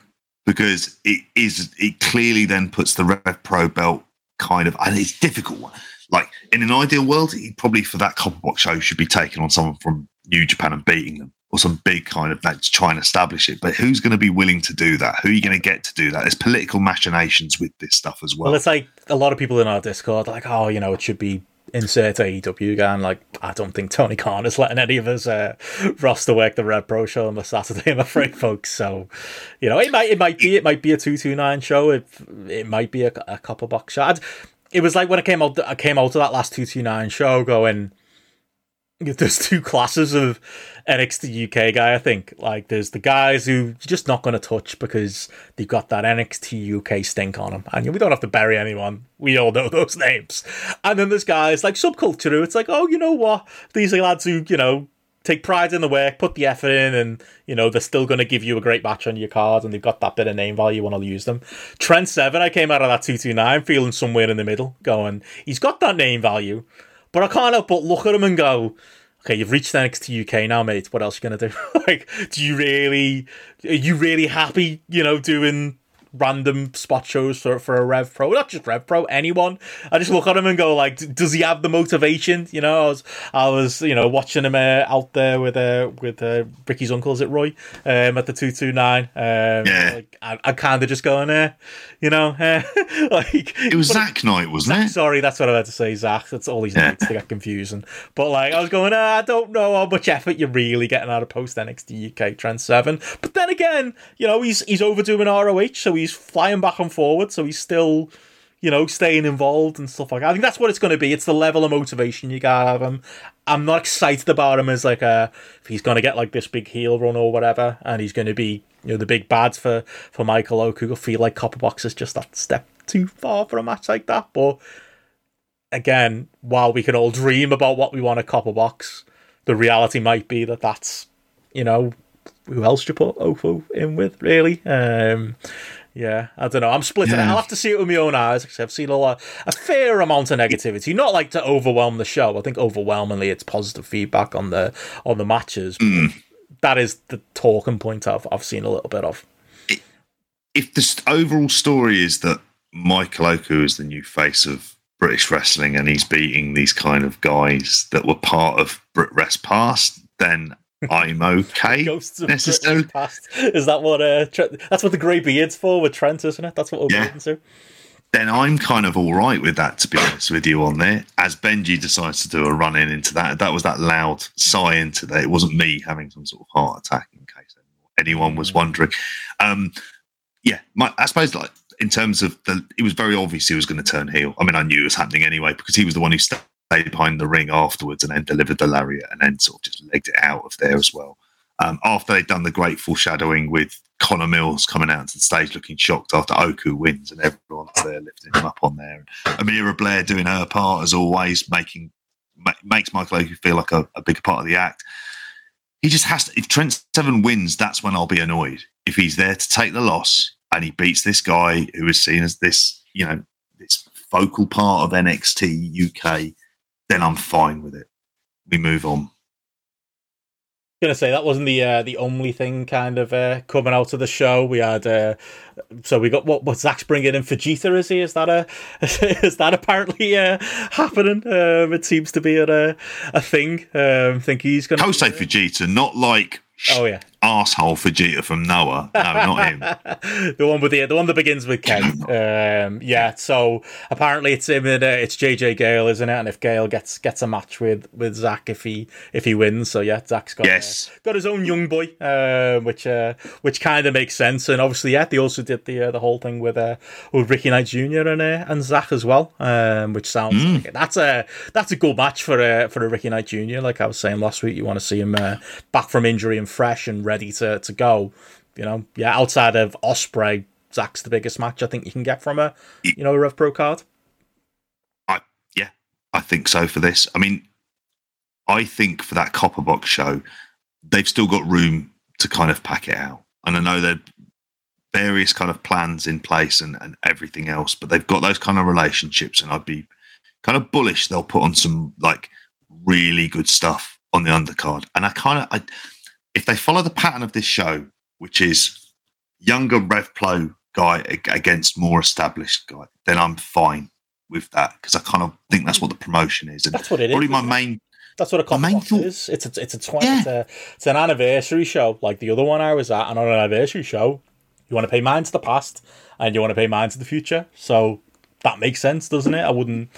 because it is. It clearly then puts the Rev Pro belt kind of, and it's difficult one. Like in an ideal world, he probably for that copper box show should be taking on someone from New Japan and beating them or some big kind of that to try and establish it. But who's going to be willing to do that? Who are you going to get to do that? There's political machinations with this stuff as well. Well, it's like a lot of people in our Discord like, oh, you know, it should be insert AEW again. Like, I don't think Tony Khan is letting any of us uh, roster work the Rev Pro show on the Saturday. I'm afraid, folks. So, you know, it might it might be it might be a two two nine show. It it might be a, a couple box shot. It was like when I came out. I came out to that last two two nine show going. [LAUGHS] There's two classes of NXT UK guy, I think. Like, there's the guys who you're just not going to touch because they've got that NXT UK stink on them. And we don't have to bury anyone. We all know [LAUGHS] those names. And then there's guys like Subculture who it's like, oh, you know what? These are lads who, you know, take pride in the work, put the effort in, and, you know, they're still going to give you a great match on your card and they've got that bit of name value when I'll use them. Trent Seven, I came out of that 229 feeling somewhere in the middle, going, he's got that name value. But I can't help but look at him and go, okay, you've reached NXT UK now, mate. What else are you gonna do? [LAUGHS] like, do you really, are you really happy? You know, doing random spot shows for, for a Rev Pro, not just Rev Pro, anyone. I just look at him and go like, does he have the motivation? You know, I was, I was, you know, watching him uh, out there with uh, with uh, Ricky's uncle, is it Roy, um, at the two two nine. Um, Yeah. like, I, I kind of just going there, you know, uh, [LAUGHS] like it was Zach night, wasn't Zach, it? sorry, that's what I had to say, Zach. That's all these Yeah. names to get confusing. But like, I was going, ah, I don't know how much effort you're really getting out of post NXT UK Trent Seven. But then again, you know, he's he's overdoing ROH, so he's flying back and forward, so he's still, you know, staying involved and stuff like that. I think that's what it's going to be. It's the level of motivation you got of him. I'm not excited about him as like a if he's going to get like this big heel run or whatever, and he's going to be you know the big bad for for Michael. I feel like Copperbox is just that step too far for a match like that, but again, while we can all dream about what we want a copper box, the reality might be that that's, you know, who else you put Ofo in with, really? Um, yeah, I don't know. I'm splitting. Yeah. I'll have to see it with my own eyes because I've seen a lot, a fair amount of negativity. Not like to overwhelm the show. I think overwhelmingly it's positive feedback on the on the matches. Mm. That is the talking point I've I've seen a little bit of. If the overall story is that Michael Oku is the new face of British wrestling and he's beating these kind of guys that were part of Brit Wres Past, then I'm okay. [LAUGHS] Ghosts of necessarily. Past. Is that what? Uh, Trent, that's what the grey beard's for with Trent, isn't it? That's what we're Yeah. waiting to. then I'm kind of all right with that, to be honest with you, on there. As Benji decides to do a run in into that, that was that loud sigh into that. It wasn't me having some sort of heart attack, in case anyone was wondering. Um, yeah, my, I suppose like in terms of the, it was very obvious he was going to turn heel. I mean, I knew it was happening anyway because he was the one who behind the ring afterwards and then delivered the lariat and then sort of just legged it out of there as well. Um, after they'd done the great foreshadowing with Connor Mills coming out to the stage looking shocked after Oku wins and everyone's there lifting him up on there. And Amira Blair doing her part as always, making ma- makes Michael Oku feel like a, a big part of the act. He just has to. If Trent Seven wins, that's when I'll be annoyed. If he's there to take the loss and he beats this guy who is seen as this, you know, this focal part of NXT UK, then I'm fine with it. We move on. gonna say that wasn't the uh, the only thing kind of uh, coming out of the show. We had uh, so we got what what Zach's bringing in Vegeta. Is he? Is that a [LAUGHS] is that apparently uh, happening? Um, it seems to be a a thing. Um, think he's gonna. Kosei Fujita, not like Oh yeah, asshole Fujita from Noah. No, not him. [LAUGHS] the one with the the one that begins with K. [LAUGHS] Um, yeah. So apparently it's him and uh, it's JJ Gale, isn't it? And if Gale gets gets a match with with Zach if he if he wins, so yeah, Zach's got uh, got his own young boy, um, which uh, which kind of makes sense. And obviously, yeah, they also did the uh, the whole thing with uh, with Ricky Knight Jr. and uh, and Zach as well, um, which sounds Mm. like that's a that's a good match for uh, for a Ricky Knight Jr. Like I was saying last week, you want to see him uh, back from injury and fresh and ready to to go. You know, yeah, outside of Ospreay. Zach's the biggest match I think you can get from a you know a Rev Pro card. I yeah, I think so for this. I mean, I think for that copper box show, they've still got room to kind of pack it out. And I know there are various kind of plans in place and, and everything else, but they've got those kind of relationships, and I'd be kind of bullish they'll put on some like really good stuff on the undercard. And I kind of, I, if they follow the pattern of this show, which is younger rev Revplo guy against more established guy, then I'm fine with that because I kind of think that's what the promotion is. And That's what it is. probably my main That's what a main thought- is. It's a, it's a twenty. Yeah. It's, a, it's an anniversary show, like the other one I was at. And on an anniversary show, you want to pay mine to the past, and you want to pay mine to the future. So that makes sense, doesn't it? I wouldn't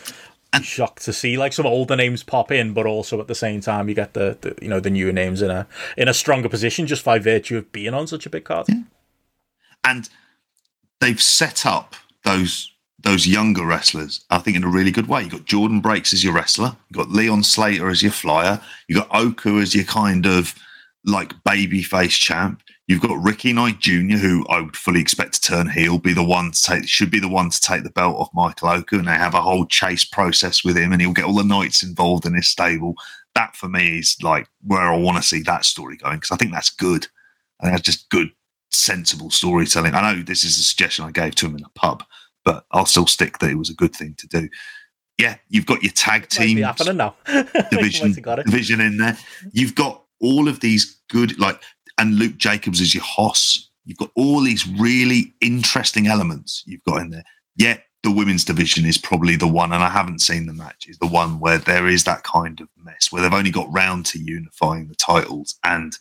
be [LAUGHS] shocked to see like some older names pop in, but also at the same time you get the, the you know the newer names in a in a stronger position just by virtue of being on such a big card. and they've set up those those younger wrestlers, I think, in a really good way. You've got Jordan Breaks as your wrestler, you've got Leon Slater as your flyer, you've got Oku as your kind of like baby face champ. You've got Ricky Knight Jr., who I would fully expect to turn heel, be the one to take, should be the one to take the belt off Michael Oku, and they have a whole chase process with him, and he'll get all the knights involved in his stable. That for me is like where I want to see that story going because I think that's good. I think that's just good, sensible storytelling. I know this is a suggestion I gave to him in a pub, but I'll still stick that it was a good thing to do. Yeah, you've got your tag team be teams happening [LAUGHS] now. division Might have got it. division in there. You've got all of these good like and Luke Jacobs is your Hoss. You've got all these really interesting elements you've got in there. Yet the women's division is probably the one, and I haven't seen the match, is the one where there is that kind of mess where they've only got round to unifying the titles, and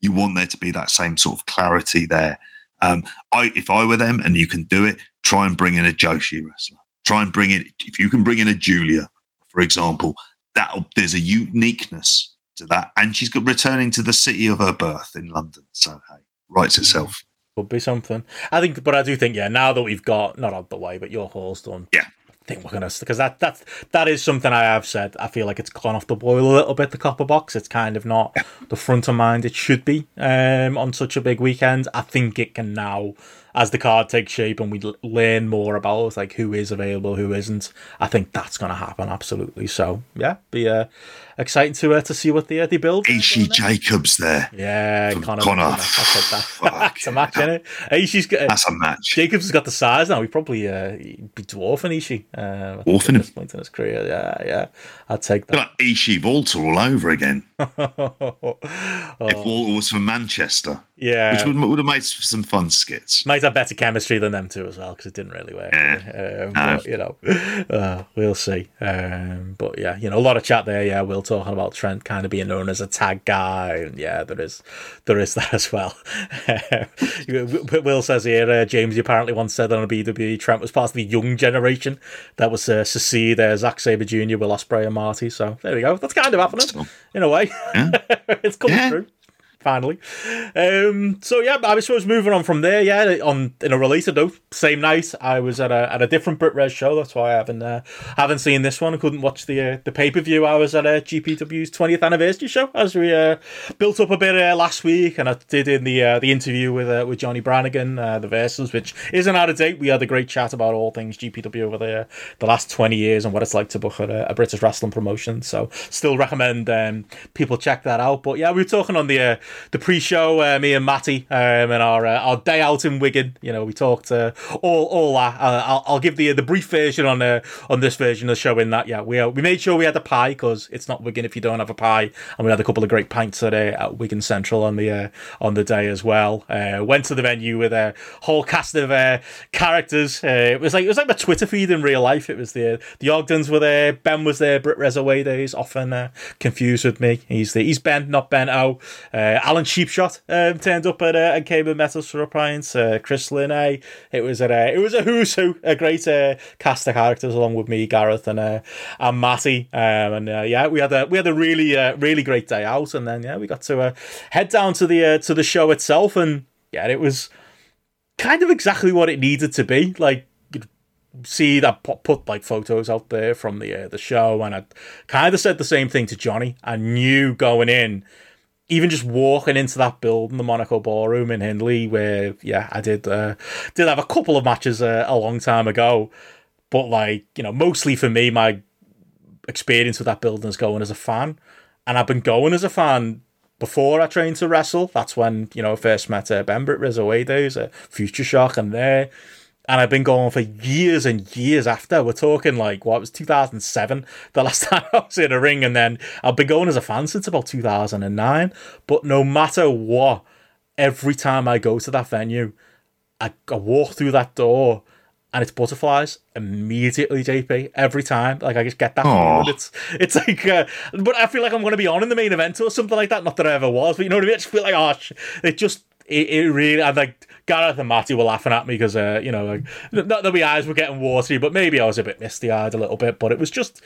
you want there to be that same sort of clarity there. Um, I, if I were them, and you can do it, try and bring in a Joshi wrestler. Try and bring in, if you can bring in a Giulia, for example, that there's a uniqueness to that, and she's got returning to the city of her birth in London. So hey, writes itself. Could be something. I think, but I do think, yeah. Now that we've got not out the way, but your haul's done. Yeah. I think we're gonna because that that that is something I have said. I feel like it's gone off the boil a little bit. The copper box. It's kind of not the front of mind it should be um, on such a big weekend. I think it can now, as the card takes shape and we learn more about like who is available, who isn't. I think that's gonna happen absolutely. So yeah, be uh, exciting to uh, to see what the uh, they build. Ishii Jacobs there. Yeah, Connor. Connor. That's that. That's [LAUGHS] a match, isn't it? She's got. That's a match. Jacobs has got the size now. He probably uh, he'd be dwarfing Ishii. Uh, Dwarfing at this point in his career. Yeah, yeah. I'd take that. Like Ishii Walter all over again. [LAUGHS] oh, If Walter was from Manchester, yeah. which would, would have made some fun skits. Might have better chemistry than them two as well because it didn't really work. Yeah. Um, No. but, you know, uh, we'll see. Um, but yeah, you know, a lot of chat there. Yeah, Will talking about Trent kind of being known as a tag guy, and yeah, there is there is [LAUGHS] that as well. [LAUGHS] Will says here, uh, James, you apparently once said on a BWE Trent was part of the young generation that was uh, secede uh, Zack Sabre Jr., Will Ospreay, and Marty. So there we go. That's kind of happening in a way. Yeah. [LAUGHS] it's coming Yeah. through. Finally, um, so yeah, I suppose moving on from there, yeah. On in a related note, same night I was at a at a different Brit Wres show. That's why I haven't uh, haven't seen this one. Couldn't watch the uh, the pay per view. I was at a GPW's twentieth anniversary show as we uh, built up a bit uh, last week, and I did in the uh, the interview with uh, with Johnny Brannigan, uh, the Versus, which isn't out of date. We had a great chat about all things GPW over the the last twenty years and what it's like to book a, a British wrestling promotion. So still recommend um, people check that out. But yeah, we were talking on the uh, the pre-show, uh, me and Matty, um, and our uh, our day out in Wigan. You know, we talked uh, all all that. Uh, I'll, I'll give the the brief version on uh, on this version of the show. In that, yeah, we uh, we made sure we had a pie because it's not Wigan if you don't have a pie, and we had a couple of great pints at, at Wigan Central on the on the day as well. Went to the venue with a whole cast of characters. It was like it was like my Twitter feed in real life. It was the the Ogdens were there, Ben was there, Brit Reza away days, often confused with me. He's the he's Ben, not Ben O. Uh, Alan Cheapshot um, turned up at uh, and came and met us for a pint. Uh, Chris Linney. It was a uh, it was a who's who, a great uh, cast of characters along with me, Gareth and uh, and Matty. Um, and uh, yeah, we had a we had a really uh, really great day out, and then yeah, we got to uh, head down to the uh, to the show itself, and yeah, it was kind of exactly what it needed to be. Like see that put, put like photos out there from the uh, the show, and I kind of said the same thing to Johnny. I knew going in, even just walking into that building, the Monaco Ballroom in Hindley, where yeah, I did uh, did have a couple of matches uh, a long time ago, but like you know, mostly for me, my experience with that building is going as a fan, and I've been going as a fan before I trained to wrestle. That's when you know I first met uh, Ben Britt Rizzo way days, uh, Future Shock, and there. And I've been going for years and years after. We're talking like what it was 2007, the last [LAUGHS] time I was in a ring, and then I've been going as a fan since about 2009. But no matter what, every time I go to that venue, I, I walk through that door and it's butterflies immediately, JP. Every time, like I just get that feeling. It's it's like, uh, but I feel like I'm going to be on in the main event or something like that. Not that I ever was, but you know what I mean. I just feel like, oh, it just it, it really. I like Gareth and Matty were laughing at me because, uh, you know, like not that my eyes were getting watery, but maybe I was a bit misty eyed a little bit. But it was just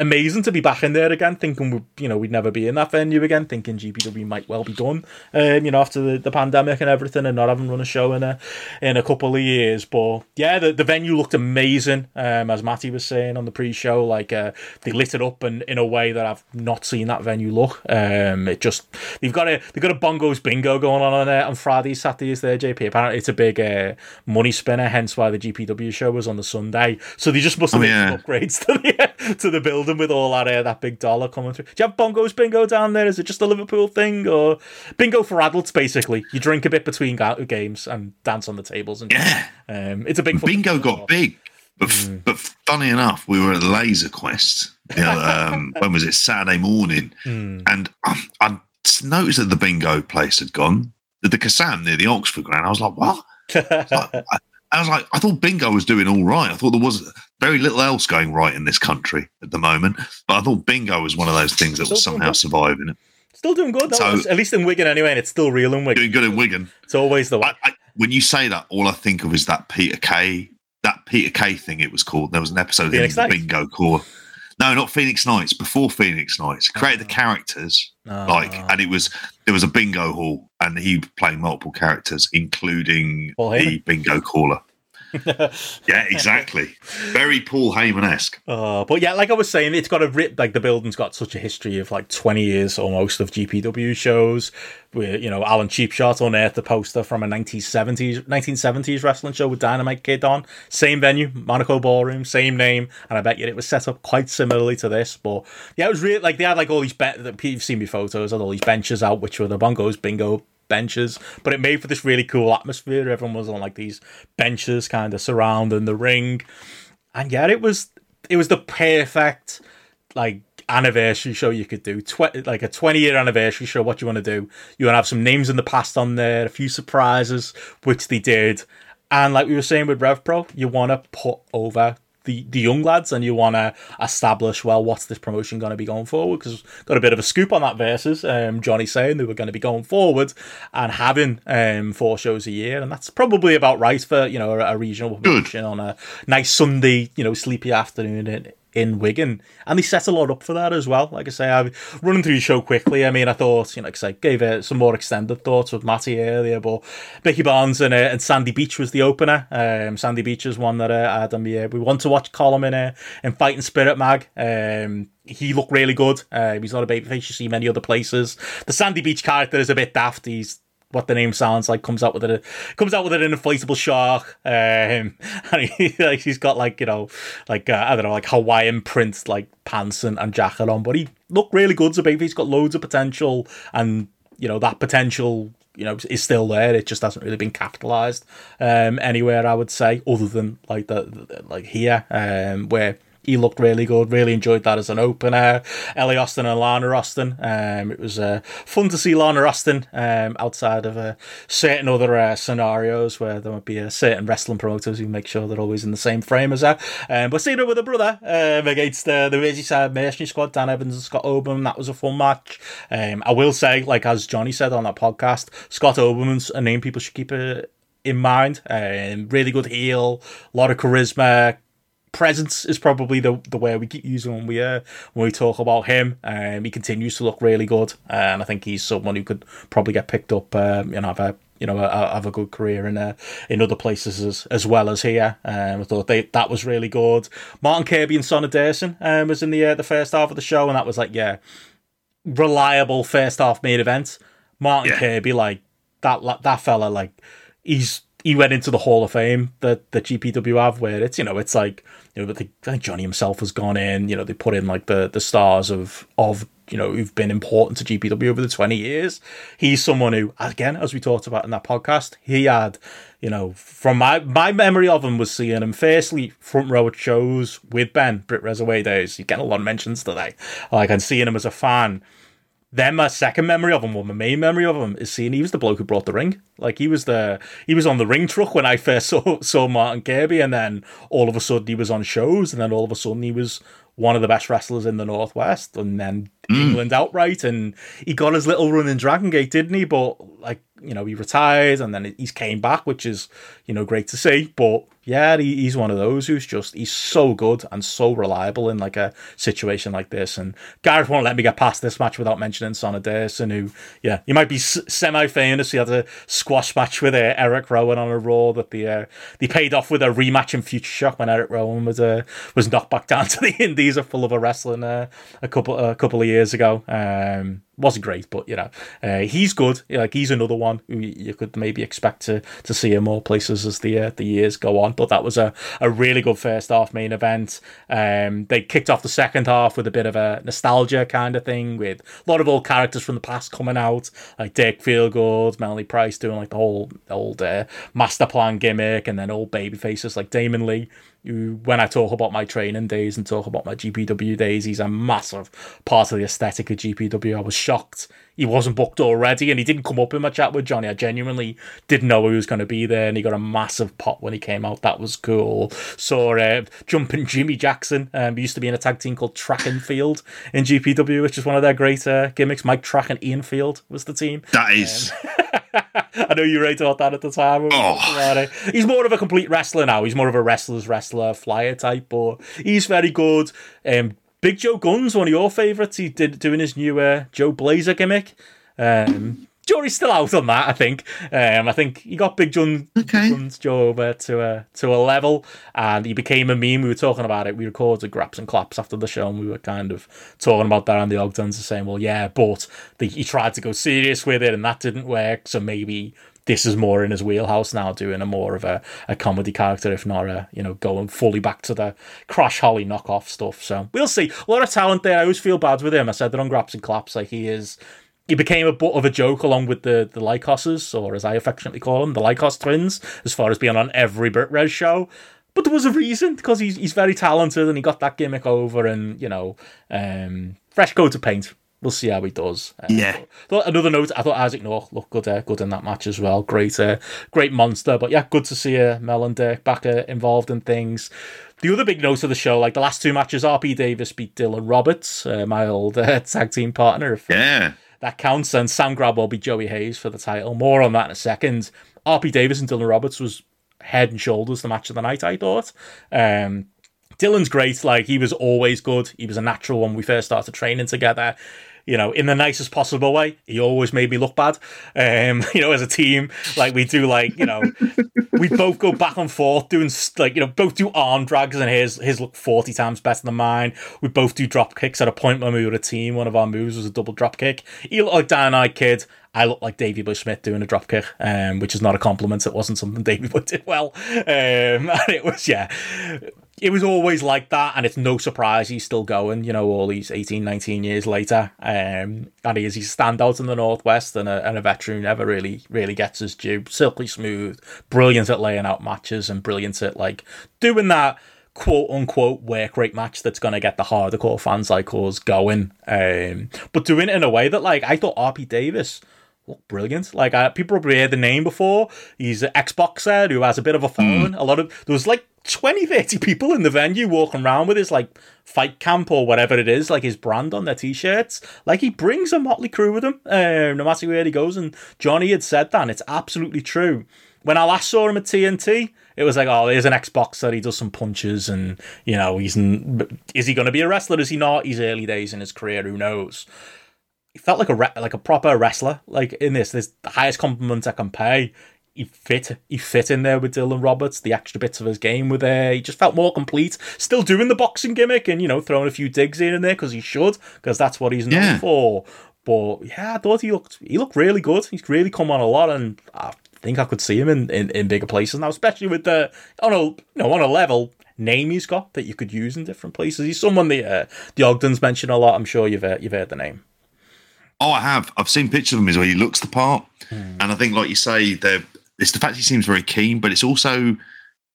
amazing to be back in there again, thinking we, you know we'd never be in that venue again, thinking GPW might well be done, um, you know after the, the pandemic and everything, and not having run a show in a in a couple of years. But yeah, the, the venue looked amazing, um, as Matty was saying on the pre-show. Like uh, they lit it up in, in a way that I've not seen that venue look. Um, it just they've got a they've got a bongos bingo going on on, uh, on Fridays, Saturdays. There, JP. Apparently, it's a big uh, money spinner. Hence why the GPW show was on the Sunday. So they just must have Oh, made yeah. some upgrades to the [LAUGHS] to the building with all that uh, that big dollar coming through. Do you have bongos bingo down there? Is it just a Liverpool thing or bingo for adults? Basically, you drink a bit between ga- games and dance on the tables. And Yeah. um, it's a big Bingo got big, but Mm. but funny enough, we were at Laser Quest. You know, um, [LAUGHS] when was it? Saturday morning, Mm. and um, I noticed that the bingo place had gone. The, the Kassam near the Oxford ground. I was like, what? [LAUGHS] I, I was like, I thought bingo was doing all right. I thought there was very little else going right in this country at the moment. But I thought bingo was one of those things that was Still doing somehow surviving it. Still doing good, though. So- at least in Wigan anyway, and it's still real in Wigan. Doing good in Wigan. It's always the way. I, I, when you say that, all I think of is that Peter Kay, that Peter Kay thing. It was called. There was an episode of Phoenix in the bingo core. No, not Phoenix Nights. Before Phoenix Nights, created the Oh. characters Ah. like, and it was there was a bingo hall, and he played multiple characters, including the bingo caller. [LAUGHS] Yeah, exactly. Very Paul Heyman esque. Uh, but yeah, like I was saying, it's got a rip. Like the building's got such a history of like twenty years almost of GPW shows. Where you know Alan Cheapshot unearthed the poster from a nineteen seventies nineteen seventies wrestling show with Dynamite Kid on same venue, Monaco Ballroom, same name, and I bet you it was set up quite similarly to this. But yeah, it was really like they had like all these be- that you've seen me photos had all these benches out, which were the bongos bingo benches, but it made for this really cool atmosphere. Everyone was on like these benches, kind of surrounding the ring and yeah, it was it was the perfect like anniversary show you could do. Tw- like a twenty year anniversary show. What you want to do? You want to have some names in the past on there, a few surprises, which they did, and like we were saying with Rev Pro, you want to put over. The, the young lads and you want to establish well what's this promotion going to be going forward? Because got a bit of a scoop on that versus um, Johnny saying they were going to be going forward and having um, four shows a year. And that's probably about right for you know a, a regional promotion on a nice Sunday you know sleepy afternoon in, in Wigan, and they set a lot up for that as well. Like I say, I'm running through the show quickly. I mean, I thought, you know, like I gave it some more extended thoughts with Matty earlier, but Mickey Barnes and, uh, and Sandy Beach was the opener. Um, Sandy Beach is one that uh, I had on the, uh, we want to watch Colin in, uh, in Fighting Spirit Mag. Um, he looked really good. Uh, he's not a babyface you see many other places. The Sandy Beach character is a bit daft. He's what the name sounds like comes out with it comes out with an inflatable shark. Um [LAUGHS] and he, like he's got like you know like uh, i don't know like hawaiian prints like pants and, and jacket on but he looked really good. A baby he's got loads of potential and you know that potential you know is still there. It just hasn't really been capitalized um anywhere i would say other than like the, the like here um where he looked really good. Really enjoyed that as an opener. Ellie Austin and Lana Austin. Um, it was uh, fun to see Lana Austin um, outside of uh, certain other uh, scenarios where there might be a certain wrestling promoters who make sure they're always in the same frame as her. Um, but seeing her with her brother um, against uh, the Merseyside Mercenary Squad, Dan Evans and Scott Oberman, that was a fun match. Um, I will say, like as Johnny said on that podcast, Scott Oberman's a name people should keep uh, in mind. Um, really good heel, a lot of charisma, presence is probably the the way we keep using when we uh, when we talk about him. Um, he continues to look really good, and I think he's someone who could probably get picked up. Um, and have a you know a, have a good career in uh, in other places as as well as here. Um, I thought they, that was really good. Martin Kirby and Sonna Derson um, was in the uh, the first half of the show, and that was like yeah, reliable first half main event. Martin Yeah. Kirby like that that fella like he's he went into the Hall of Fame that the GPW have, where it's you know it's like you know, I think Johnny himself has gone in. You know, they put in like the the stars of of you know who've been important to GPW over the twenty years. He's someone who, again, as we talked about in that podcast, he had you know from my my memory of him was seeing him firstly front row at shows with Ben Brit Reserway days. He's get a lot of mentions today. Like and seeing him as a fan then my second memory of him, or my main memory of him, is seeing he was the bloke who brought the ring. Like he was the he was on the ring truck when I first [LAUGHS] saw saw Martin Kirby, and then all of a sudden he was on shows, and then all of a sudden he was one of the best wrestlers in the Northwest, and then mm. England outright, and he got his little run in Dragon Gate, didn't he? But like you know, he retired, and then he's came back, which is you know great to see. But yeah, he, he's one of those who's just he's so good and so reliable in like a situation like this. And Gareth won't let me get past this match without mentioning Sonny Dawson, who yeah, he might be semi famous. He had a squash match with uh, Eric Rowan on a Raw that the uh, they paid off with a rematch in Future Shock when Eric Rowan was uh, was knocked back [LAUGHS] down to the Indies, a full of a wrestling uh, a couple a couple of years ago. Um, wasn't great, but you know, uh, he's good. Like he's another one who you could maybe expect to to see in more places as the uh, the years go on. But that was a, a really good first half main event. Um, they kicked off the second half with a bit of a nostalgia kind of thing, with a lot of old characters from the past coming out, like Dick Feelgood, Melanie Price doing like the whole old uh, master plan gimmick, and then old baby faces like Damon Lee when I talk about my training days and talk about my GPW days, he's a massive part of the aesthetic of GPW. I was shocked he wasn't booked already and he didn't come up in my chat with Johnny. I genuinely didn't know he was going to be there and he got a massive pop when he came out. That was cool. Saw uh, jumping Jimmy Jackson. Um, he used to be in a tag team called Track and Field in GPW, which is one of their great uh, gimmicks. Mike Track and Ian Field was the team. That is. Um, [LAUGHS] I know you wrote about that at the time. Oh. He's more of a complete wrestler now. He's more of a wrestler's wrestler, flyer type, but he's very good. Um, Big Joe Guns, one of your favourites, he did doing his new uh, Joe Blazer gimmick. Um, jury's still out on that. I think. Um, I think he got Big John okay. Guns Joe over to a to a level, and he became a meme. We were talking about it. We recorded graps and claps after the show, and we were kind of talking about that. And the Ogdens are saying, "Well, yeah, but the, he tried to go serious with it, and that didn't work. So maybe this is more in his wheelhouse now, doing a more of a, a comedy character, if not a you know going fully back to the Crash Holly knockoff stuff. So we'll see. A lot of talent there. I always feel bad with him. I said that on Graps and Claps. Like he is. He became a bit of a joke along with the the Lykosses, or as I affectionately call them, the Lykos twins, as far as being on every Brit Wres show. But there was a reason because he's he's very talented and he got that gimmick over, and you know, um, fresh coat of paint we'll see how he does. Uh, yeah. another note, I thought Isaac North looked good, uh, good in that match as well. Great, uh, great monster. But yeah, good to see uh, Mel and Dirk back uh, involved in things. The other big note of the show, like the last two matches, RP Davis beat Dylan Roberts, uh, my old uh, [LAUGHS] tag team partner. If, yeah. That counts. And Sam Gradwell beat Joey Hayes for the title. More on that in a second. RP Davis and Dylan Roberts was head and shoulders the match of the night, I thought. Um, Dylan's great. Like he was always good. He was a natural when we first started training together you know, in the nicest possible way. He always made me look bad. Um, [LAUGHS] you know, as a team, like we do, like you know, we both go back and forth doing like you know, both do arm drags, and his his look forty times better than mine. We both do drop kicks. At a point when we were a team, one of our moves was a double drop kick. He looked like Dynamite Kid. I look like Davey Boy Smith doing a drop kick, um, which is not a compliment. It wasn't something [LAUGHS] Davey Boy did well. Um, [LAUGHS] and it was, yeah, it was always like that. And it's no surprise he's still going, you know, all these 18, 19 years later. Um, and he is, he's a standout in the Northwest and a, and a veteran who never really, really gets his due. Silky smooth, brilliant at laying out matches and brilliant at like doing that quote unquote work rate match that's going to get the hardcore fans like us going. Um, but doing it in a way that, like, I thought RP Davis look brilliant. Like uh, people probably heard the name before. He's an Xboxer who has a bit of a hmm. phone. Mm. A lot of there was like 20, 30 people in the venue walking around with his like fight camp or whatever it is, like his brand on their t-shirts. Like he brings a motley crew with him, uh, no matter where he goes. And Johnny had said that, and it's absolutely true. When I last saw him at TNT, it was like, oh, there's an Xboxer. He does some punches, and you know, he's is he going to be a wrestler? Is he not? He's early days in his career. Who knows? he felt like a re- like a proper wrestler. Like in this, there's the highest compliment I can pay. He fit, he fit in there with Dylan Roberts. The extra bits of his game were there. He just felt more complete. Still doing the boxing gimmick and you know throwing a few digs in there because he should, because that's what he's known yeah. for. But yeah, I thought he looked he looked really good. He's really come on a lot, and I think I could see him in, in, in bigger places now, especially with the on a you know on a level name he's got that you could use in different places. He's someone the uh, the Ogdens mention a lot. I'm sure you've uh, you've heard the name. Oh, I have. I've seen pictures of him as well. He looks the part, mm. and I think, like you say, it's the fact he seems very keen, but it's also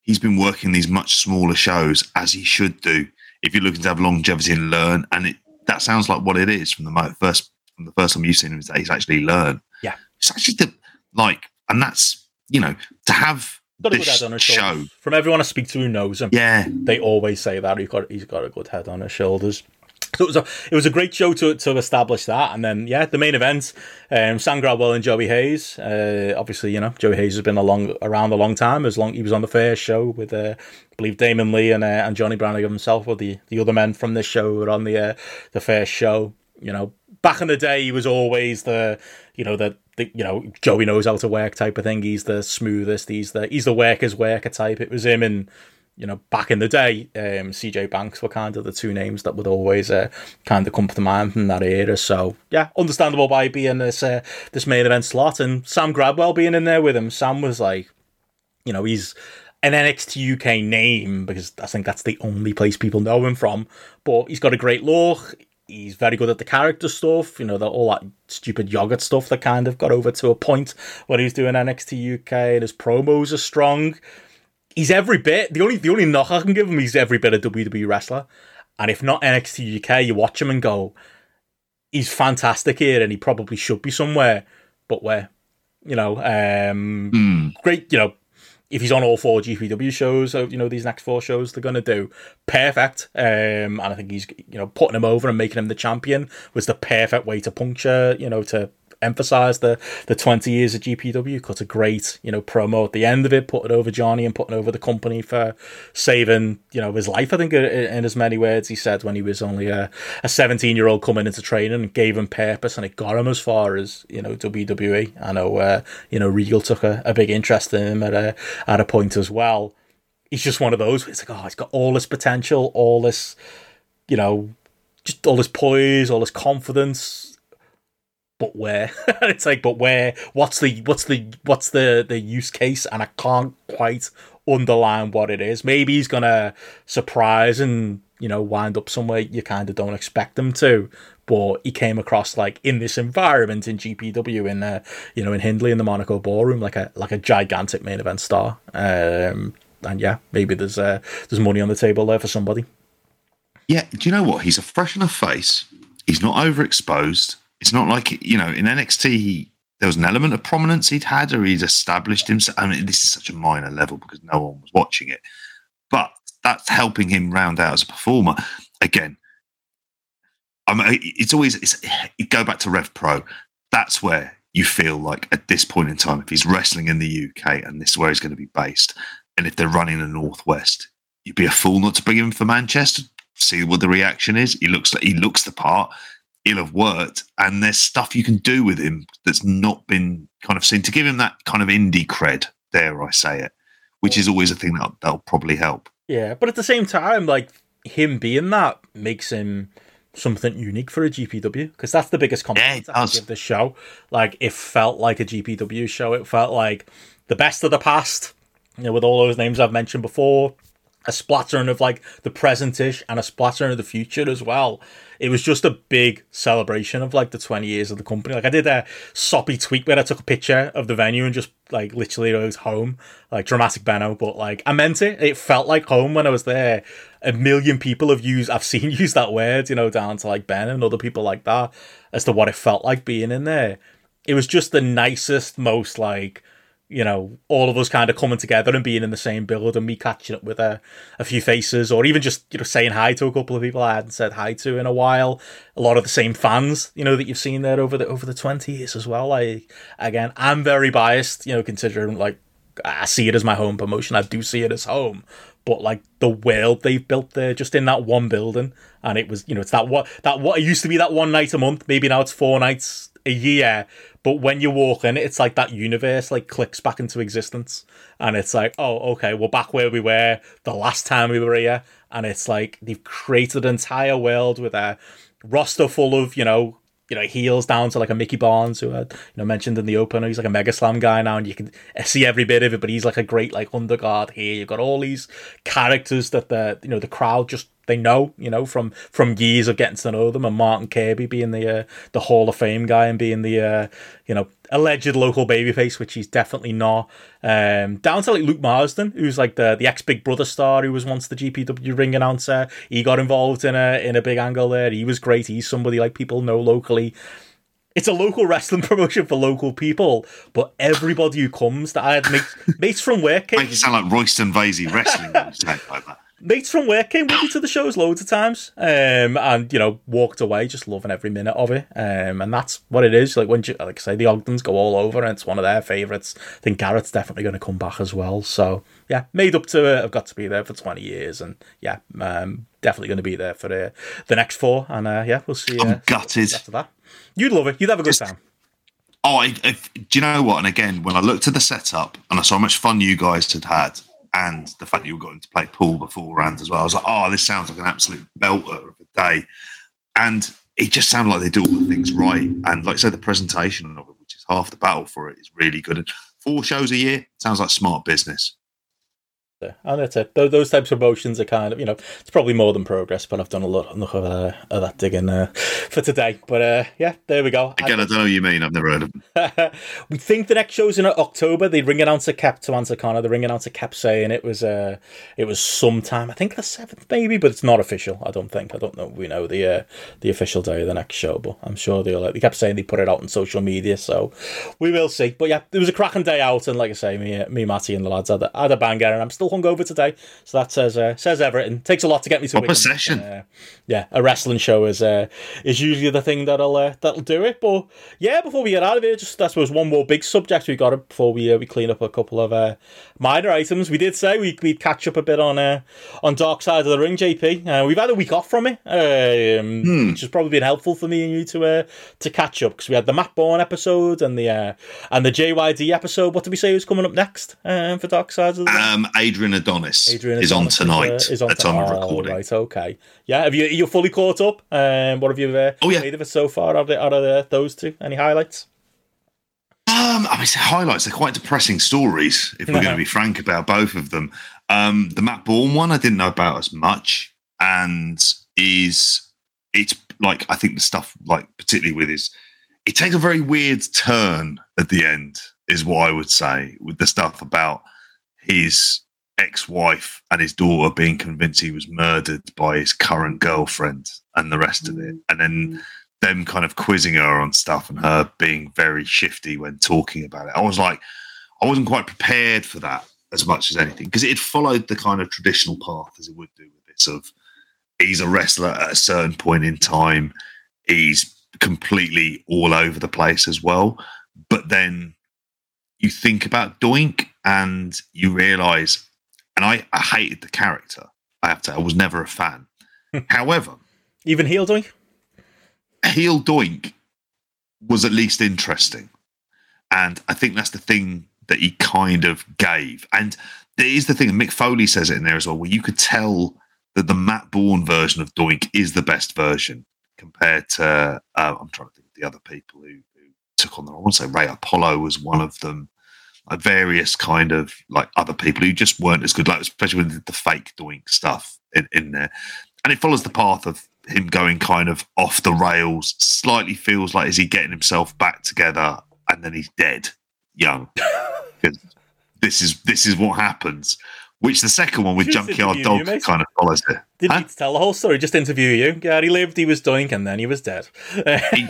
he's been working these much smaller shows as he should do. If you're looking to have longevity and learn, and it that sounds like what it is from the first from the first time you've seen him is that he's actually learned. Yeah. It's actually the, like, and that's, you know, to have Got a good head on his show. shoulders. From everyone I speak to who knows him, Yeah. they always say that he's got he's got a good head on his shoulders. So [LAUGHS] it was a it was a great show to to establish that, and then yeah, the main event, um, Sam Gradwell and Joey Hayes. Uh, obviously, you know Joey Hayes has been along around a long time. As long he was on the first show with uh, I believe Damon Lee and uh, and Johnny Brannigan himself, or the the other men from this show were on the uh, the first show. You know, back in the day, he was always the you know the. The, you know Joey knows how to work type of thing. He's the smoothest. He's the he's the worker's worker type. It was him and you know, back in the day, um, CJ Banks were kind of the two names that would always uh, kind of come to mind from that era. So yeah, understandable by being this uh, this main event slot and Sam Gradwell being in there with him. Sam was like, you know, he's an NXT UK name because I think that's the only place people know him from. But he's got a great look. He's very good at the character stuff, you know, the, all that stupid yogurt stuff that kind of got over to a point when he's doing NXT UK, and his promos are strong he's every bit. The only the only knock I can give him, he's every bit a WWE wrestler. And if not NXT UK, you watch him and go, he's fantastic here, and he probably should be somewhere. But where, you know, um, Mm. great. You know, if he's on all four GPW shows, you know these next four shows they're gonna do perfect. Um, and I think he's you know putting him over and making him the champion was the perfect way to puncture. You know to emphasize the the 20 years of GPW cut a great you know promo at the end of it putting over Johnny and putting over the company for saving you know his life I think in, as many words. He said when he was only a, a 17 year old coming into training and gave him purpose and it got him as far as you know WWE I know uh, you know Regal took a, a big interest in him at a at a point as well. He's just one of those it's like oh he's got all this potential all this you know just all this poise all this confidence but where [LAUGHS] it's like but where what's the what's the what's the the use case and i can't quite underline what it is maybe he's gonna surprise and you know wind up somewhere you kind of don't expect him to but he came across like in this environment in gpw in uh you know in hindley in the monaco ballroom like a like a gigantic main event star um and yeah maybe there's uh there's money on the table there for somebody Yeah, do you know what? He's a fresh enough face. He's not overexposed. It's not like you know in NXT he, there was an element of prominence he'd had, or he'd established himself. I mean, this is such a minor level because no one was watching it, but that's helping him round out as a performer. Again, I mean, it's always it's, go back to Rev Pro. That's where you feel like at this point in time, if he's wrestling in the UK and this is where he's going to be based, and if they're running the Northwest, you'd be a fool not to bring him for Manchester. See what the reaction is. He looks like he looks the part. He'll have worked, and there's stuff you can do with him that's not been kind of seen to give him that kind of indie cred. Dare I say it? Which is always a thing that that'll probably help. Yeah, but at the same time, like him being that makes him something unique for a GPW because that's the biggest compliment Yeah, I give the show. Like it felt like a GPW show. It felt like the best of the past, you know, with all those names I've mentioned before. A splattering of like the presentish and a splattering of the future as well. It was just a big celebration of like the 20 years of the company. Like I did a soppy tweet where I took a picture of the venue and just like literally wrote home, like dramatic Benno, but like I meant it. It felt like home when I was there. A million people have used, I've seen [LAUGHS] use that word, you know, down to like Ben and other people like that as to what it felt like being in there. It was just the nicest, most like, you know, all of us kind of coming together and being in the same build and me catching up with a, a few faces or even just, you know, saying hi to a couple of people I hadn't said hi to in a while. A lot of the same fans, you know, that you've seen there over the over the 20 years as well. I again, I'm very biased, you know, considering like I see it as my home promotion. I do see it as home. But like the world they've built there, just in that one building, and it was, you know, it's that what that what it used to be that one night a month. Maybe now it's four nights a year. But when you walk in, it's like that universe like clicks back into existence, and it's like, oh, okay, we're back where we were the last time we were here, and it's like they've created an entire world with a roster full of you know you know, heels down to like a Mickey Barnes, who I you know mentioned in the opener. He's like a Mega Slam guy now, and you can see every bit of it. But he's like a great like underguard here. You've got all these characters that the you know the crowd just they know, you know, from from years of getting to know them, and Martin Kirby being the uh, the Hall of Fame guy and being the uh, you know alleged local babyface, which he's definitely not. Um, down to like Luke Marsden, who's like the the ex Big Brother star who was once the GPW ring announcer. He got involved in a in a big angle there. He was great. He's somebody like people know locally. it's a local wrestling [LAUGHS] promotion for local people, but everybody who comes that I had mates, [LAUGHS] mates from work. Make it sound like Royston Vasey wrestling when you say it like that. Mates from work came with me to the shows loads of times, um, and you know walked away just loving every minute of it. Um, and that's what it is. Like when you, like I say, the Ogdens go all over, and it's one of their favourites. I think Garrett's definitely going to come back as well. So yeah, made up to it. I've got to be there for twenty years, and yeah, um, definitely going to be there for the the next four. And uh, yeah, we'll see. Uh, I'm gutted. after that. You'd love it. You'd have a good Just- time. Oh, I, do you know what? And again, when I looked at the setup and I saw how much fun you guys had had, and the fact that you were going to play pool beforehand as well, I was like, oh, this sounds like an absolute belter of a day. And it just sounded like they do all the things right. And like I said, the presentation of it, which is half the battle for it, is really good. And four shows a year sounds like smart business. And that's it. Those, those types of motions are kind of, you know, it's probably more than progress, but I've done a lot enough of, uh, of that digging uh, for today. But uh, yeah, there we go. Again, I don't know what you mean. I've never heard of them. [LAUGHS] we think the next show's in October. They ring announcer kept to answer Connor. The ring announcer kept saying it was uh it was sometime. I think the seventh maybe, but it's not official. I don't think. I don't know. We know the uh, the official day of the next show, but I'm sure they'll. Uh, they kept saying they put it out on social media, so we will see. But yeah, it was a cracking day out, and like I say, me, uh, me, Matty, and the lads had a, had a banger, and I'm still hungover today, so that says uh, says everything. Takes a lot to get me to Proper session. Uh, yeah, a wrestling show is uh, is usually the thing that'll uh, that'll do it. But yeah, before we get out of here, just I suppose one more big subject we got it before we uh, we clean up a couple of uh, minor items. We did say we we'd catch up a bit on uh, on Dark Side of the Ring, JP. Uh, we've had a week off from it, um, which has probably been helpful for me and you to uh, to catch up because we had the Matt Borne episode and the uh, and the JYD episode. What did we say was coming up next um, for Dark Side of the Ring? Um, Adrian Adonis Adrian is on tonight uh, is on at time of oh, recording. Right, okay. Yeah, have you you're fully caught up? Um, what have you uh, Oh, yeah. made of it so far? Out of, out of uh, those two, any highlights? Um, I mean, highlights. They're quite depressing stories, if we're going to be [LAUGHS] frank about both of them. Um, the Matt Borne one, I didn't know about as much, and is it's like I think the stuff, like particularly with his, it takes a very weird turn at the end, is what I would say, with the stuff about his ex-wife and his daughter being convinced he was murdered by his current girlfriend and the rest of it, and then mm. them kind of quizzing her on stuff and her being very shifty when talking about it. I was like, I wasn't quite prepared for that as much as anything because it had followed the kind of traditional path as it would do with this of he's a wrestler at a certain point in time, he's completely all over the place as well. But then you think about Doink and you realize, and I, I hated the character. I have to. I was never a fan. However, Even heel doing? heel doink was at least interesting and i think that's the thing that he kind of gave and there is the thing mick foley says it in there as well where you could tell that the matt borne version of doink is the best version compared to uh, i'm trying to think of the other people who, who took on the i want to say ray apollo was one of them various kind of like other people who just weren't as good like especially with the fake doink stuff in, in there and it follows the path of him going kind of off the rails. Slightly feels like is he getting himself back together and then he's dead, young. [LAUGHS] this is this is what happens. Which the second one with Just Junkyard interview you, Dog kind of follows it. Didn't Huh? need to tell the whole story, just interview you. Yeah, he lived, he was doing, and then he was dead. He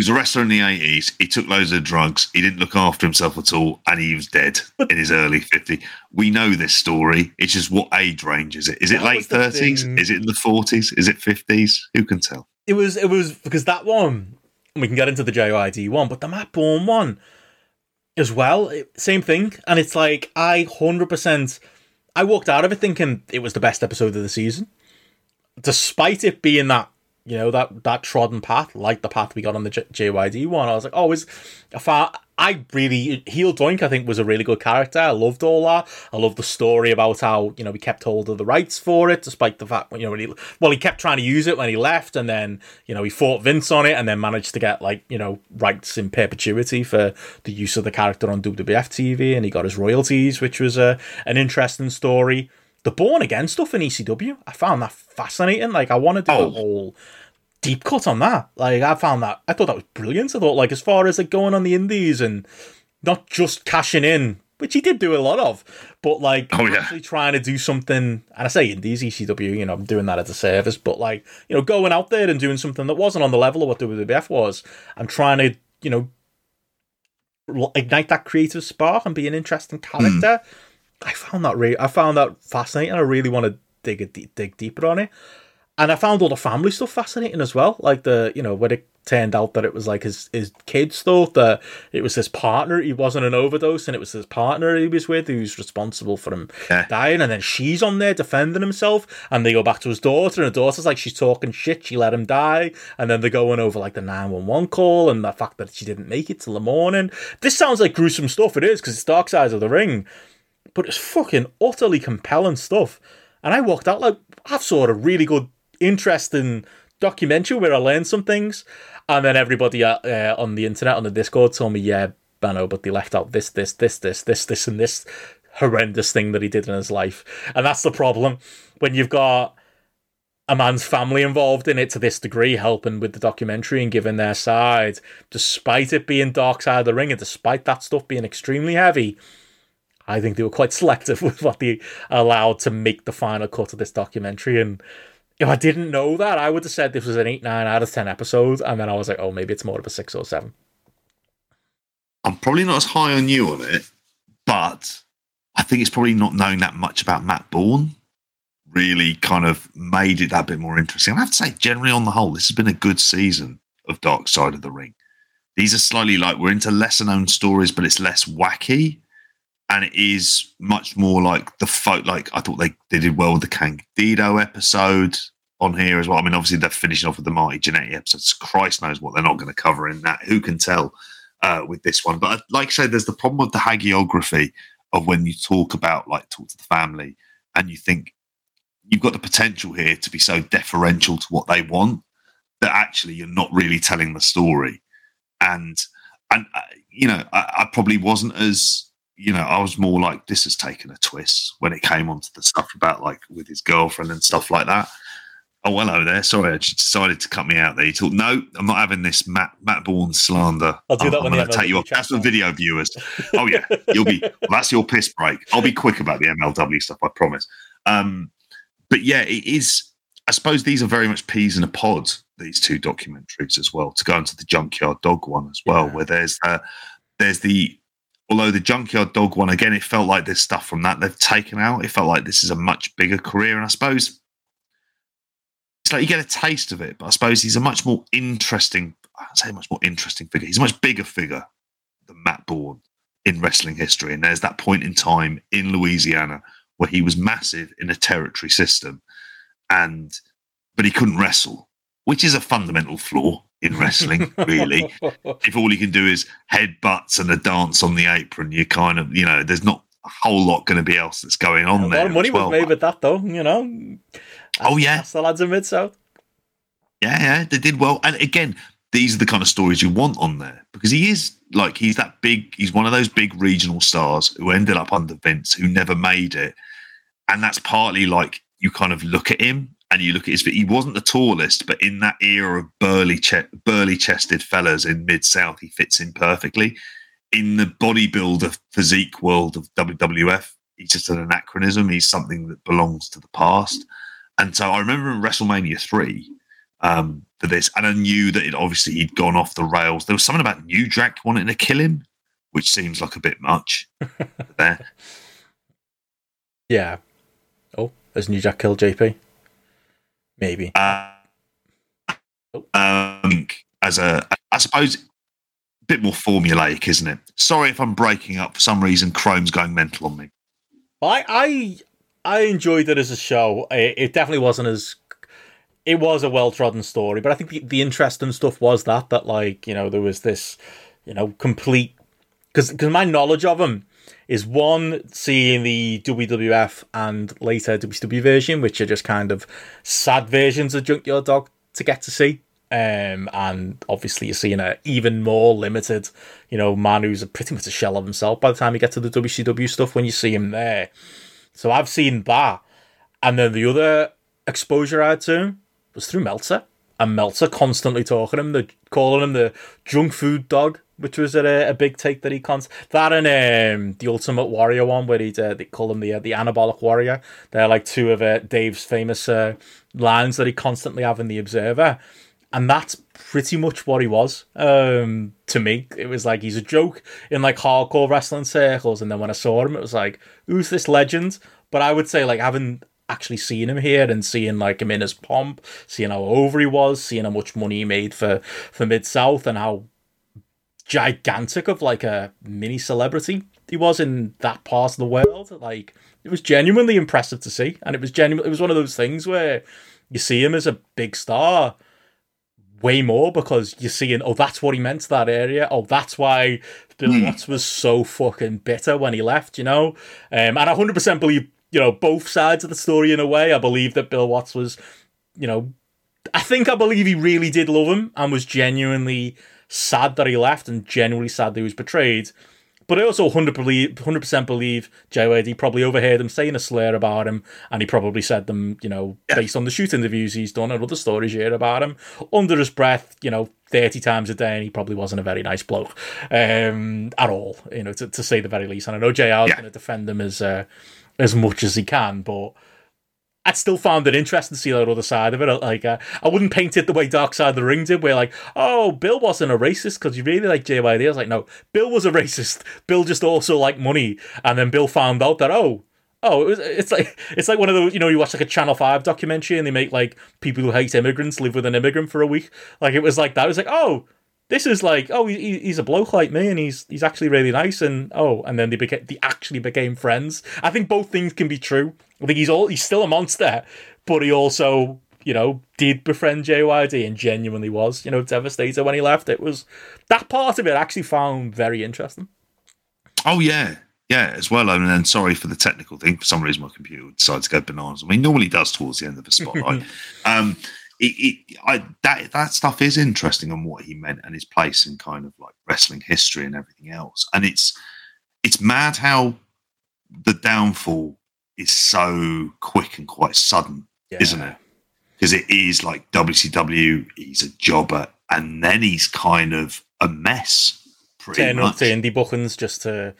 was a wrestler in the eighties. He took loads of drugs. He didn't look after himself at all, and he was dead in his early fifty. We know this story. It's just what age range is it? Is it That late thirties? Is it in the forties? Is it fifties? Who can tell? it was it was because that one we can get into the JYD one, but the Matt Borne one as well, it- same thing. And it's like I hundred percent I walked out of it thinking it was the best episode of the season. Despite it being that you know that that trodden path, like the path we got on the J- JYD one, I was like, oh, is I found, I really heel Doink. I think was a really good character. I loved all that. I loved the story about how you know we kept hold of the rights for it, despite the fact you know when he well he kept trying to use it when he left, and then you know he fought Vince on it, and then managed to get like you know rights in perpetuity for the use of the character on WWF TV, and he got his royalties, which was a an interesting story. The Borne Again stuff in ECW, I found that fascinating. Like I want to do Oh. a whole deep cut on that. Like I found that I thought that was brilliant. I thought like as far as like going on the indies and not just cashing in which he did do a lot of. But like, Oh, yeah. actually trying to do something, and I say indies ECW, you know, I'm doing that as a service, but like, you know, going out there and doing something that wasn't on the level of what WWF was, I'm trying to, you know, ignite that creative spark and be an interesting hmm. character. I found that re- I found that fascinating. I really want to dig a deep, dig deeper on it. And I found all the family stuff fascinating as well. Like the, you know, when it turned out that it was like his, his kids thought that it was his partner. He wasn't an overdose and it was his partner he was with who's responsible for him Yeah. dying. And then she's on there defending himself. And they go back to his daughter. And the daughter's like, she's talking shit. She let him die. And then they're going over like the 911 call and the fact that she didn't make it till the morning. This sounds like gruesome stuff. It is because it's Dark Side of the Ring but it's fucking utterly compelling stuff. And I walked out like I've saw a really good, interesting documentary where I learned some things, and then everybody uh, uh, on the internet on the Discord told me, yeah, Benno, but they left out this, this, this, this, this, this, and this horrendous thing that he did in his life, and that's the problem when you've got a man's family involved in it to this degree, helping with the documentary and giving their side, despite it being dark side of the ring and despite that stuff being extremely heavy. I think they were quite [LAUGHS] selective with what they allowed to make the final cut of this documentary. And if I didn't know that, I would have said this was an 8, 9 out of 10 episodes. And then I was like, oh, maybe it's more of a 6 or 7. I'm probably not as high on you on it, but I think it's probably not knowing that much about Matt Borne really kind of made it that bit more interesting. I have to say, generally on the whole, this has been a good season of Dark Side of the Ring. These are slightly like we're into lesser known stories, but it's less wacky. And it is much more like the folk. Like I thought they, they did well with the Candido episode on here as well. I mean, obviously they're finishing off with the Marty Jannetty episodes. Christ knows what they're not going to cover in that. Who can tell? uh, with this one. But like I say, there's the problem with the hagiography of when you talk about like talk to the family and you think you've got the potential here to be so deferential to what they want that actually you're not really telling the story. And and uh, you know, I, I probably wasn't as you know, I was more like this has taken a twist when it came onto the stuff about like with his girlfriend and stuff like that. Oh, hello there. Sorry, I just decided to cut me out there. You thought, no, I'm not having this Matt Matt Borne slander. I'll do that I'm when going to take you off. That's for video viewers. Oh yeah, you'll be. [LAUGHS] Well, that's your piss break. I'll be quick about the MLW stuff. I promise. Um, but yeah, it is. I suppose these are very much peas in a pod. These two documentaries as well. To go into the Junkyard Dog one as well, Yeah. where there's uh, there's the although the Junkyard Dog one again, it felt like there's stuff from that they've taken out. It felt like this is a much bigger career, and I suppose it's like you get a taste of it. But I suppose he's a much more interesting. I'd say much more interesting figure. He's a much bigger figure than Matt Borne in wrestling history. And there's that point in time in Louisiana where he was massive in a territory system, and but he couldn't wrestle, which is a fundamental flaw in wrestling, [LAUGHS] really if all you can do is headbutts and a dance on the apron, you kind of, you know, there's not a whole lot going to be else that's going on a there. lot of money well. was made with that, though, you know? Oh, yeah. That's the lads in Mid South. Yeah, yeah, they did well. And again, these are the kind of stories you want on there because he is like he's that big. He's one of those big regional stars who ended up under Vince, who never made it, and that's partly like you kind of look at him and you look at his. He wasn't the tallest, but in that era of burly, che- burly chested fellas in mid South, he fits in perfectly. In the bodybuilder physique world of WWF, he's just an anachronism. He's something that belongs to the past. And so I remember in WrestleMania three um, for this, and I knew that it obviously he'd gone off the rails. There was something about New Jack wanting to kill him, which seems like a bit much. [LAUGHS] there, Yeah. Oh, has New Jack killed JP? Maybe. uh, um, as a, I suppose, a bit more formulaic, isn't it? Sorry if I'm breaking up for some reason. Chrome's going mental on me. I I I enjoyed it as a show. It, it definitely wasn't as it was a well trodden story, but I think the, the interesting stuff was that that like you know there was this you know complete because because my knowledge of him is one seeing the WWF and later WCW version, which are just kind of sad versions of Junkyard Dog to get to see. Um, and obviously you're seeing a even more limited, you know, man who's a, pretty much a shell of himself by the time you get to the WCW stuff when you see him there. So I've seen that, and then the other exposure I had to him was through Meltzer, and Meltzer constantly talking him, the calling him the junk food dog, which was a, a big take that he cons that and um, the Ultimate Warrior one where he uh, they call him the uh, the Anabolic Warrior. They're like two of uh, Dave's famous uh, lines that he constantly have in the Observer, and that's pretty much what he was um, to me. It was like he's a joke in like hardcore wrestling circles, and then when I saw him, it was like, who's this legend? But I would say like having actually seen him here and seeing like him in his pomp, seeing how over he was, seeing how much money he made for for Mid South, and how gigantic of like a mini celebrity he was in that part of the world. Like it was genuinely impressive to see, and it was genuine. It was one of those things where you see him as a big star way more because you're seeing, oh, that's what he meant to that area. Oh, that's why Bill mm. Watts was so fucking bitter when he left, you know? Um, and I 100% believe, you know, both sides of the story in a way. I believe that Bill Watts was, you know, I think I believe he really did love him and was genuinely sad that he left and genuinely sad that he was betrayed. But I also 100%, percent believe JYD probably overheard him saying a slur about him, and he probably said them, you know, yeah. based on the shoot interviews he's done and other stories you hear about him, under his breath, you know, 30 times a day, and he probably wasn't a very nice bloke um, at all, you know, to, to say the very least. And I know JR is yeah. going to defend him as, uh, as much as he can, but I still found it interesting to see that other side of it. Like, uh, I wouldn't paint it the way Dark Side of the Ring did, where like, oh, Bill wasn't a racist because you really like JYD. I was like, no, Bill was a racist. Bill just also liked money, and then Bill found out that oh, oh, it was, it's like it's like one of those you know you watch like a Channel Five documentary and they make like people who hate immigrants live with an immigrant for a week. Like it was like that. It was like oh, this is like, oh, he, he's a bloke like me, and he's he's actually really nice, and oh, and then they became they actually became friends. I think both things can be true. I think he's all he's still a monster, but he also you know did befriend JYD and genuinely was you know devastated when he left. It was that part of it I actually found very interesting. Oh yeah, yeah, as well. I and mean, then sorry for the technical thing. For some reason, my computer decided to go bananas. I mean, normally does towards the end of the spotlight. [LAUGHS] um, it, it I, that that stuff is interesting on what he meant and his place in kind of like wrestling history and everything else. And it's it's mad how the downfall is so quick and quite sudden, yeah. isn't it? Because it is like WCW, he's a jobber, and then he's kind of a mess. Pretty Turn much. to indie bookings just to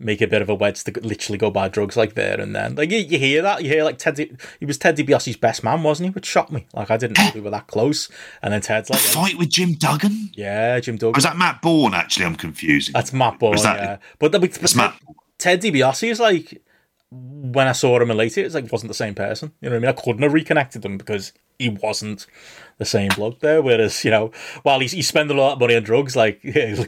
make a bit of a wedge to literally go buy drugs like there and then. Like you, you hear that, you hear like Ted. He was Ted DiBiase's best man, wasn't he? Which shocked me. Like I didn't know we were that close. And then Ted's like fight with Jim Duggan. Yeah, Jim Duggan. Was that Matt Borne? Actually, I'm confusing. That's Matt Borne. That, yeah, but, the, but Matt. Ted DiBiase is like when I saw him later, it's like wasn't the same person. You know what I mean? I couldn't have reconnected them because he wasn't the same bloke there. Whereas, you know, while he's, he's spending a lot of money on drugs, [LAUGHS] like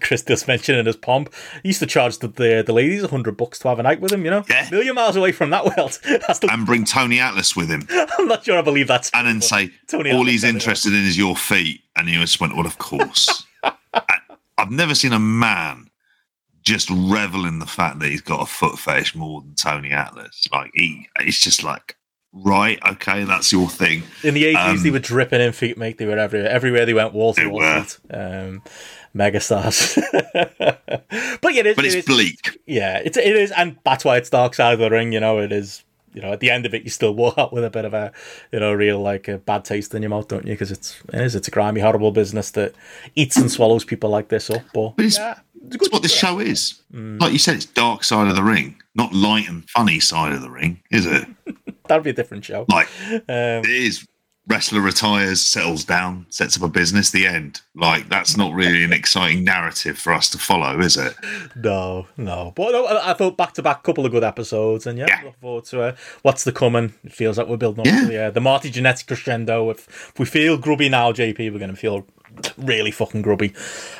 Chris just mentioned in his pomp, he used to charge the the, the ladies a hundred bucks to have a night with him. You know, yeah. million miles away from that world. [LAUGHS] the... And bring Tony Atlas with him. [LAUGHS] I'm not sure I believe that. And then say Tony all Atlas he's interested in is your feet, and he just went, "Well, of course." I've never seen a man just revel in the fact that he's got a foot fetish more than Tony Atlas. Like he, it's just like right, okay, that's your thing. In the eighties, um, they were dripping in feet, mate. They were everywhere. Everywhere they went, wall to wall. Um, megastars. [LAUGHS] but yeah, it is, but it's it is, bleak. Yeah, it's it is, and that's why it's dark side of the ring. You know, it is. You know, at the end of it, you still walk out with a bit of a, you know, real like a bad taste in your mouth, don't you? Because it's it is it's a grimy, horrible business that eats and swallows people like this up. But, but it's, yeah, it's, what this show is. [LAUGHS] Mm. Like you said, it's dark side of the ring, not light and funny side of the ring, is it? [LAUGHS] that'd be a different show. Like [LAUGHS] um, it is. Wrestler retires, settles down, sets up a business. The end. Like that's not really an exciting narrative for us to follow, is it? No, no. But no, I thought back to back, couple of good episodes, and yeah, yeah. look forward to uh, what's the coming. It feels like we're building up yeah. to the, uh, the Marty Jannetty crescendo. If, if we feel grubby now, JP, we're going to feel really fucking grubby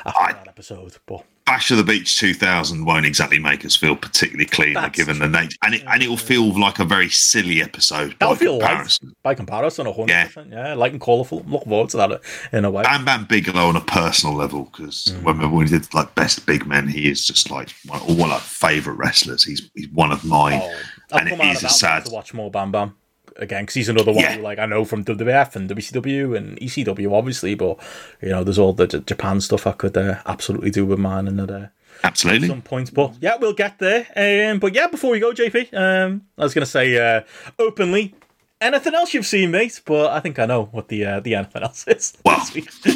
after I, that episode. But Bash of the Beach 2000 won't exactly make us feel particularly clean, given the nature, and it and it'll feel like a very silly episode. That'll feel comparison. Light by comparison, hundred yeah. percent, yeah, light and colourful. Look forward to that in a way. Bam Bam Bigelow on a personal level, because mm. when we did like best big men, he is just like one, of like favourite wrestlers. He's he's one of mine, oh, and it is a sad to watch more Bam Bam again because he's another one yeah. who, like I know from WWF and WCW and ECW obviously, but you know there's all the J- Japan stuff I could uh, absolutely do with mine and that. Uh, Absolutely. At some point, but yeah, we'll get there. Um, but yeah, before we go, JP, um, I was going to say uh, openly, anything else you've seen, mate? But I think I know what the uh, the anything else is. [LAUGHS] Well,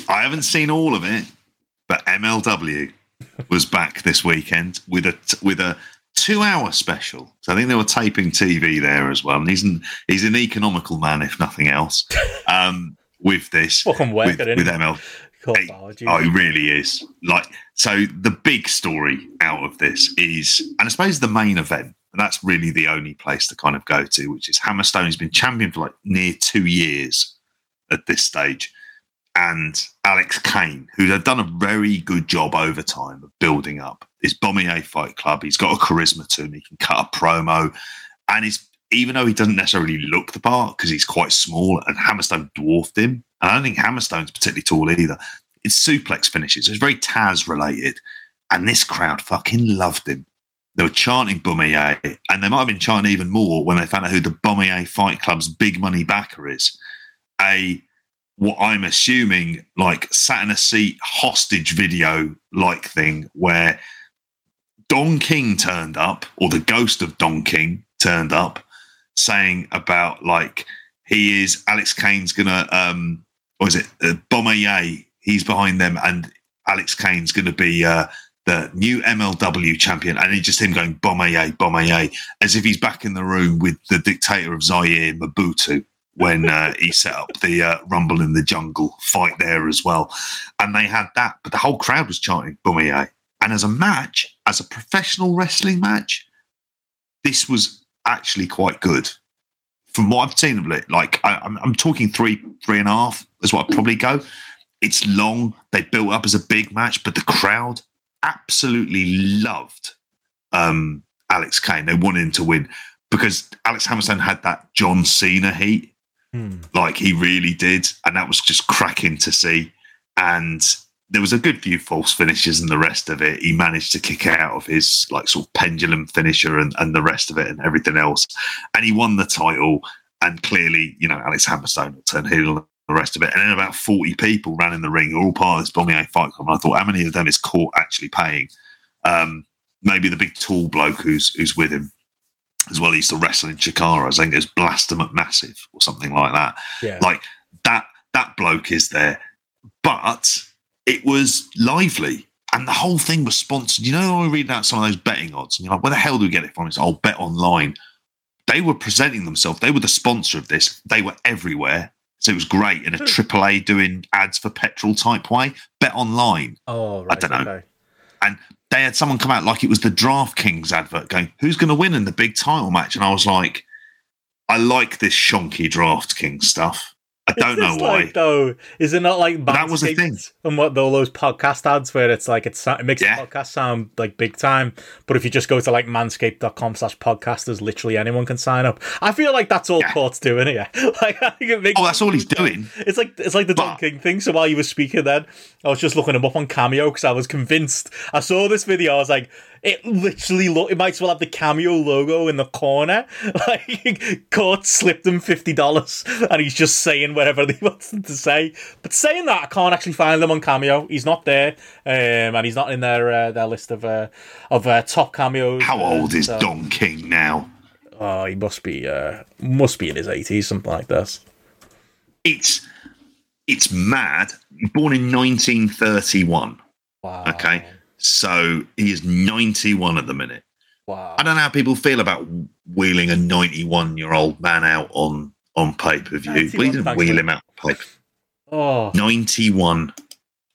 I haven't seen all of it, but MLW was back this weekend with a with a two hour special. So I think they were taping TV there as well. And he's an he's an economical man, if nothing else. [LAUGHS] Um, with this, Fucking with, with? ML. Oh, Oh, he really is. Like, so the big story out of this is, and I suppose the main event, and that's really the only place to kind of go to, which is Hammerstone's been champion for like near two years at this stage. And Alex Kane, who had done a very good job over time of building up his Bomaye Fight Club. He's got a charisma to him. He can cut a promo. And he's, even though he doesn't necessarily look the part because he's quite small and Hammerstone dwarfed him, and I don't think Hammerstone's particularly tall either. It's suplex finishes. It's very Taz related. And this crowd fucking loved him. They were chanting Bomaye, and they might have been chanting even more when they found out who the Bomaye Fight Club's big money backer is. A what I'm assuming like sat in a seat hostage video like thing where Don King turned up, or the ghost of Don King turned up, saying about like he is Alex Kane's gonna um what is it uh, Bomaye he's behind them and Alex Kane's gonna be uh the new MLW champion and it's just him going Bomaye Bomaye as if he's back in the room with the dictator of Zaire Mobutu when uh, he set up the uh, Rumble in the Jungle fight there as well. And they had that, but the whole crowd was chanting Bomaye. And as a match, as a professional wrestling match, this was actually quite good. From what I've seen of it, like I, I'm, I'm talking three, three and a half is what I'd probably go. It's long. They built up as a big match, but the crowd absolutely loved um, Alex Kane. They wanted him to win because Alex Hammerstone had that John Cena heat Hmm. like he really did, and that was just cracking to see. And there was a good few false finishes and the rest of it. He managed to kick out of his like sort of pendulum finisher and, and the rest of it and everything else. And he won the title. And clearly, you know, Alex Hammerstone turned heel and the rest of it. And then about 40 people ran in the ring, all part of this Bomaye fight club. And I thought, how many of them is Court actually paying? Um, maybe the big tall bloke who's who's with him as well. He used to wrestle in Chikara. I think it's Blaster McMassive or something like that Yeah. like that that bloke is there but it was lively and the whole thing was sponsored you know when we read out some of those betting odds and you're like where the hell do we get it from it's i'll bet online they were presenting themselves they were the sponsor of this they were everywhere so it was great in a hmm. AAA doing ads for petrol type way bet online oh, right. don't know. Okay. they had someone come out like it was the DraftKings advert going, Who's going to win in the big title match? And I was like, I like this shonky DraftKings stuff. I don't know why. Like, though, is it not like that was the thing. And what all those podcast ads where it's like it's it makes Yeah. the podcast sound like big time, but if you just go to like manscaped.com slash podcasters, literally anyone can sign up. I feel like that's all Yeah. Court's doing here. [LAUGHS] like I think it makes oh, that's all he's [LAUGHS] doing. It's like it's like the Don But- King thing. So while you were speaking, then I was just looking him up on Cameo because I was convinced. I saw this video. I was like, it literally look. It might as well have the Cameo logo in the corner. [LAUGHS] Like Court slipped him fifty dollars, and he's just saying whatever [LAUGHS] he wants to say. But saying that, I can't actually find them on Cameo. He's not there, um, and he's not in their uh, their list of uh, of uh, top cameos. How old is so- Don King now? Oh, he must be uh, must be in his eighties, something like this. It's it's mad. Born in 1931. Wow. Okay. So he is 91 at the minute. Wow. I don't know how people feel about wheeling a 91 year old man out on on pay per view. We didn't wheel him out on pay Oh. 91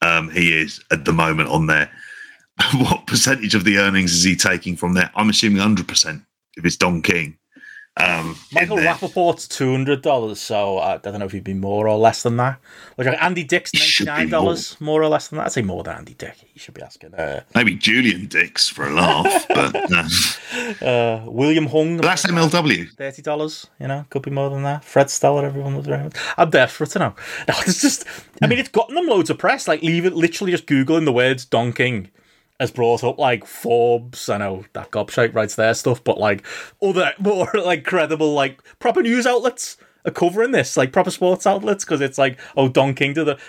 um, he is at the moment on there. [LAUGHS] what percentage of the earnings is he taking from there? I'm assuming 100% if it's Don King. Um, Michael there. Rappaport's two hundred dollars, so I don't know if he'd be more or less than that. Like Andy Dick's should ninety nine dollars, more. or less than that. I'd say more than Andy Dick. You should be asking. Uh, Maybe Julian Dix for a laugh, [LAUGHS] but uh, uh, William Hung, but that's MLW. thirty dollars. You know, could be more than that. Fred Stellar, everyone was around. I'm desperate to know. [LAUGHS] No, it's just. I mean, it's gotten them loads of press. Like, leave it. Literally, just googling the words Don King has brought up like Forbes. I know that gobshite writes their stuff, but like other [LAUGHS] more like credible like proper news outlets are covering this, like proper sports outlets, because it's like oh Don King did the.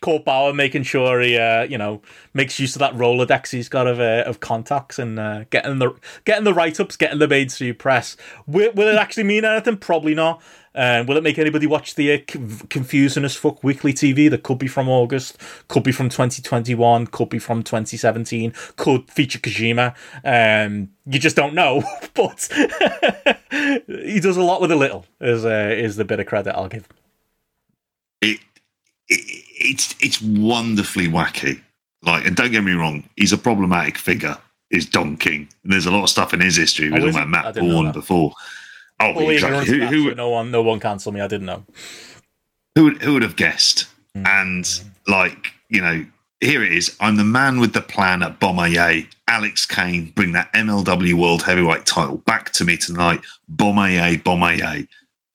Court Bauer making sure he, uh, you know, makes use of that Rolodex he's got of uh, of contacts and uh, getting the getting the write ups, getting the mainstream press. Will, will it actually mean anything? Probably not. Um, will it make anybody watch the uh, confusing as fuck weekly TV that could be from August, could be from 2021, could be from 2017, could feature Kojima? Um, you just don't know, [LAUGHS] but [LAUGHS] he does a lot with a little. Is uh, is the bit of credit I'll give. It, it's it's wonderfully wacky. Like, and don't get me wrong, he's a problematic figure. Is Don King? And there's a lot of stuff in his history. We oh, talking about Matt Borne before. Oh, well, exactly. Who, who, no one, no one cancel me. I didn't know. Who would, who would have guessed? Mm. And like, you know, here it is. I'm the man with the plan at Bomaye. Alex Kane, bring that MLW World Heavyweight title back to me tonight. Bomaye, Bomaye.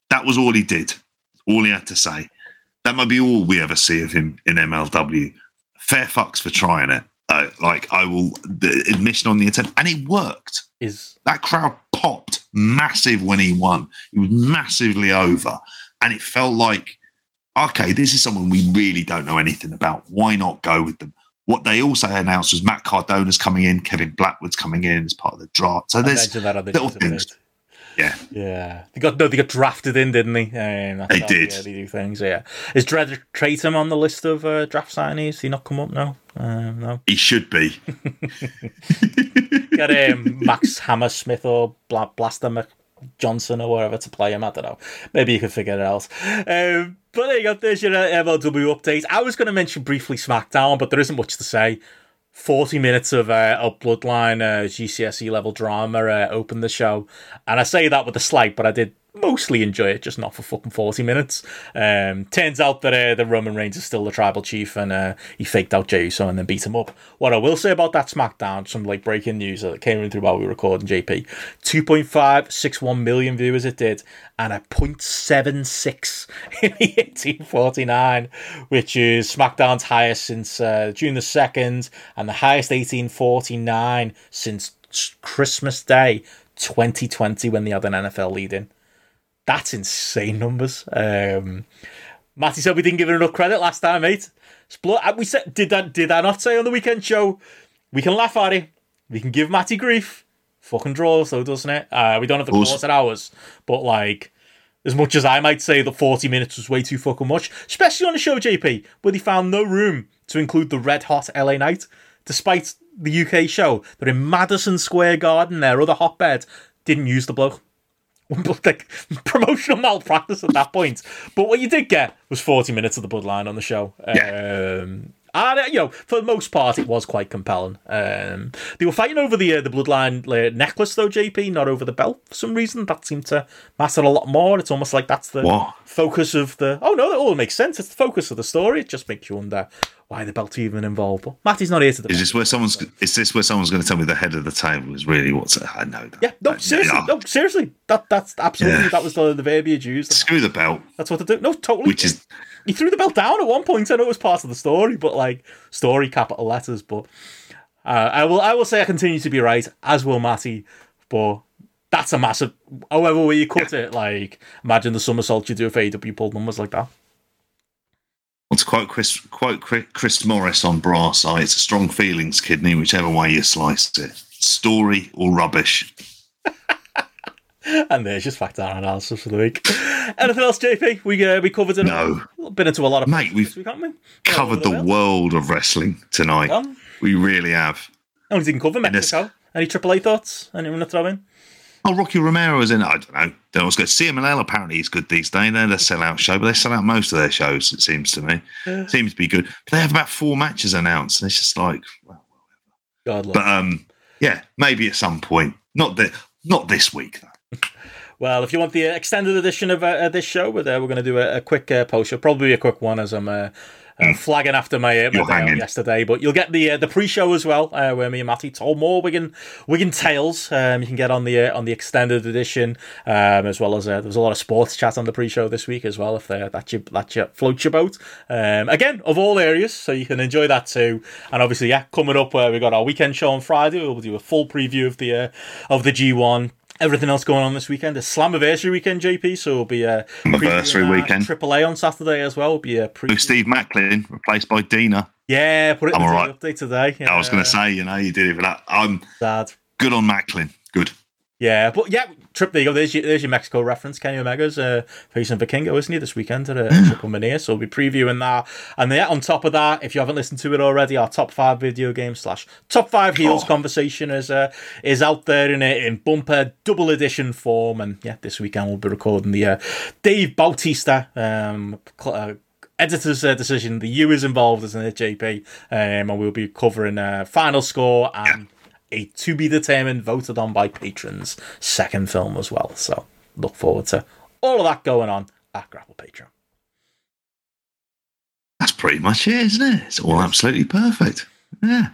That was all he did. All he had to say. That might be all we ever see of him in MLW. Fair fucks for trying it. Uh, like I will the admission on the attempt, and it worked. Is that crowd popped massive when he won? He was massively over, and it felt like, okay, this is someone we really don't know anything about. Why not go with them? What they also announced was Matt Cardona's coming in, Kevin Blackwood's coming in as part of the draft. So there's little things. Yeah, yeah. They got no, they got drafted in, didn't they? Um, they did. Yeah, they do things. Yeah. Is Dred Tatum on the list of uh, draft signees? He not come up now? Um, no. He should be. [LAUGHS] Got um, Max Hammersmith or Bla- Blaster Mc- Johnson or whatever to play him. I don't know. Maybe you could figure it out. Um, but there you go. There's your uh, MLW update. I was going to mention briefly SmackDown, but there isn't much to say. 40 minutes of, uh, of Bloodline uh, GCSE level drama uh, opened the show. And I say that with a slight, but I did mostly enjoy it, just not for fucking 40 minutes. Um, turns out that uh, the Roman Reigns is still the tribal chief and uh, he faked out Jey Uso and then beat him up. What I will say about that SmackDown, some like breaking news that came in through while we were recording, JP 2.561 million viewers it did and a 0.76 [LAUGHS] in the 1849, which is SmackDown's highest since uh, June the 2nd and the highest 1849 since Christmas Day 2020 when they had an NFL lead in. That's insane numbers. Um, Matty said we didn't give it enough credit last time, mate. Split. Uh, we said did that? Did I not say on the weekend show? We can laugh at it. We can give Matty grief. Fucking draws though, doesn't it? Uh, we don't have the quarter hours, but like as much as I might say that 40 minutes was way too fucking much, especially on a show, JP, where they found no room to include the red hot LA Knight, despite the UK show. They're in Madison Square Garden, their other hotbed, didn't use the bloke. [LAUGHS] like promotional malpractice at that point. But what you did get was 40 minutes of the bloodline on the show. Yeah. Um, and uh, you know, for the most part, it was quite compelling. Um, they were fighting over the uh, the bloodline uh, necklace, though, JP, not over the belt for some reason. That seemed to matter a lot more. It's almost like that's the what? focus of the. Oh no, that all makes sense. It's the focus of the story. It just makes you wonder why the belt even involved. But Matty's not here to. Is this where someone's? Is this where someone's going to tell me the head of the table is really what's? I know that. Yeah, no, seriously, no, seriously. That that's absolutely yeah. that was the, the verbiage used. Screw the belt. That's what they do. No, totally. Which is. He threw the belt down at one point. I know it was part of the story, but like story capital letters. But uh, I will, I will say, I continue to be right, as will Matty. But that's a massive. However, way you cut yeah. it, like imagine the somersault you do if AW pulled numbers like that. Well, to quote Chris, quote Chris Morris on Brass Eye, it's a strong feelings kidney, whichever way you slice it. Story or rubbish. And there's just fact our analysis for the week. Anything else, JP? We uh, we covered it. No, been into a lot of mate. We've week, we? covered the, the world of wrestling tonight. Um, we really have. Oh, we didn't cover Mexico. Any Triple A thoughts? Anyone to throw in? Oh, Rocky Romero is in. I don't know. That was good. CMLL apparently is good these days. They're the sellout show, but they sell out most of their shows, it seems to me. Yeah. Seems to be good. But they have about four matches announced, and it's just like, well, God But um, yeah, maybe at some point. Not the, not this week, though. [LAUGHS] well, if you want the extended edition of uh, this show, we're, there, we're going to do a, a quick uh, post show. Probably a quick one as I'm. Uh, uh, flagging after my, uh, my day yesterday. But you'll get the uh, the pre-show as well, uh, where me and Matty told more Wigan Wigan tales. Um, you can get on the uh, on the extended edition, um, as well as uh, there's a lot of sports chat on the pre-show this week as well. If that you, that you floats your boat, um, again of all areas, so you can enjoy that too. And obviously, yeah, coming up, where we got our weekend show on Friday, we'll do a full preview of the of the G1 everything else going on this weekend. It's Slammiversary weekend, JP. So it'll be uh, Slammiversary uh, weekend. AAA on Saturday as well. We'll be uh, Who's Steve Maclin replaced by Dina. Yeah, put it in I'm the all right. update today. I was going to say, you know, you did it for that. I'm sad. good on Maclin. Good. Yeah, but yeah, trip. There you go. There's your, there's your Mexico reference. Kenny Omega's uh, facing Vikingo, isn't he, this weekend at a [CLEARS THROAT] Triple Mania? So we'll be previewing that. And yeah, on top of that, if you haven't listened to it already, our top five video game slash top five heels Oh. conversation is uh, is out there in a, in bumper double edition form. And yeah, this weekend we'll be recording the uh, Dave Bautista um, cl- uh, editor's uh, decision. The U is involved, isn't it, JP? Um, and we'll be covering uh, final score and a to be determined, voted on by patrons second film as well. So look forward to all of that going on at GRAPPL Patreon. That's pretty much it, isn't it? It's all absolutely perfect. Yeah.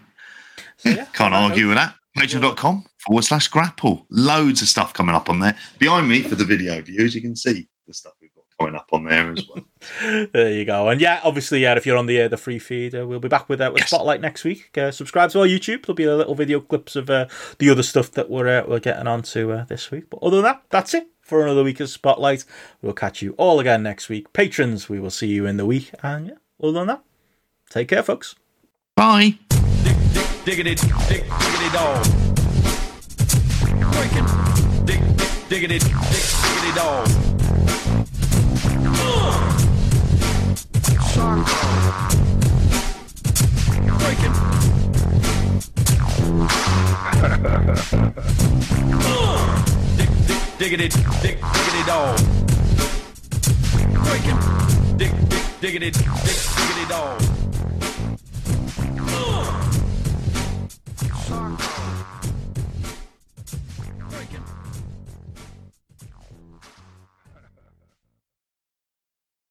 So, Yeah, yeah, Can't argue with that. Patreon.com forward slash GRAPPL. Loads of stuff coming up on there. Behind me, for the video viewers, you can see the stuff coming up on there as well. [LAUGHS] There you go. And yeah, obviously, yeah, if you're on the uh, the free feed, uh, we'll be back with uh, with Yes. Spotlight next week. Uh, subscribe to our YouTube. There'll be a little video clips of uh, the other stuff that we're uh, we're getting onto uh, this week. But other than that, that's it for another week of Spotlight. We'll catch you all again next week. Patrons, we will see you in the week. And yeah, other than that, take care, folks. Bye. Dig, dig, diggity, dig, diggity dog. Breaking. Dig, dig, diggity, dig, diggity dog diggity, dig, diggity dog. Breaking, dig, dig, dog.